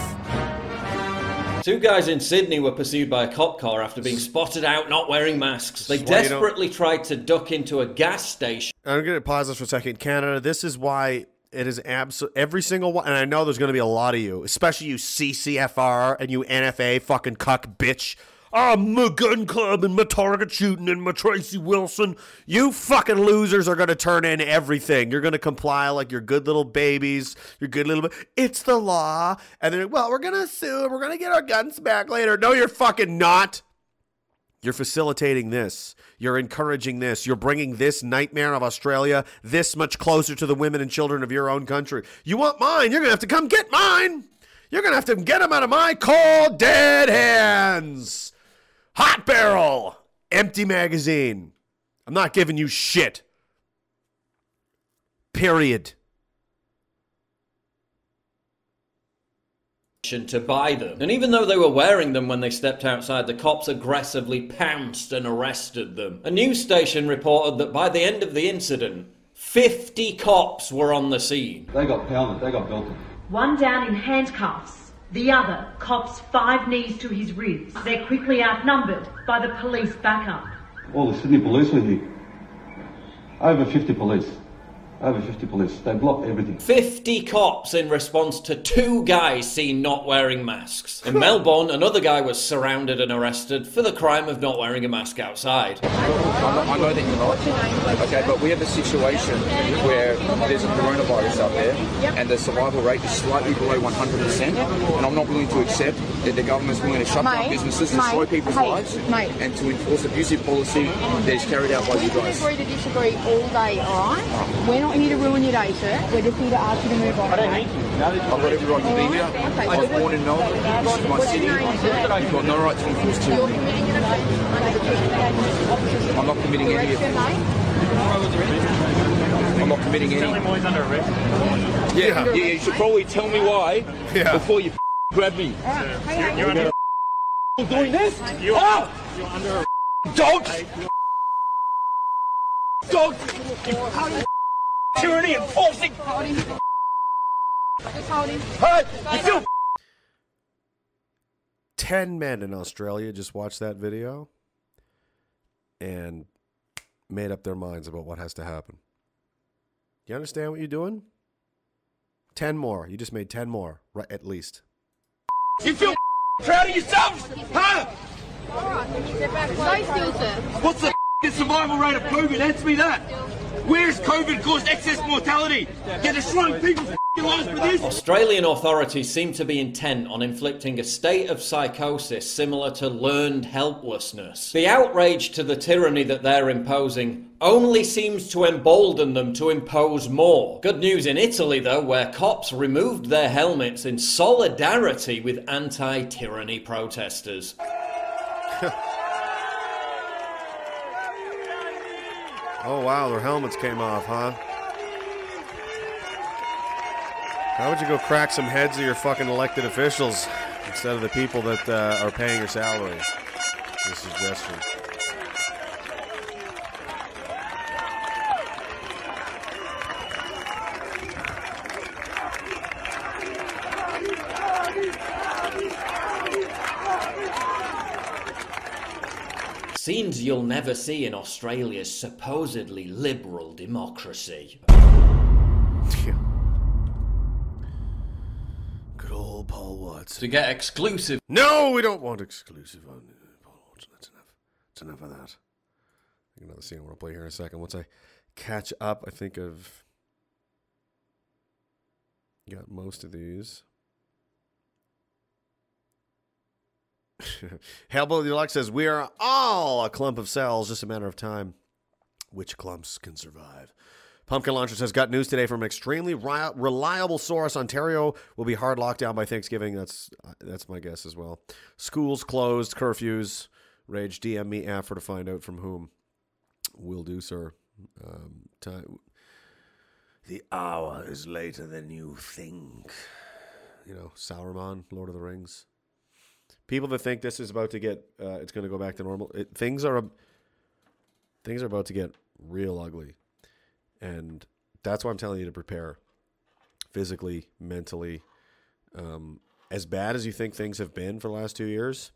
Speaker 15: Two guys in Sydney were pursued by a cop car after being spotted out not wearing masks. They
Speaker 3: This is why you don't-
Speaker 15: desperately tried to duck into a gas station.
Speaker 3: I'm going to pause this for a second. Canada, this is why it is absolute. Every single one, and I know there's going to be a lot of you, especially you CCFR and you NFA fucking cuck bitch. I'm my gun club and my target shooting and my Tracy Wilson. You fucking losers are going to turn in everything. You're going to comply like you're good little babies. You're good little. It's the law. And then, well, we're going to sue. We're going to get our guns back later. No, you're fucking not. You're facilitating this. You're encouraging this. You're bringing this nightmare of Australia this much closer to the women and children of your own country. You want mine? You're going to have to come get mine. You're going to have to get them out of my cold, dead hands. Hot barrel. Empty magazine. I'm not giving you shit. Period.
Speaker 15: To buy them. And even though they were wearing them when they stepped outside, the cops aggressively pounced and arrested them. A news station reported that by the end of the incident, 50 cops were on the scene.
Speaker 21: They got pounded, they got belted.
Speaker 22: One down in handcuffs, the other cops five knees to his ribs. They're quickly outnumbered by the police backup.
Speaker 21: All the Sydney police were here. Over 50 police. Over 50 police. They blocked everything.
Speaker 15: 50 cops in response to two guys seen not wearing masks. In Melbourne, another guy was surrounded and arrested for the crime of not wearing a mask outside.
Speaker 8: I know, I know that you're not. Okay, but we have a situation where there's a coronavirus out there and the survival rate is slightly below 100%. And I'm not willing to accept that the government's willing to shut down businesses,
Speaker 23: and
Speaker 8: destroy people's
Speaker 23: hey,
Speaker 8: lives,
Speaker 23: mate.
Speaker 8: and to enforce abusive policy that is carried out by you
Speaker 23: We can
Speaker 8: guys.
Speaker 23: agree to disagree all day, alright? We're not here to ruin your day, sir. We're just here to ask you to move on. I don't need you.
Speaker 8: I've got every right to be here.
Speaker 23: Okay,
Speaker 8: I was
Speaker 23: so
Speaker 8: born in Melbourne. This is my
Speaker 23: What's
Speaker 8: city.
Speaker 23: your name, sir?
Speaker 8: You've got no right to enforce
Speaker 23: You're
Speaker 8: tyranny.
Speaker 23: committing an offence under the Chief
Speaker 8: I'm not committing any
Speaker 23: Arrest
Speaker 8: of. I'm not committing any. Yeah,
Speaker 23: Yeah.
Speaker 8: yeah, you should probably tell me why before you grab me.
Speaker 23: Hey,
Speaker 8: You're
Speaker 23: hey.
Speaker 8: gonna doing this? Oh!
Speaker 23: You're under
Speaker 8: Dogs! Dogs! Tyranny enforcing!
Speaker 23: Hold him. Just hold him.
Speaker 8: Hey, you feel
Speaker 3: 10 men in Australia just watched that video and made up their minds about what has to happen. You understand what you're doing? 10 more. You just made 10 more, right, at least.
Speaker 8: You feel proud of yourselves? Huh?
Speaker 23: Alright, back. Stay still, sir.
Speaker 8: What's the
Speaker 24: the survival rate of COVID? Answer me that. Where's COVID caused excess mortality? Get the shrunk people's f***ing lives for this?
Speaker 15: Australian authorities seem to be intent on inflicting a state of psychosis similar to learned helplessness. The outrage to the tyranny that they're imposing only seems to embolden them to impose more. Good news in Italy, though, where cops removed their helmets in solidarity with anti tyranny protesters.
Speaker 3: Oh wow, their helmets came off, huh? How would you go crack some heads of your fucking elected officials instead of the people that uh, are paying your salary? A suggestion.
Speaker 15: Scenes you'll never see in Australia's supposedly liberal democracy.
Speaker 3: Good old Paul Watson.
Speaker 15: To get exclusive.
Speaker 3: No, we don't want exclusive on uh, Paul Watson. That's enough. That's enough of that. I think another scene I want to play here in a second. Once I catch up, I think I've got most of these. Hellbilly Deluxe says, We are all a clump of cells, just a matter of time. Which clumps can survive? Pumpkin Launcher says, Got news today from an extremely reliable source. Ontario will be hard locked down by Thanksgiving. That's that's my guess as well. Schools closed, curfews. Rage, DM me after to find out from whom. Will do, sir. Um, time. The hour is later than you think. You know, Sauron, Lord of the Rings people that think this is about to get uh, it's going to go back to normal it, things are things are about to get real ugly. And that's why i'm telling you to prepare physically mentally um, as bad as you think things have been for the last two years.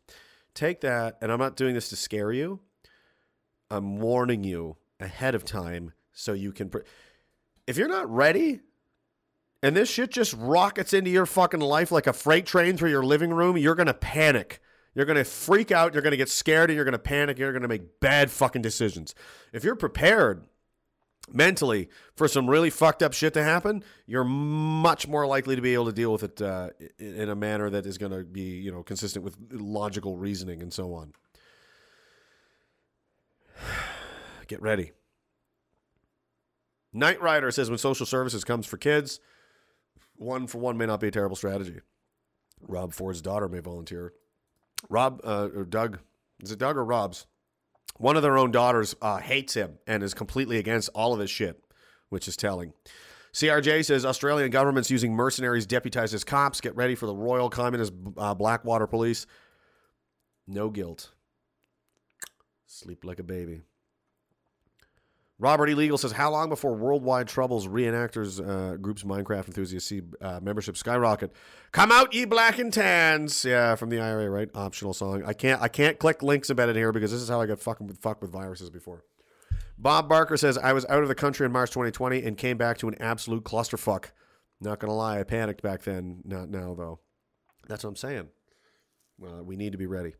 Speaker 3: Take that and i'm not doing this to scare you. I'm warning you ahead of time so you can pre- if you're not ready and this shit just rockets into your fucking life like a freight train through your living room, you're going to panic. You're going to freak out. You're going to get scared and you're going to panic. You're going to make bad fucking decisions. If you're prepared mentally for some really fucked up shit to happen, you're much more likely to be able to deal with it uh, in a manner that is going to be, you know, consistent with logical reasoning and so on. Get ready. Knight Rider says when social services comes for kids, one for one may not be a terrible strategy. Rob Ford's daughter may volunteer. Rob uh, or Doug, is it Doug or Rob's? One of their own daughters uh, hates him and is completely against all of his shit, which is telling. CRJ says Australian government's using mercenaries deputized as cops. Get ready for the Royal Communist uh, Blackwater Police. No guilt. Sleep like a baby. Robert Illegal says, How long before Worldwide Troubles reenactors uh, groups Minecraft enthusiasts see uh, membership skyrocket? Come out, ye black and tans. Yeah, from the IRA, right? Optional song. I can't I can't click links embedded here because this is how I got fucking fucked with viruses before. Bob Barker says, I was out of the country in March 2020 and came back to an absolute clusterfuck. Not gonna lie, I panicked back then. Not now though. That's what I'm saying. Well, we need to be ready.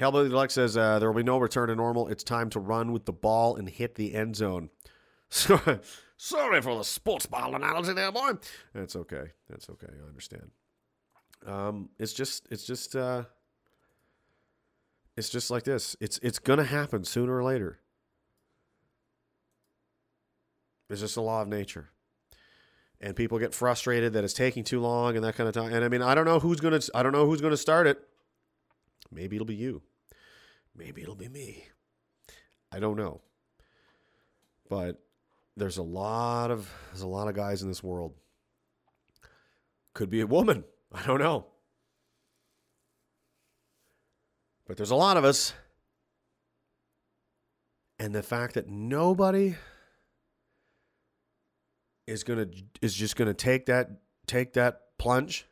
Speaker 3: Hellbilly Deluxe says uh, there will be no return to normal. It's time to run with the ball and hit the end zone. Sorry, sorry for the sports ball analogy there, boy. That's okay. That's okay. I understand. Um, it's just, it's just, uh, it's just like this. It's, it's gonna happen sooner or later. It's just a law of nature and people get frustrated that it's taking too long and that kind of time. And I mean, I don't know who's gonna I don't know who's gonna start it. Maybe it'll be you. Maybe it'll be me. I don't know. But there's a lot of there's a lot of guys in this world. Could be a woman. I don't know. But there's a lot of us. And the fact that nobody is gonna is just gonna take that take that plunge.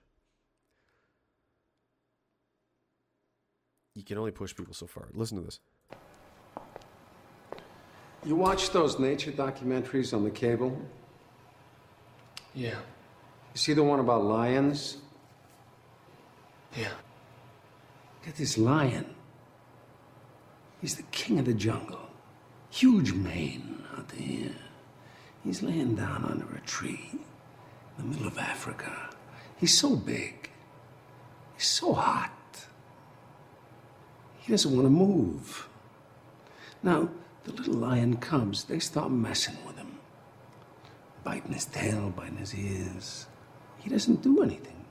Speaker 3: You can only push people so far. Listen to this.
Speaker 25: You watch those nature documentaries on the cable?
Speaker 26: Yeah.
Speaker 25: You see the one about lions?
Speaker 26: Yeah.
Speaker 25: Look at this lion. He's the king of the jungle.
Speaker 11: Huge mane out there. He's laying down under a tree in the middle of Africa. He's so big. He's so hot. He doesn't want to move. Now, the little lion cubs, they start messing with him. Biting his tail, biting his ears. He doesn't do anything.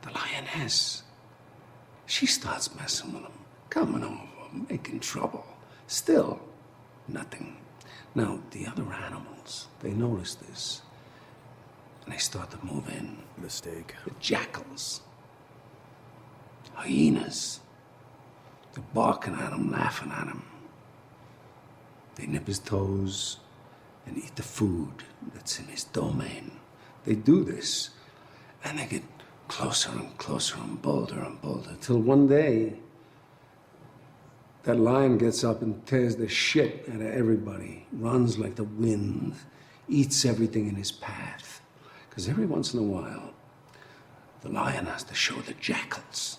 Speaker 11: The lioness, she starts messing with him, coming over, making trouble. Still, nothing. Now, the other animals, they notice this. And they start to move in.
Speaker 3: Mistake.
Speaker 11: The jackals, hyenas, they're barking at him, laughing at him. They nip his toes and eat the food that's in his domain. They do this, and they get closer and closer and bolder and bolder, till one day, that lion gets up and tears the shit out of everybody, runs like the wind, eats everything in his path. Because every once in a while, the lion has to show the jackals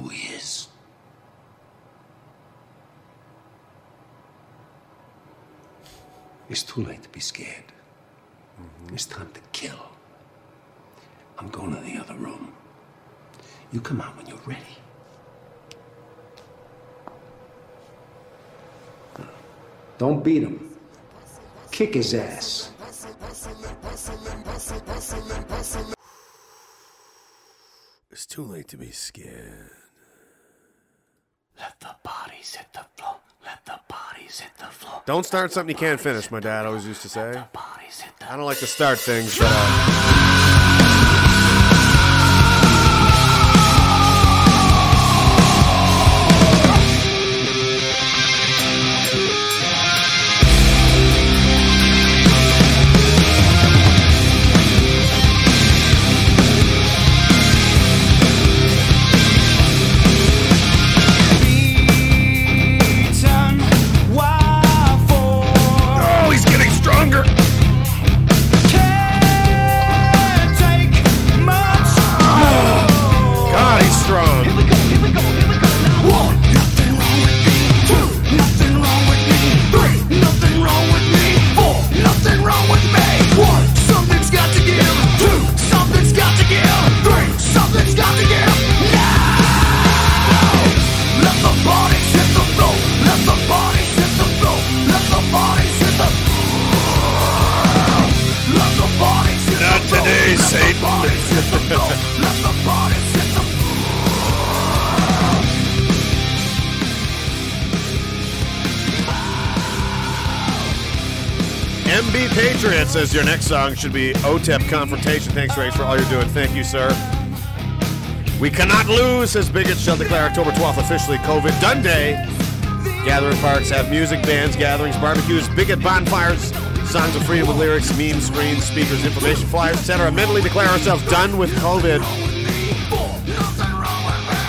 Speaker 11: who he is. It's too late to be scared. Mm-hmm. It's time to kill. I'm going to the other room. You come out when you're ready. Don't beat him. Kick his ass.
Speaker 3: It's too late to be scared.
Speaker 11: Let the bodies hit the floor. Let the bodies hit the floor.
Speaker 3: Don't start something you can't finish, my dad always used to say. I don't like to start things, but. Uh, Patriot says your next song should be OTEP Confrontation. Thanks, Race, for all you're doing. Thank you, sir. We cannot lose, says Bigots shall declare October 12th officially COVID Done Day. Gathering parks have music, bands, gatherings, barbecues, bigot bonfires, songs of freedom with lyrics, memes, screens, speakers, information flyers, etc. Mentally declare ourselves done with COVID.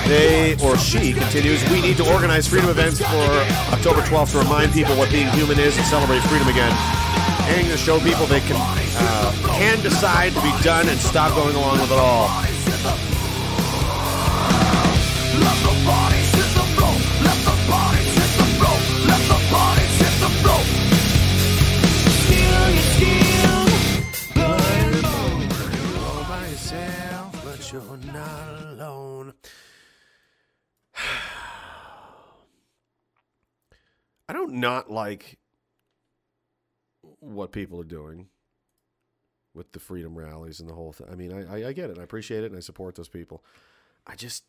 Speaker 3: They or she continues, we need to organize freedom events for October 12th to remind people what being human is and celebrate freedom again. To show people they can uh, can decide to be done and stop going along with it all. You're not alone. I don't not like what people are doing with the freedom rallies and the whole thing. I mean, I, I, I get it. I appreciate it, and I support those people. I just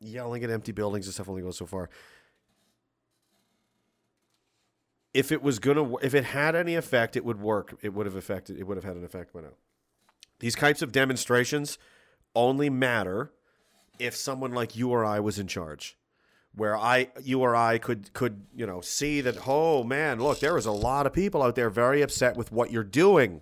Speaker 3: yelling at empty buildings and stuff only goes so far. If it was gonna, if it had any effect, it would work. It would have affected. It would have had an effect by now. These types of demonstrations only matter if someone like you or I was in charge, where I, you or I could could you know see that. Oh man, look, there is a lot of people out there very upset with what you're doing.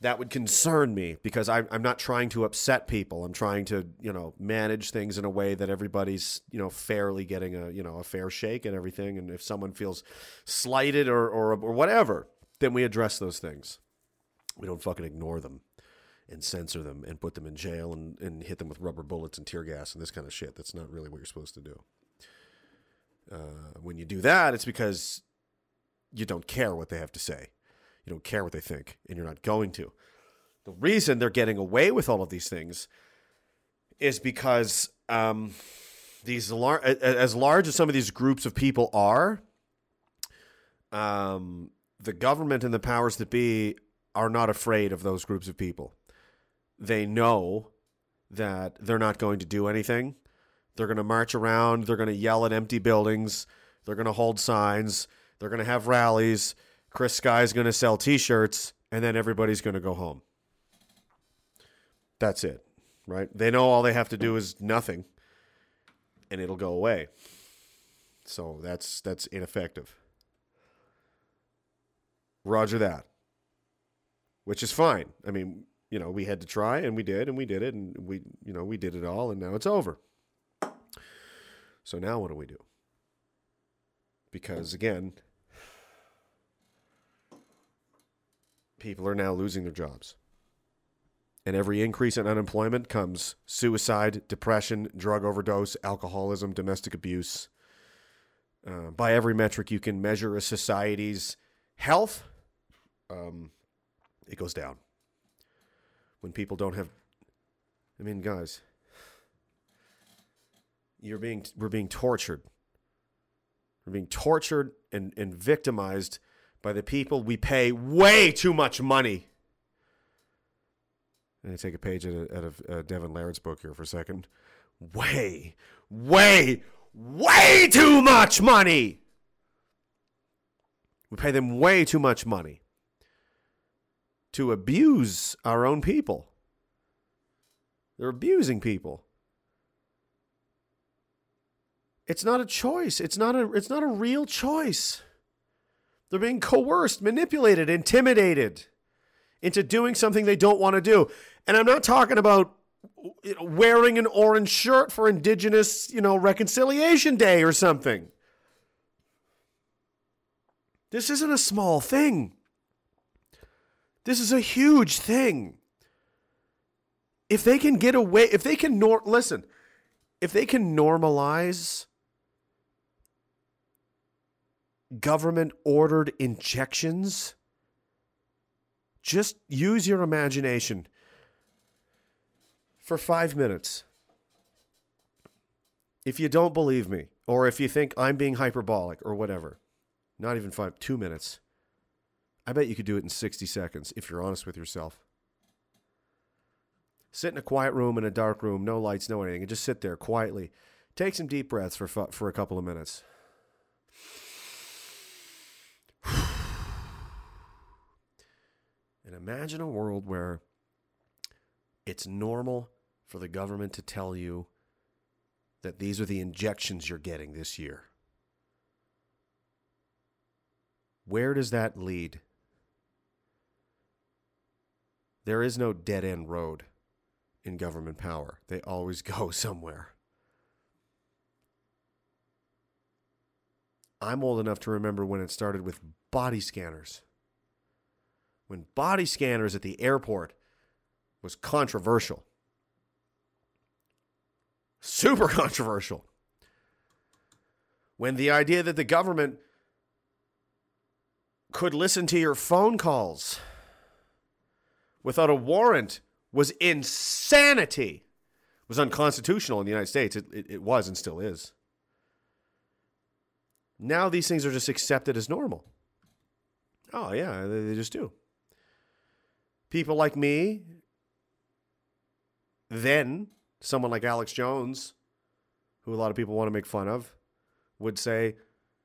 Speaker 3: That would concern me because I, I'm not trying to upset people. I'm trying to you know manage things in a way that everybody's you know fairly getting a you know a fair shake and everything. And if someone feels slighted or or, or whatever, then we address those things. We don't fucking ignore them and censor them and put them in jail and, and hit them with rubber bullets and tear gas and this kind of shit. That's not really what you're supposed to do. Uh, when you do that, it's because you don't care what they have to say. You don't care what they think, and you're not going to. The reason they're getting away with all of these things is because um, these lar- as large as some of these groups of people are, um, the government and the powers that be are not afraid of those groups of people. They know that they're not going to do anything. They're going to march around. They're going to yell at empty buildings. They're going to hold signs. They're going to have rallies. Chris Sky's going to sell T-shirts, and then everybody's going to go home. That's it, right? They know all they have to do is nothing, and it'll go away. So that's that's ineffective. Roger that. Which is fine. I mean, you know, we had to try and we did and we did it and we, you know, we did it all and now it's over. So now what do we do? Because again, people are now losing their jobs. And every increase in unemployment comes suicide, depression, drug overdose, alcoholism, domestic abuse. Uh, by every metric you can measure a society's health, um, it goes down. When people don't have, I mean, guys, you're being we're being tortured. We're being tortured and, and victimized by the people we pay way too much money. And I take a page out of, out of uh, Devin Laird's book here for a second. Way, way, way too much money. We pay them way too much money to abuse our own people. They're abusing people. It's not a choice. It's not a it's not a real choice. They're being coerced, manipulated, intimidated into doing something they don't want to do. And I'm not talking about wearing an orange shirt for Indigenous, you know, Reconciliation Day or something. This isn't a small thing. This is a huge thing. If they can get away, if they can nor listen, if they can normalize government ordered injections, just use your imagination for five minutes. If you don't believe me, or if you think I'm being hyperbolic or whatever, not even five, two minutes. I bet you could do it in 60 seconds if you're honest with yourself. Sit in a quiet room in a dark room, no lights, no anything, and just sit there quietly. Take some deep breaths for for a couple of minutes. And imagine a world where it's normal for the government to tell you that these are the injections you're getting this year. Where does that lead? There is no dead end road in government power, they always go somewhere. I'm old enough to remember when it started with body scanners. When body scanners at the airport was controversial. Super controversial. When the idea that the government could listen to your phone calls without a warrant was insanity. It was unconstitutional in the United States. It, it, it was and still is. Now these things are just accepted as normal. Oh, yeah, they, they just do. People like me, then someone like Alex Jones, who a lot of people want to make fun of, would say,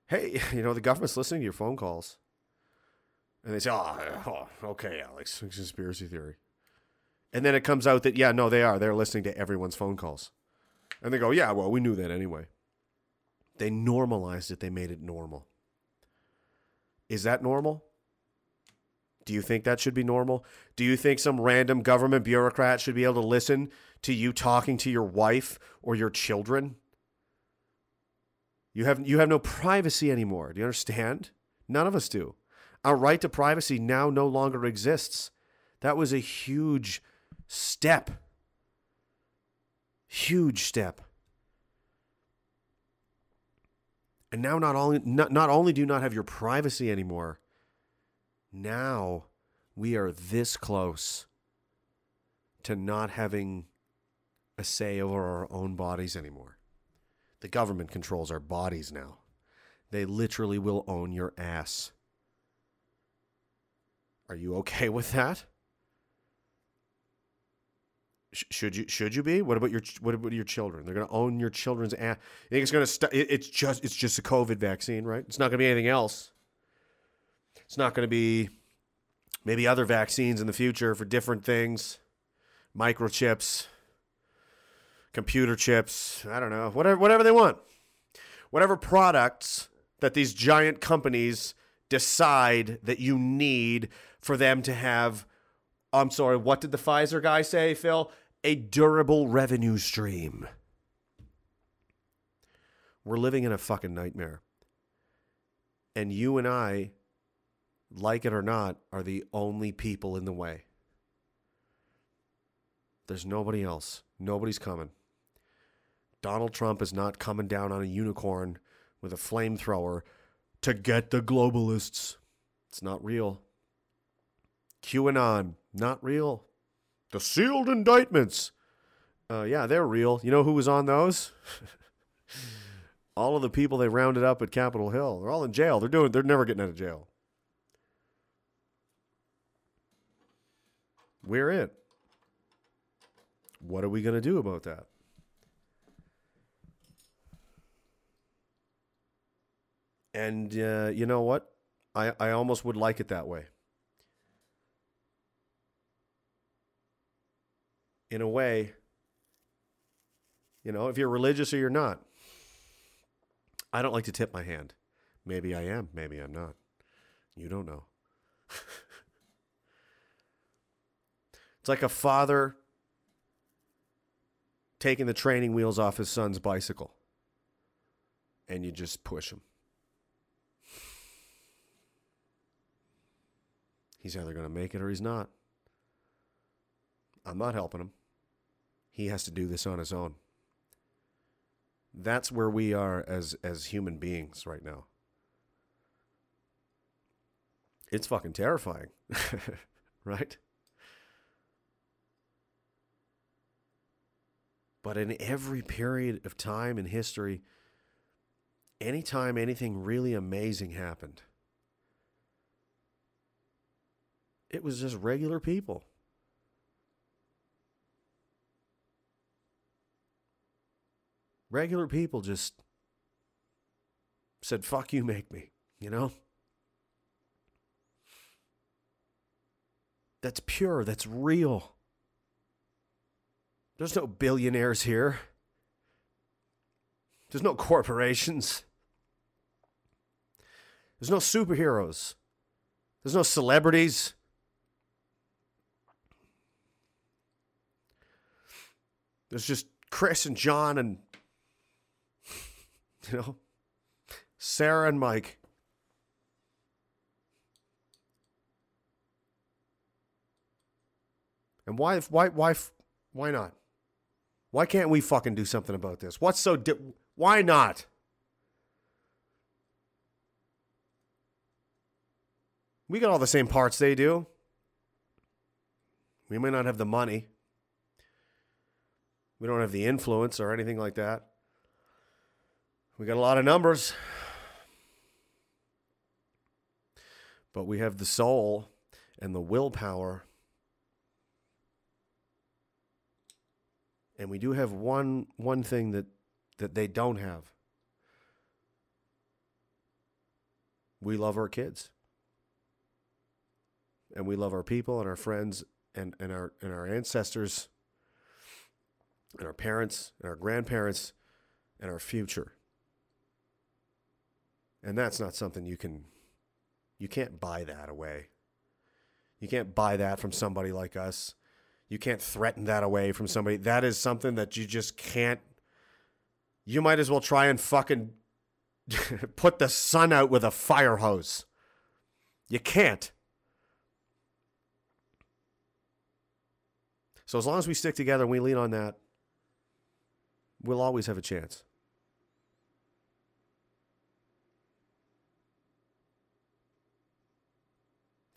Speaker 3: hey, you know, the government's listening to your phone calls. And they say, oh, oh, okay, Alex, conspiracy theory. And then it comes out that, yeah, no, they are. They're listening to everyone's phone calls. And they go, yeah, well, we knew that anyway. They normalized it, they made it normal. Is that normal? Do you think that should be normal? Do you think some random government bureaucrat should be able to listen to you talking to your wife or your children? You have you have no privacy anymore. Do you understand? None of us do. Our right to privacy now no longer exists. That was a huge step. Huge step. And now not only not, not only do you not have your privacy anymore, now we are this close to not having a say over our own bodies anymore. The government controls our bodies now. They literally will own your ass. Are you okay with that? Sh- should you should you be? What about your what about your children? They're going to own your children's ass. You think it's going to st- it's just it's just a COVID vaccine, right? It's not going to be anything else. It's not going to be maybe other vaccines in the future for different things, microchips, computer chips, I don't know, whatever whatever they want. Whatever products that these giant companies decide that you need for them to have I'm sorry, what did the Pfizer guy say, Phil? A durable revenue stream. We're living in a fucking nightmare. And you and I, like it or not, are the only people in the way. There's nobody else. Nobody's coming. Donald Trump is not coming down on a unicorn with a flamethrower to get the globalists. It's not real. QAnon, not real. The sealed indictments. Uh, yeah, they're real. You know who was on those? all of the people they rounded up at Capitol Hill. They're all in jail. They're doing. They're never getting out of jail. We're it. What are we going to do about that? And uh, you know what? I, I almost would like it that way. In a way, you know, if you're religious or you're not. I don't like to tip my hand. Maybe I am, maybe I'm not. You don't know. it's like a father taking the training wheels off his son's bicycle and you just push him. He's either going to make it or he's not. I'm not helping him. He has to do this on his own. That's where we are as as human beings right now. It's fucking terrifying. right? But in every period of time in history, anytime anything really amazing happened, it was just regular people. Regular people just said, fuck you, make me, you know? That's pure, that's real. There's no billionaires here. There's no corporations. There's no superheroes. There's no celebrities. There's just Chris and John and, you know, Sarah and Mike. And why, why, why, why not? Why can't we fucking do something about this? What's so, di- why not? We got all the same parts they do. We may not have the money. We don't have the influence or anything like that. We got a lot of numbers. But we have the soul and the willpower. And we do have one one thing that that they don't have. We love our kids. And we love our people and our friends and, and our and our ancestors and our parents and our grandparents and our future. And that's not something you can you can't buy that away. You can't buy that from somebody like us. You can't threaten that away from somebody. That is something that you just can't you might as well try and fucking put the sun out with a fire hose. You can't. So as long as we stick together and we lean on that, we'll always have a chance.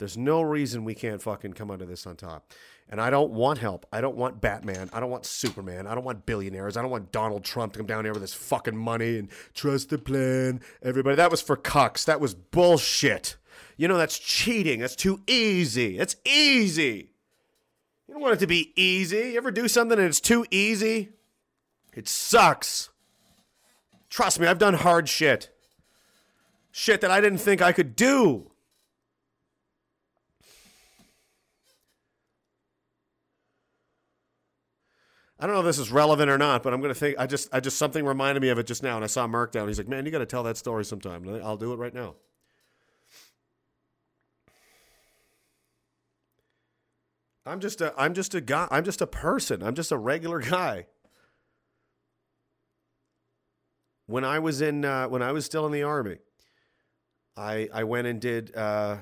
Speaker 3: There's no reason we can't fucking come under this on top. And I don't want help. I don't want Batman. I don't want Superman. I don't want billionaires. I don't want Donald Trump to come down here with his fucking money and trust the plan. Everybody, that was for cucks. That was bullshit. You know, that's cheating. That's too easy. That's easy. You don't want it to be easy. You ever do something and it's too easy? It sucks. Trust me, I've done hard shit. Shit that I didn't think I could do. I don't know if this is relevant or not, but I'm gonna think. I just, I just something reminded me of it just now, and I saw Mark down. He's like, "Man, you got to tell that story sometime." I'll do it right now. I'm just a, I'm just a guy. I'm just a person. I'm just a regular guy. When I was in, uh, when I was still in the army, I I went and did uh,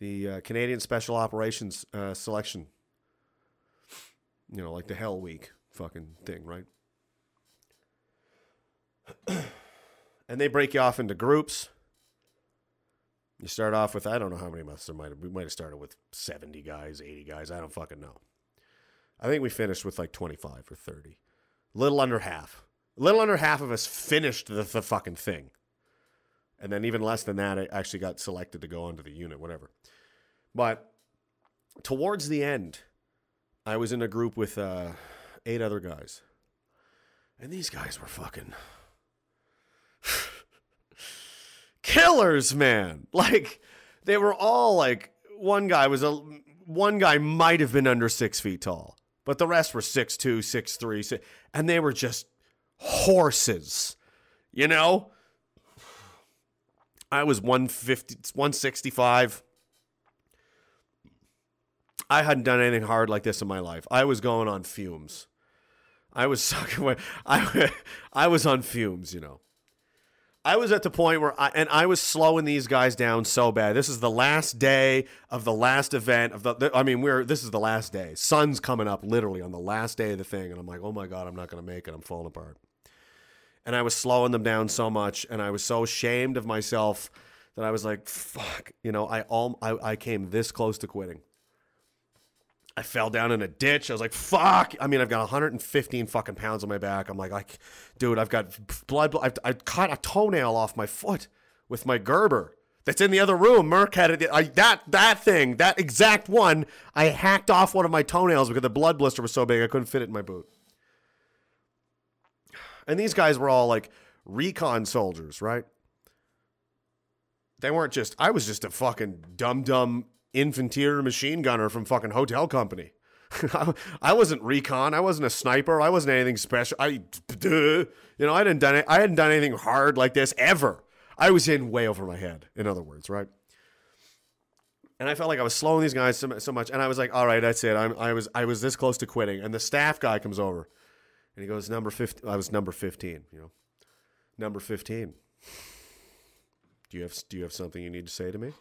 Speaker 3: the uh, Canadian Special Operations uh, selection you know, like the Hell Week fucking thing, right? and they break you off into groups. You start off with I don't know how many months there might have we might have started with 70 guys, 80 guys, I don't fucking know. I think we finished with like 25 or 30. A little under half. A little under half of us finished the, the fucking thing. And then even less than that, I actually got selected to go onto the unit, whatever. But towards the end, I was in a group with uh, eight other guys. And these guys were fucking killers, man. Like they were all like one guy was a one guy might have been under six feet tall, but the rest were six two, six three, and they were just horses. You know? I was 150 165. I hadn't done anything hard like this in my life. I was going on fumes. I was sucking away. I, I was on fumes, you know. I was at the point where I and I was slowing these guys down so bad. This is the last day of the last event of the, the I mean, we're this is the last day. Sun's coming up literally on the last day of the thing and I'm like, "Oh my god, I'm not going to make it. I'm falling apart." And I was slowing them down so much and I was so ashamed of myself that I was like, "Fuck." You know, I all I, I came this close to quitting. I fell down in a ditch. I was like, fuck. I mean, I've got 115 fucking pounds on my back. I'm like, like dude, I've got blood. I've, I cut a toenail off my foot with my Gerber. That's in the other room. Merc had it. I, that that thing, that exact one. I hacked off one of my toenails because the blood blister was so big I couldn't fit it in my boot. And these guys were all like recon soldiers, right? They weren't just. I was just a fucking dumb dumb infanteer machine gunner from fucking hotel company. I wasn't recon. I wasn't a sniper. I wasn't anything special. I, you know, I didn't done. It, I hadn't done anything hard like this ever. I was in way over my head. In other words, right? And I felt like I was slowing these guys so, so much. And I was like, all right, that's it. I'm, I was I was this close to quitting. And the staff guy comes over, and he goes, number 15. I was number 15. You know, number 15. Do you have Do you have something you need to say to me?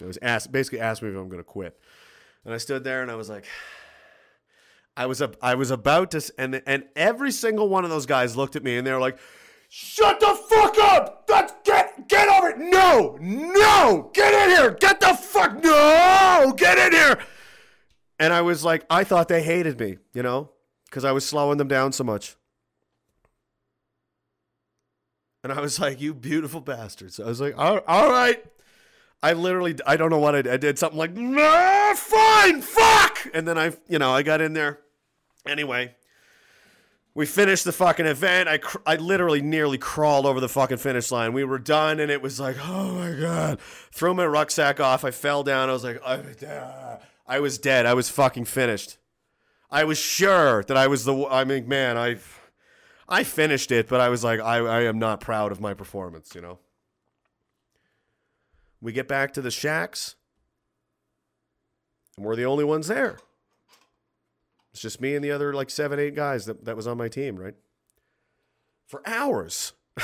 Speaker 3: It was asked basically asked me if I'm going to quit, and I stood there and I was like, I was I was about to, and and every single one of those guys looked at me and they were like, "Shut the fuck up! That's get get over it! No, no, get in here! Get the fuck no! Get in here!" And I was like, I thought they hated me, you know, because I was slowing them down so much. And I was like, "You beautiful bastards!" I was like, "All, all right." I literally, I don't know what I did. I did something like, nah, fine, fuck. And then I, you know, I got in there. Anyway, we finished the fucking event. I, cr- I literally nearly crawled over the fucking finish line. We were done, and it was like, oh my god. Threw my rucksack off. I fell down. I was like, I, I was dead. I was fucking finished. I was sure that I was the. I mean, man, I've I finished it, but I was like, I, I am not proud of my performance. You know. We get back to the shacks, and we're the only ones there. It's just me and the other like seven, eight guys that, that was on my team, right? For hours.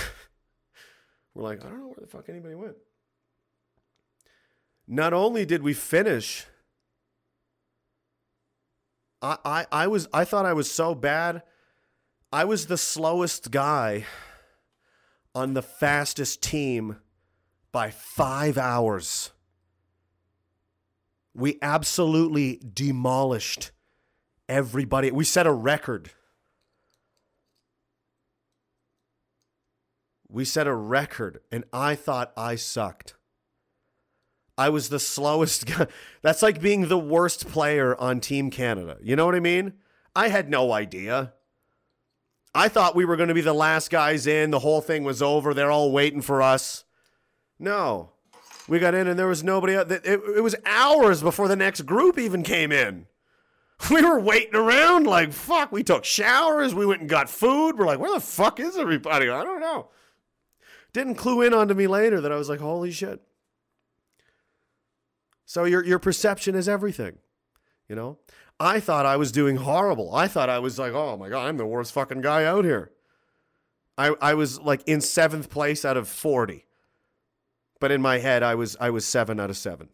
Speaker 3: we're like, I don't know where the fuck anybody went. Not only did we finish, I, I, was I thought I was so bad. I was the slowest guy on the fastest team by five hours. We absolutely demolished everybody. We set a record. We set a record, and I thought I sucked. I was the slowest guy. That's like being the worst player on Team Canada. You know what I mean? I had no idea. I thought we were going to be the last guys in. The whole thing was over. They're all waiting for us. No. We got in and there was nobody. It, it, it was hours before the next group even came in. We were waiting around like, fuck. We took showers. We went and got food. We're like, where the fuck is everybody? I don't know. Didn't clue in onto me later that I was like, holy shit. So your your perception is everything. You know? I thought I was doing horrible. I thought I was like, oh my god, I'm the worst fucking guy out here. I I was like in seventh place out of forty. But in my head, I was I was seven out of seven.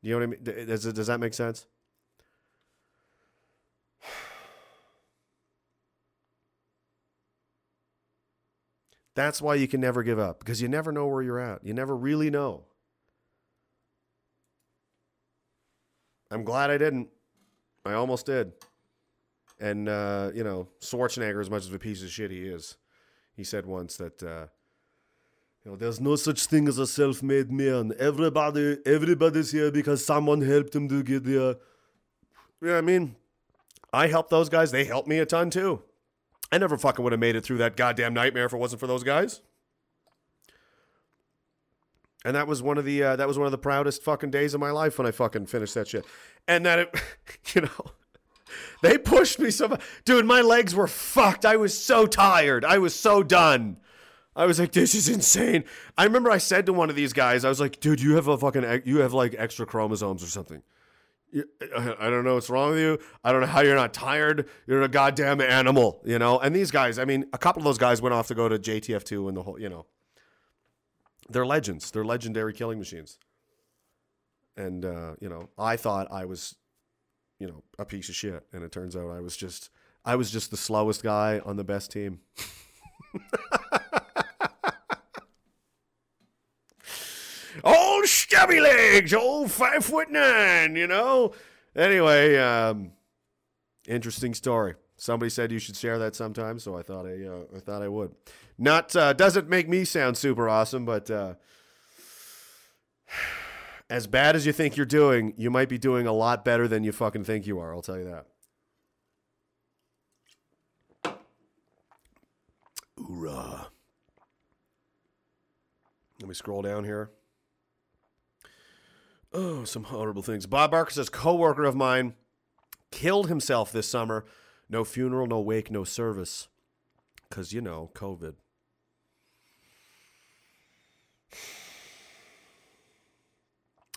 Speaker 3: You know what I mean? Does, does that make sense? That's why you can never give up because you never know where you're at. You never really know. I'm glad I didn't. I almost did. And, uh, you know, Schwarzenegger, as much of a piece of shit he is, he said once that, uh, you know, there's no such thing as a self-made man. Everybody, everybody's here because someone helped him to get there. Yeah, I mean, I helped those guys. They helped me a ton too. I never fucking would have made it through that goddamn nightmare if it wasn't for those guys. And that was one of the uh, that was one of the proudest fucking days of my life when I fucking finished that shit. And that it, you know, they pushed me so much. Dude, my legs were fucked. I was so tired. I was so done. I was like, this is insane. I remember I said to one of these guys, I was like, dude, you have a fucking, you have like extra chromosomes or something. I don't know what's wrong with you. I don't know how you're not tired. You're a goddamn animal, you know. And these guys, I mean, a couple of those guys went off to go to JTF2 and the whole, you know, they're legends. They're legendary killing machines. And uh, you know, I thought I was, you know, a piece of shit, and it turns out I was just, I was just the slowest guy on the best team. old stubby legs, old five foot nine, you know. Anyway, um, interesting story. Somebody said you should share that sometime, so I thought I, uh, I thought I would. Not uh, doesn't make me sound super awesome, but uh, as bad as you think you're doing, you might be doing a lot better than you fucking think you are. I'll tell you that. Hoorah. Let me scroll down here. Oh, some horrible things. Bob Barker says, co-worker of mine killed himself this summer. No funeral, no wake, no service. Because, you know, COVID.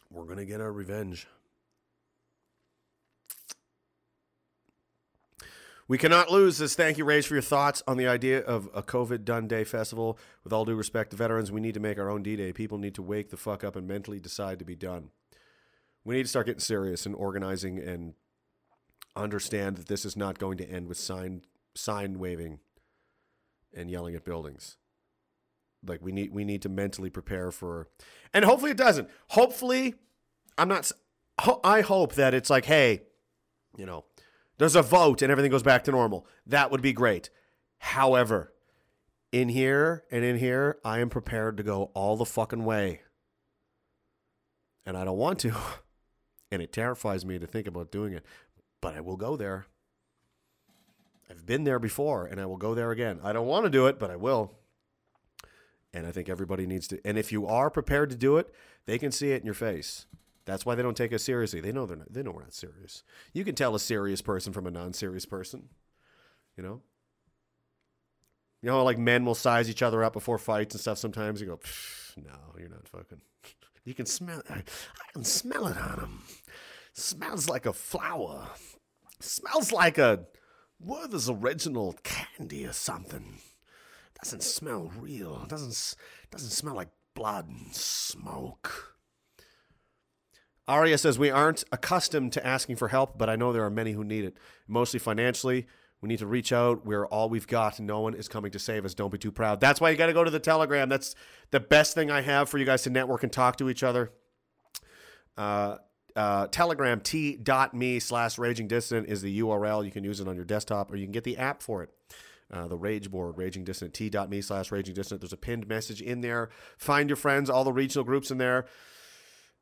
Speaker 3: We're going to get our revenge. We cannot lose this. Thank you, Rays, for your thoughts on the idea of a COVID done day festival. With all due respect to veterans, we need to make our own D Day. People need to wake the fuck up and mentally decide to be done. We need to start getting serious and organizing and understand that this is not going to end with sign sign waving and yelling at buildings. Like we need we need to mentally prepare for and hopefully it doesn't. Hopefully I'm not I hope that it's like hey, you know, there's a vote and everything goes back to normal. That would be great. However, in here and in here, I am prepared to go all the fucking way. And I don't want to. And it terrifies me to think about doing it. But I will go there. I've been there before and I will go there again. I don't want to do it, but I will. And I think everybody needs to. And if you are prepared to do it, they can see it in your face. That's why they don't take us seriously. They know they're not, they know we're not serious. You can tell a serious person from a non-serious person. You know. You know, like men will size each other up before fights and stuff. Sometimes you go, no, you're not fucking. You can smell. I, can smell it on them. Smells like a flower. Smells like a Werther's original candy or something. Doesn't smell real. Doesn't doesn't smell like blood and smoke. Aria says we aren't accustomed to asking for help, but I know there are many who need it, mostly financially. We need to reach out. We're all we've got. No one is coming to save us. Don't be too proud. That's why you got to go to the Telegram. That's the best thing I have for you guys to network and talk to each other. Uh, Uh, Telegram t.me slash raging dissident is the URL. You can use it on your desktop or you can get the app for it. Uh, the rage board, raging dissident, t.me slash raging dissident. There's a pinned message in there. Find your friends, all the regional groups in there.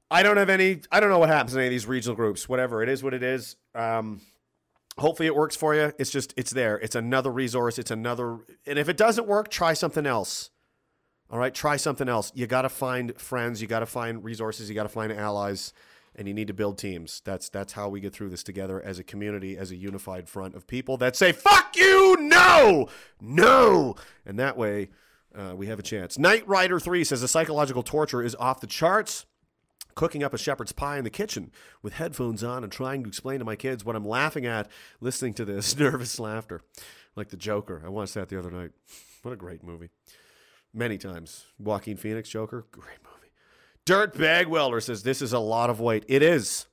Speaker 3: I don't have any, I don't know what happens in any of these regional groups. Whatever, it is what it is. Um, hopefully it works for you. It's just, it's there. It's another resource. It's another, and if it doesn't work, try something else. All right, try something else. You got to find friends. You got to find resources. You got to find allies, and you need to build teams. That's that's how we get through this together as a community, as a unified front of people that say "fuck you," no, no, and that way uh, we have a chance. Knight Rider Three says the psychological torture is off the charts. Cooking up a shepherd's pie in the kitchen with headphones on and trying to explain to my kids what I'm laughing at, listening to this nervous laughter, like the Joker. I watched that the other night. What a great movie many times. Joaquin Phoenix Joker, great movie. Dirtbag Welder says this is a lot of weight. It is,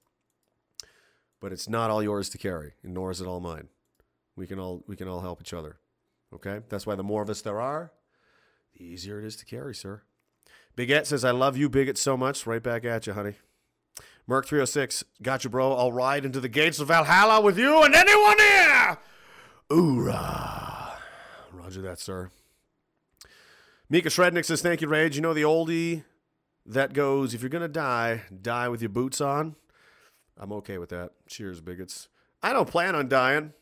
Speaker 3: but it's not all yours to carry, nor is it all mine. We can all we can all help each other. Okay, that's why the more of us there are, the easier it is to carry, sir. Bigot says, "I love you, Bigot, so much." Right back at you, honey. Merc three hundred six, got you, bro. I'll ride into the gates of Valhalla with you and anyone here. Hoorah! Roger that, sir. Mika Shrednick says, Thank you, Rage. You know the oldie that goes, If you're going to die, die with your boots on. I'm okay with that. Cheers, bigots. I don't plan on dying,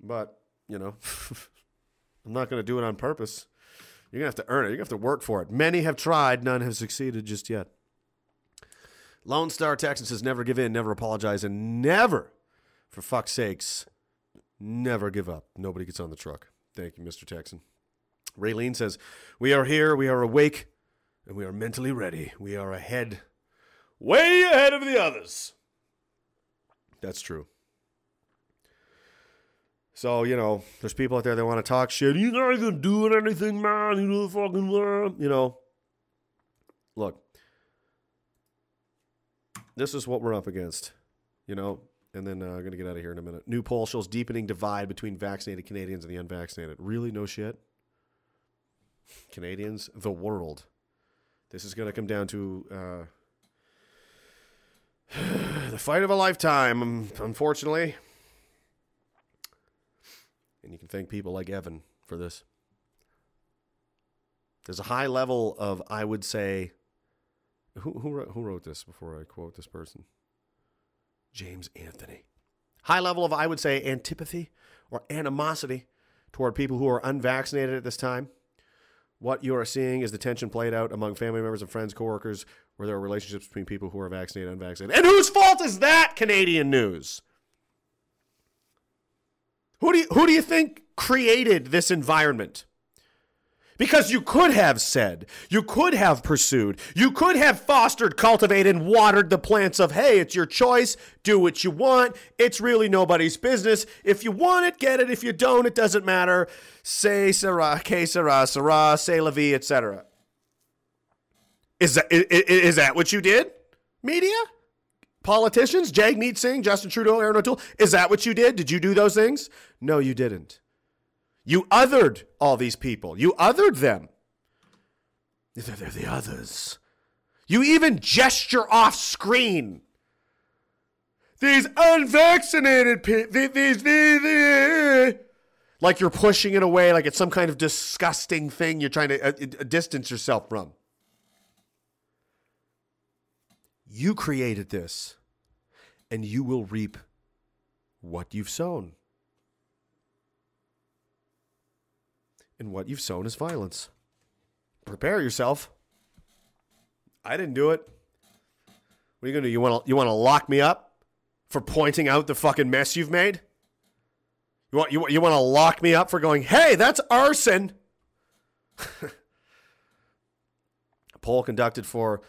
Speaker 3: but, you know, I'm not going to do it on purpose. You're going to have to earn it. You're going to have to work for it. Many have tried, none have succeeded just yet. Lone Star Texan says, Never give in, never apologize, and never, for fuck's sakes, never give up. Nobody gets on the truck. Thank you, Mr. Texan. Raylene says, We are here, we are awake, and we are mentally ready. We are ahead, way ahead of the others. That's true. So, you know, there's people out there that want to talk shit. You're not even doing anything, man. You know, fucking, uh, you know. Look, this is what we're up against, you know. And then uh, I'm going to get out of here in a minute. New poll shows deepening divide between vaccinated Canadians and the unvaccinated. Really? No shit? Canadians, the world. This is going to come down to uh, the fight of a lifetime, um, unfortunately. And you can thank people like Evan for this. There's a high level of, I would say, who, who, wrote, who wrote this before I quote this person? James Anthony. High level of, I would say, antipathy or animosity toward people who are unvaccinated at this time. What you are seeing is the tension played out among family members and friends, coworkers, where there are relationships between people who are vaccinated and unvaccinated. And whose fault is that, Canadian news? Who do you, who do you think created this environment? Because you could have said, you could have pursued, you could have fostered, cultivated, and watered the plants of, hey, it's your choice, do what you want, it's really nobody's business. If you want it, get it. If you don't, it doesn't matter. Say Sarah, que Sarah, Sarah, say la vie, etc. Is that, is, is that what you did? Media? Politicians? Jagmeet Singh, Justin Trudeau, Erin O'Toole? Is that what you did? Did you do those things? No, you didn't. You othered all these people. You othered them. They're, they're the others. You even gesture off screen. These unvaccinated people, these, these, these, like you're pushing it away, like it's some kind of disgusting thing you're trying to uh, uh, distance yourself from. You created this, and you will reap what you've sown. And what you've sown is violence. Prepare yourself. I didn't do it. What are you gonna do? You want to you want to lock me up for pointing out the fucking mess you've made? You want you, you want to lock me up for going, "Hey, that's arson." A poll conducted for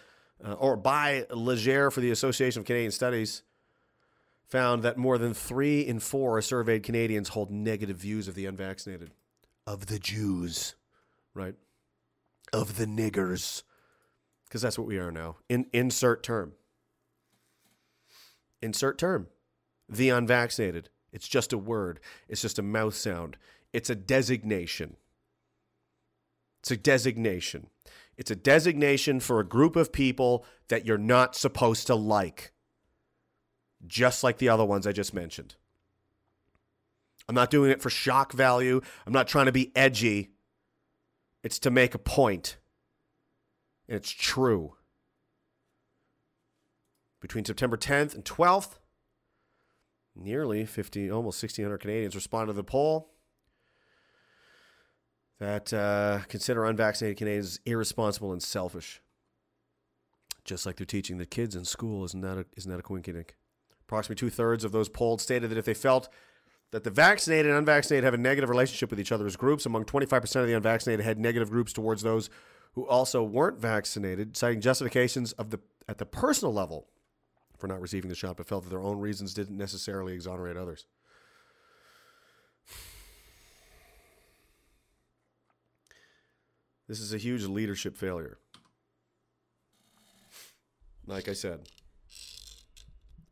Speaker 3: uh, or by Leger for the Association of Canadian Studies found that more than 3 in 4 surveyed Canadians hold negative views of the unvaccinated of the Jews, right? Of the niggers. Because that's what we are now. In, insert term. Insert term. The unvaccinated. It's just a word, it's just a mouth sound. It's a designation. It's a designation. It's a designation for a group of people that you're not supposed to like. just like the other ones I just mentioned. I'm not doing it for shock value. I'm not trying to be edgy. It's to make a point. And it's true. Between September 10th and 12th, nearly 50, almost 1,600 Canadians responded to the poll that uh, consider unvaccinated Canadians irresponsible and selfish. Just like they're teaching the kids in school, isn't that a, isn't that a coinkydink? Approximately two thirds of those polled stated that if they felt that the vaccinated and unvaccinated have a negative relationship with each other as groups, among 25% of the unvaccinated had negative groups towards those who also weren't vaccinated, citing justifications of the at the personal level for not receiving the shot, but felt that their own reasons didn't necessarily exonerate others. This is a huge leadership failure. Like I said,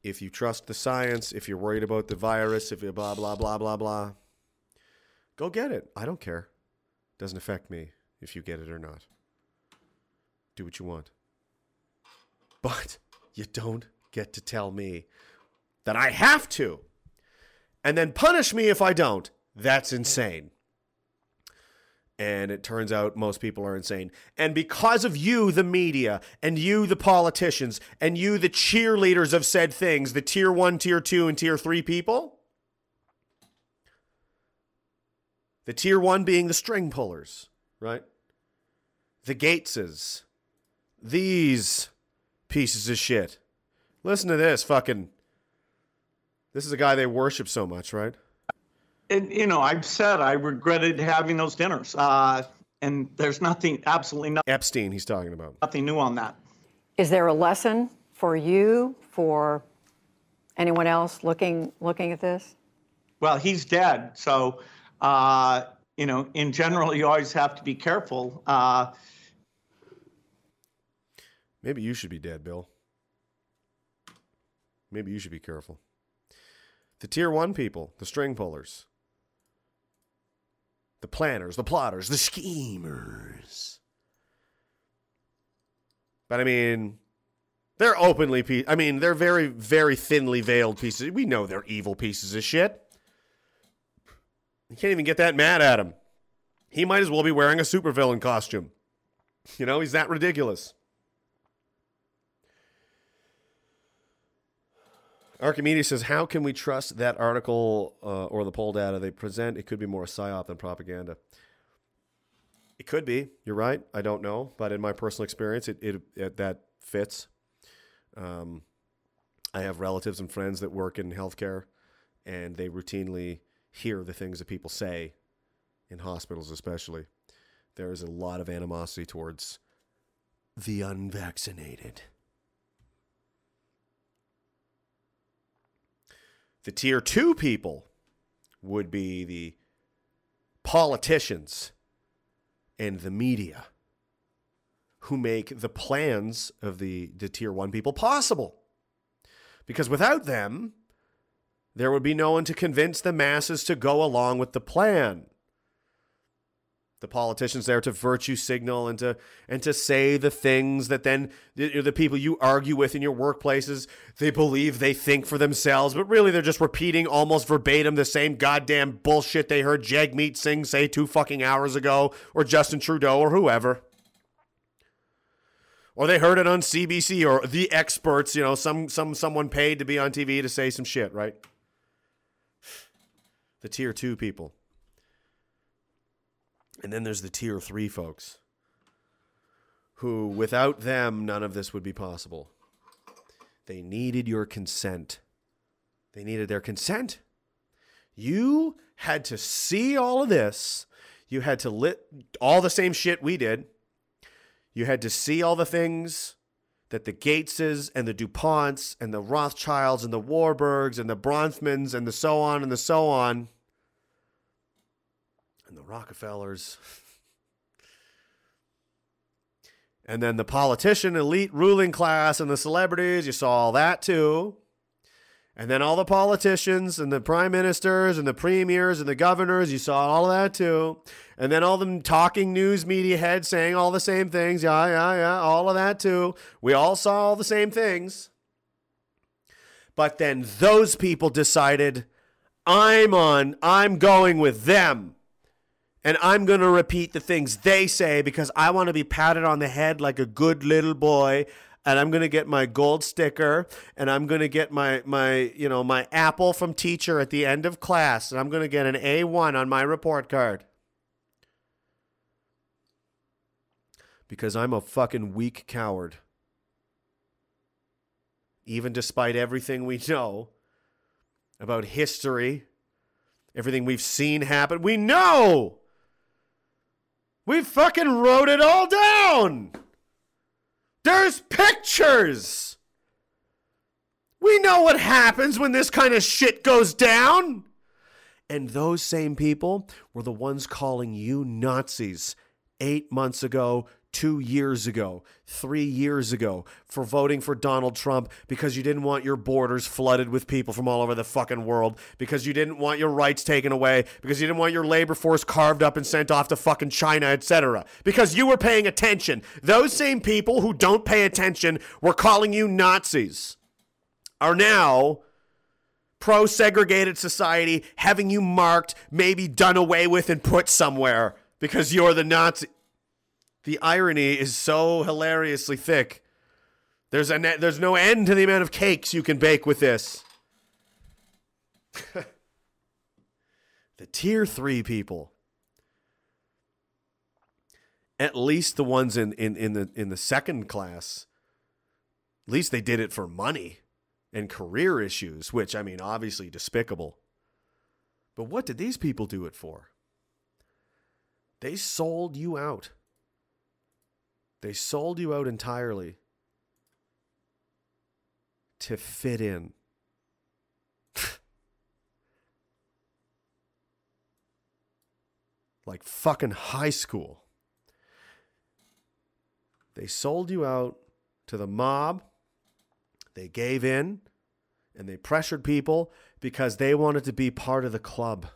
Speaker 3: if you trust the science, if you're worried about the virus, if you blah, blah, blah, blah, blah, go get it. I don't care. Doesn't affect me if you get it or not. Do what you want. But you don't get to tell me that I have to and then punish me if I don't. That's insane. And it turns out most people are insane. And because of you, the media, and you, the politicians, and you, the cheerleaders of said things, the tier one, tier two, and tier three people, the tier one being the string pullers, right? The Gateses, these pieces of shit. Listen to this fucking. This is a guy they worship so much, right?
Speaker 27: And, you know, I've said I regretted having those dinners. Uh, and there's nothing, absolutely nothing.
Speaker 3: Epstein, he's talking about.
Speaker 27: Nothing new on that.
Speaker 28: Is there a lesson for you, for anyone else looking looking at this?
Speaker 27: Well, he's dead. So, uh, you know, in general, you always have to be careful. Uh,
Speaker 3: Maybe you should be dead, Bill. Maybe you should be careful. The tier one people, the string pullers, the planners, the plotters, the schemers. But I mean, they're openly, pe- I mean, they're very, very thinly veiled pieces. We know they're evil pieces of shit. You can't even get that mad at him. He might as well be wearing a supervillain costume. You know, he's that ridiculous. Archimedes says, "How can we trust that article uh, or the poll data they present? It could be more psyop than propaganda. It could be. You're right. I don't know, but in my personal experience, it, it, it that fits. Um, I have relatives and friends that work in healthcare, and they routinely hear the things that people say in hospitals, especially. There is a lot of animosity towards the unvaccinated." The tier two people would be the politicians and the media who make the plans of the, the tier one people possible. Because without them, there would be no one to convince the masses to go along with the plan. The politicians there to virtue signal and to and to say the things that then the, the people you argue with in your workplaces they believe they think for themselves, but really they're just repeating almost verbatim the same goddamn bullshit they heard Jagmeet Singh say two fucking hours ago, or Justin Trudeau, or whoever. Or they heard it on CBC or the experts, you know, some some someone paid to be on TV to say some shit, right? The tier two people. And then there's the tier three folks who, without them, none of this would be possible. They needed your consent. They needed their consent. You had to see all of this. You had to lit all the same shit we did. You had to see all the things that the Gateses and the DuPonts and the Rothschilds and the Warburgs and the Bronfmans and the so on and the so on and the Rockefellers. and then the politician, elite ruling class, and the celebrities, you saw all that too. And then all the politicians and the prime ministers and the premiers and the governors, you saw all of that too. And then all them talking news media heads saying all the same things. Yeah, yeah, yeah, all of that too. We all saw all the same things. But then those people decided, I'm on, I'm going with them. And I'm going to repeat the things they say because I want to be patted on the head like a good little boy. And I'm going to get my gold sticker and I'm going to get my, my, you know, my apple from teacher at the end of class. And I'm going to get an A1 on my report card. Because I'm a fucking weak coward. Even despite everything we know about history, everything we've seen happen, we know we fucking wrote it all down. There's pictures. We know what happens when this kind of shit goes down. And those same people were the ones calling you Nazis eight months ago, two years ago, three years ago for voting for Donald Trump because you didn't want your borders flooded with people from all over the fucking world, because you didn't want your rights taken away, because you didn't want your labor force carved up and sent off to fucking China, etc. Because you were paying attention. Those same people who don't pay attention were calling you Nazis are now pro segregated society having you marked, maybe done away with, and put somewhere because you're the Nazi. The irony is so hilariously thick. There's a ne- there's no end to the amount of cakes you can bake with this. the tier 3 people. At least the ones in, in, in the in the second class. At least they did it for money and career issues, which I mean obviously despicable. But what did these people do it for? They sold you out. They sold you out entirely to fit in. like fucking high school. They sold you out to the mob. They gave in and they pressured people because they wanted to be part of the club.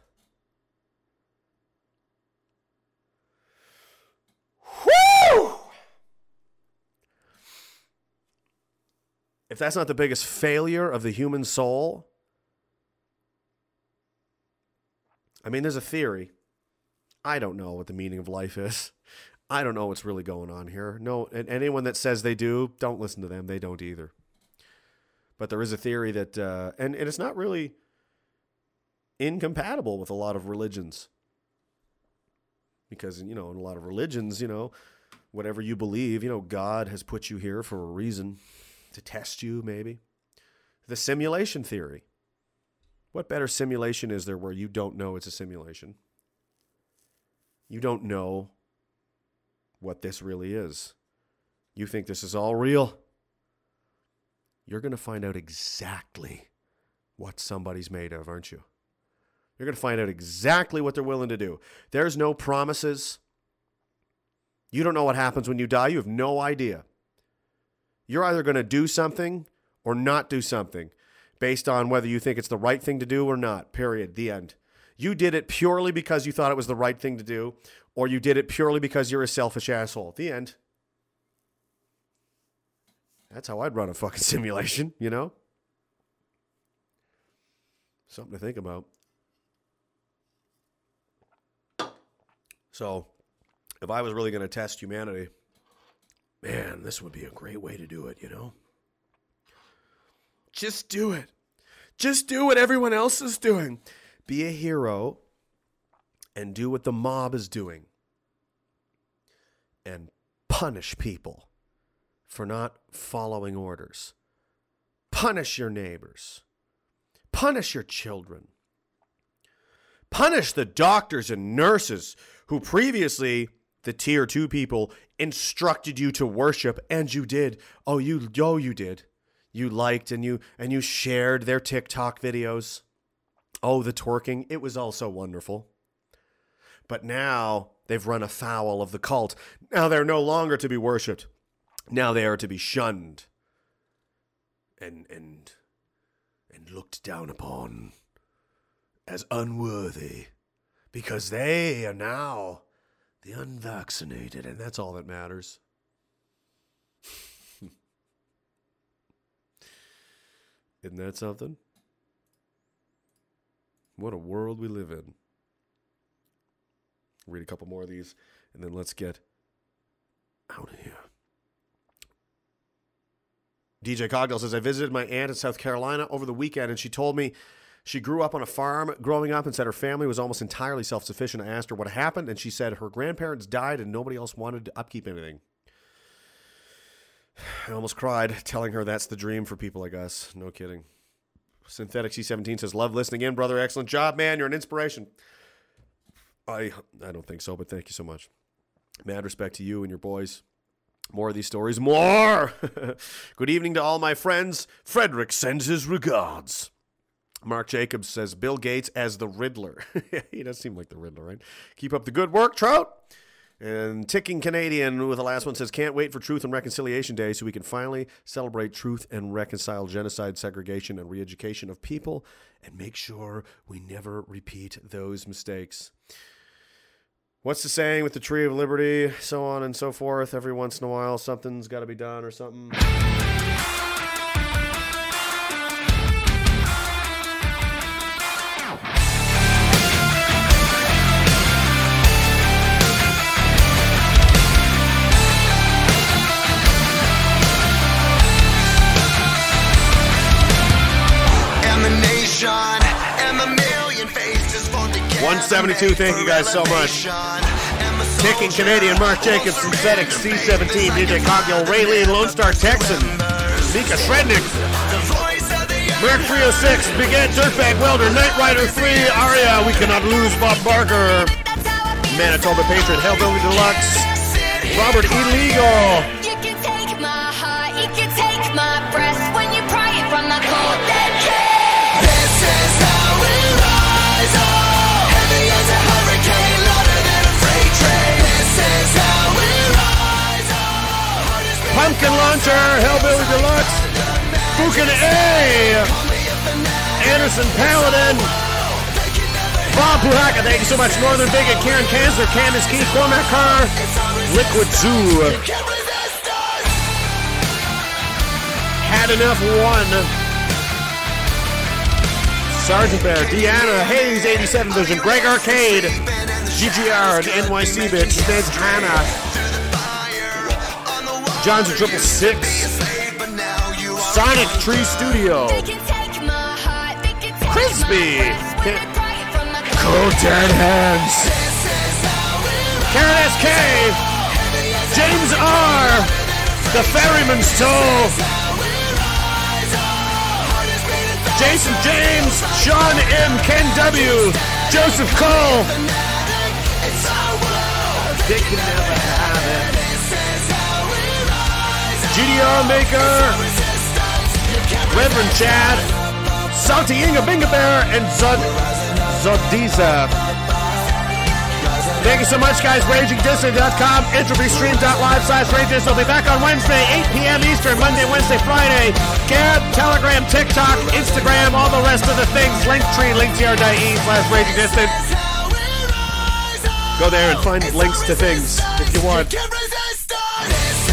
Speaker 3: If that's not the biggest failure of the human soul, I mean, there's a theory. I don't know what the meaning of life is. I don't know what's really going on here. No, and anyone that says they do, don't listen to them. They don't either. But there is a theory that, uh, and, and it's not really incompatible with a lot of religions. Because, you know, in a lot of religions, you know, whatever you believe, you know, God has put you here for a reason to test you, maybe. The simulation theory. What better simulation is there where you don't know it's a simulation? You don't know what this really is. You think this is all real. You're going to find out exactly what somebody's made of, aren't you? You're going to find out exactly what they're willing to do. There's no promises. You don't know what happens when you die. You have no idea. You're either going to do something or not do something based on whether you think it's the right thing to do or not. Period. The end. You did it purely because you thought it was the right thing to do, or you did it purely because you're a selfish asshole. The end. That's how I'd run a fucking simulation, you know? Something to think about. So, if I was really going to test humanity, man, this would be a great way to do it, you know? Just do it. Just do what everyone else is doing. Be a hero and do what the mob is doing. And punish people for not following orders. Punish your neighbors. Punish your children. Punish the doctors and nurses who previously, the tier two people, instructed you to worship, and you did. Oh, you oh you did. You liked and you and you shared their TikTok videos. Oh, the twerking. It was all so wonderful. But now they've run afoul of the cult. Now they're no longer to be worshipped. Now they are to be shunned and and and looked down upon as unworthy because they are now the unvaccinated and that's all that matters. Isn't that something? What a world we live in. Read a couple more of these, and then let's get out of here. DJ Cogdell says, I visited my aunt in South Carolina over the weekend, and she told me she grew up on a farm growing up and said her family was almost entirely self sufficient. I asked her what happened, and she said her grandparents died and nobody else wanted to upkeep anything. I almost cried telling her that's the dream for people like us. No kidding. Synthetic C17 says, Love listening in, brother. Excellent job, man. You're an inspiration. I I don't think so, but thank you so much. Mad respect to you and your boys. More of these stories. More! Good evening to all my friends. Frederick sends his regards. Mark Jacobs says Bill Gates as the Riddler. he does seem like the Riddler, right? Keep up the good work, Trout. And Ticking Canadian with the last one says, Can't wait for Truth and Reconciliation Day so we can finally celebrate truth and reconcile genocide, segregation, and re education of people and make sure we never repeat those mistakes. What's the saying with the Tree of Liberty, so on and so forth? Every once in a while, something's got to be done or something. 172, thank you guys so much. Ticking Canadian, Mark Jacobs, Synthetic C17, DJ Coggill, Raylene, Lone Star Texan, Mika Shrednick, Mark 306, Big Ed, Dirtbag Welder, Knight Rider 3, Aria, We Cannot Lose, Bob Barker, Manitoba Patriot, Hellbilly Deluxe, Robert Illegal,
Speaker 29: up.
Speaker 3: Pumpkin Launcher, Hellbilly Deluxe, Fukin A, Anderson Paladin, Bob Puhaka, thank you so much. Northern Bigot, Karen Kanzler, Candace Key, Cormac Carr, Liquid Zoo. Had enough one. Sergeant Bear, Deanna, Hayes, 87 Vision, Greg Arcade, GGR, and NYC bitch, Neds Hannah, John's a triple six. Sonic Tree Studio. Crispy. Cold Dead Hands. Karen SK. James R. The Ferryman's Toll. Jason James. Sean M. Ken W. Joseph Cole. They can never have GDR Maker, Reverend Chad, Salty Inga Binga Bear, and Zod Zodiza. Thank you so much, guys. RagingDisney.com, EntropyStream.live slash Rages. I'll be back on Wednesday, 8 p.m. Eastern, Monday, Wednesday, Friday. Gab, Telegram, TikTok, Instagram, all the rest of the things. Linktree, linktr.e slash Raging Dissident. Go there and find links to things if you want.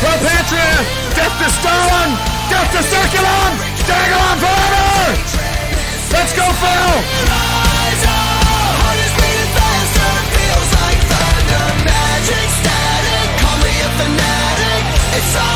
Speaker 3: Pro Patria! Death to Stalin! Death to Circulon! Diagolon forever! Let's go, Phil!
Speaker 29: It's our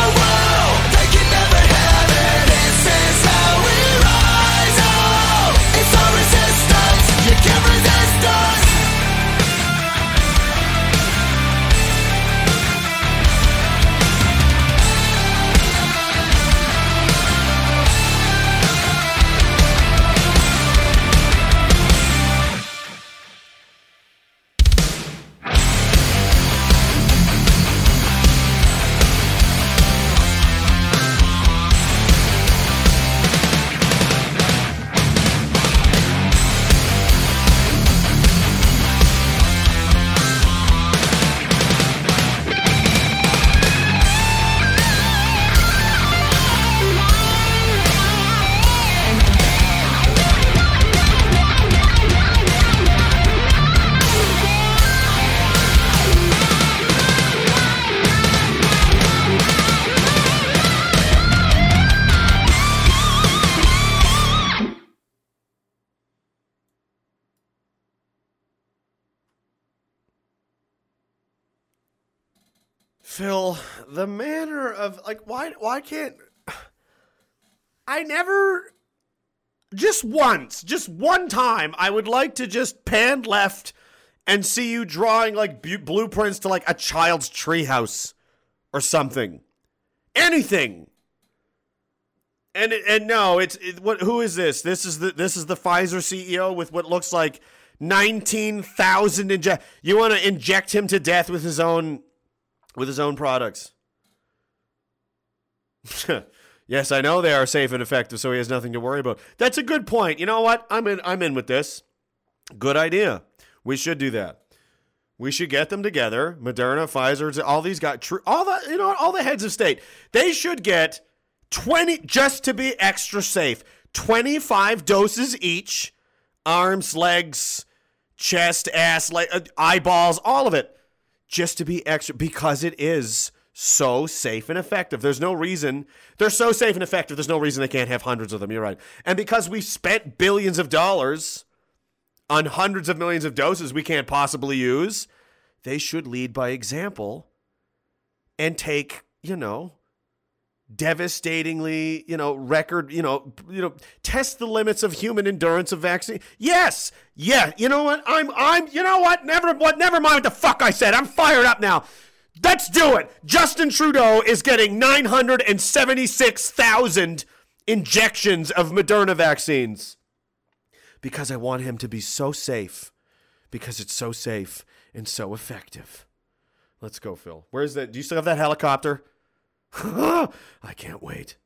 Speaker 3: the manner of like why why can't I never just once, just one time I would like to just pan left and see you drawing like bu- blueprints to like a child's treehouse or something. Anything. And and no, it's it, what who is this? This is the this is the Pfizer CEO with what looks like 19,000 inject You want to inject him to death with his own with his own products. yes, I know they are safe and effective, so he has nothing to worry about. That's a good point. You know what? I'm in. I'm in with this. Good idea. We should do that. We should get them together. Moderna, Pfizer, all these got true. All the you know all the heads of state. They should get twenty just to be extra safe. Twenty five doses each. Arms, legs, chest, ass, like uh, eyeballs, all of it, just to be extra because it is so safe and effective. There's no reason they're so safe and effective. There's no reason they can't have hundreds of them. You're right. And because we spent billions of dollars on hundreds of millions of doses we can't possibly use, they should lead by example and take, you know, devastatingly, you know, record, you know, you know, test the limits of human endurance of vaccine. Yes, yeah. You know what? I'm, I'm. You know what? Never, what? Never mind what the fuck I said. I'm fired up now. Let's do it. Justin Trudeau is getting 976,000 injections of Moderna vaccines because I want him to be so safe because it's so safe and so effective. Let's go, Phil. Where's that? Do you still have that helicopter? I can't wait.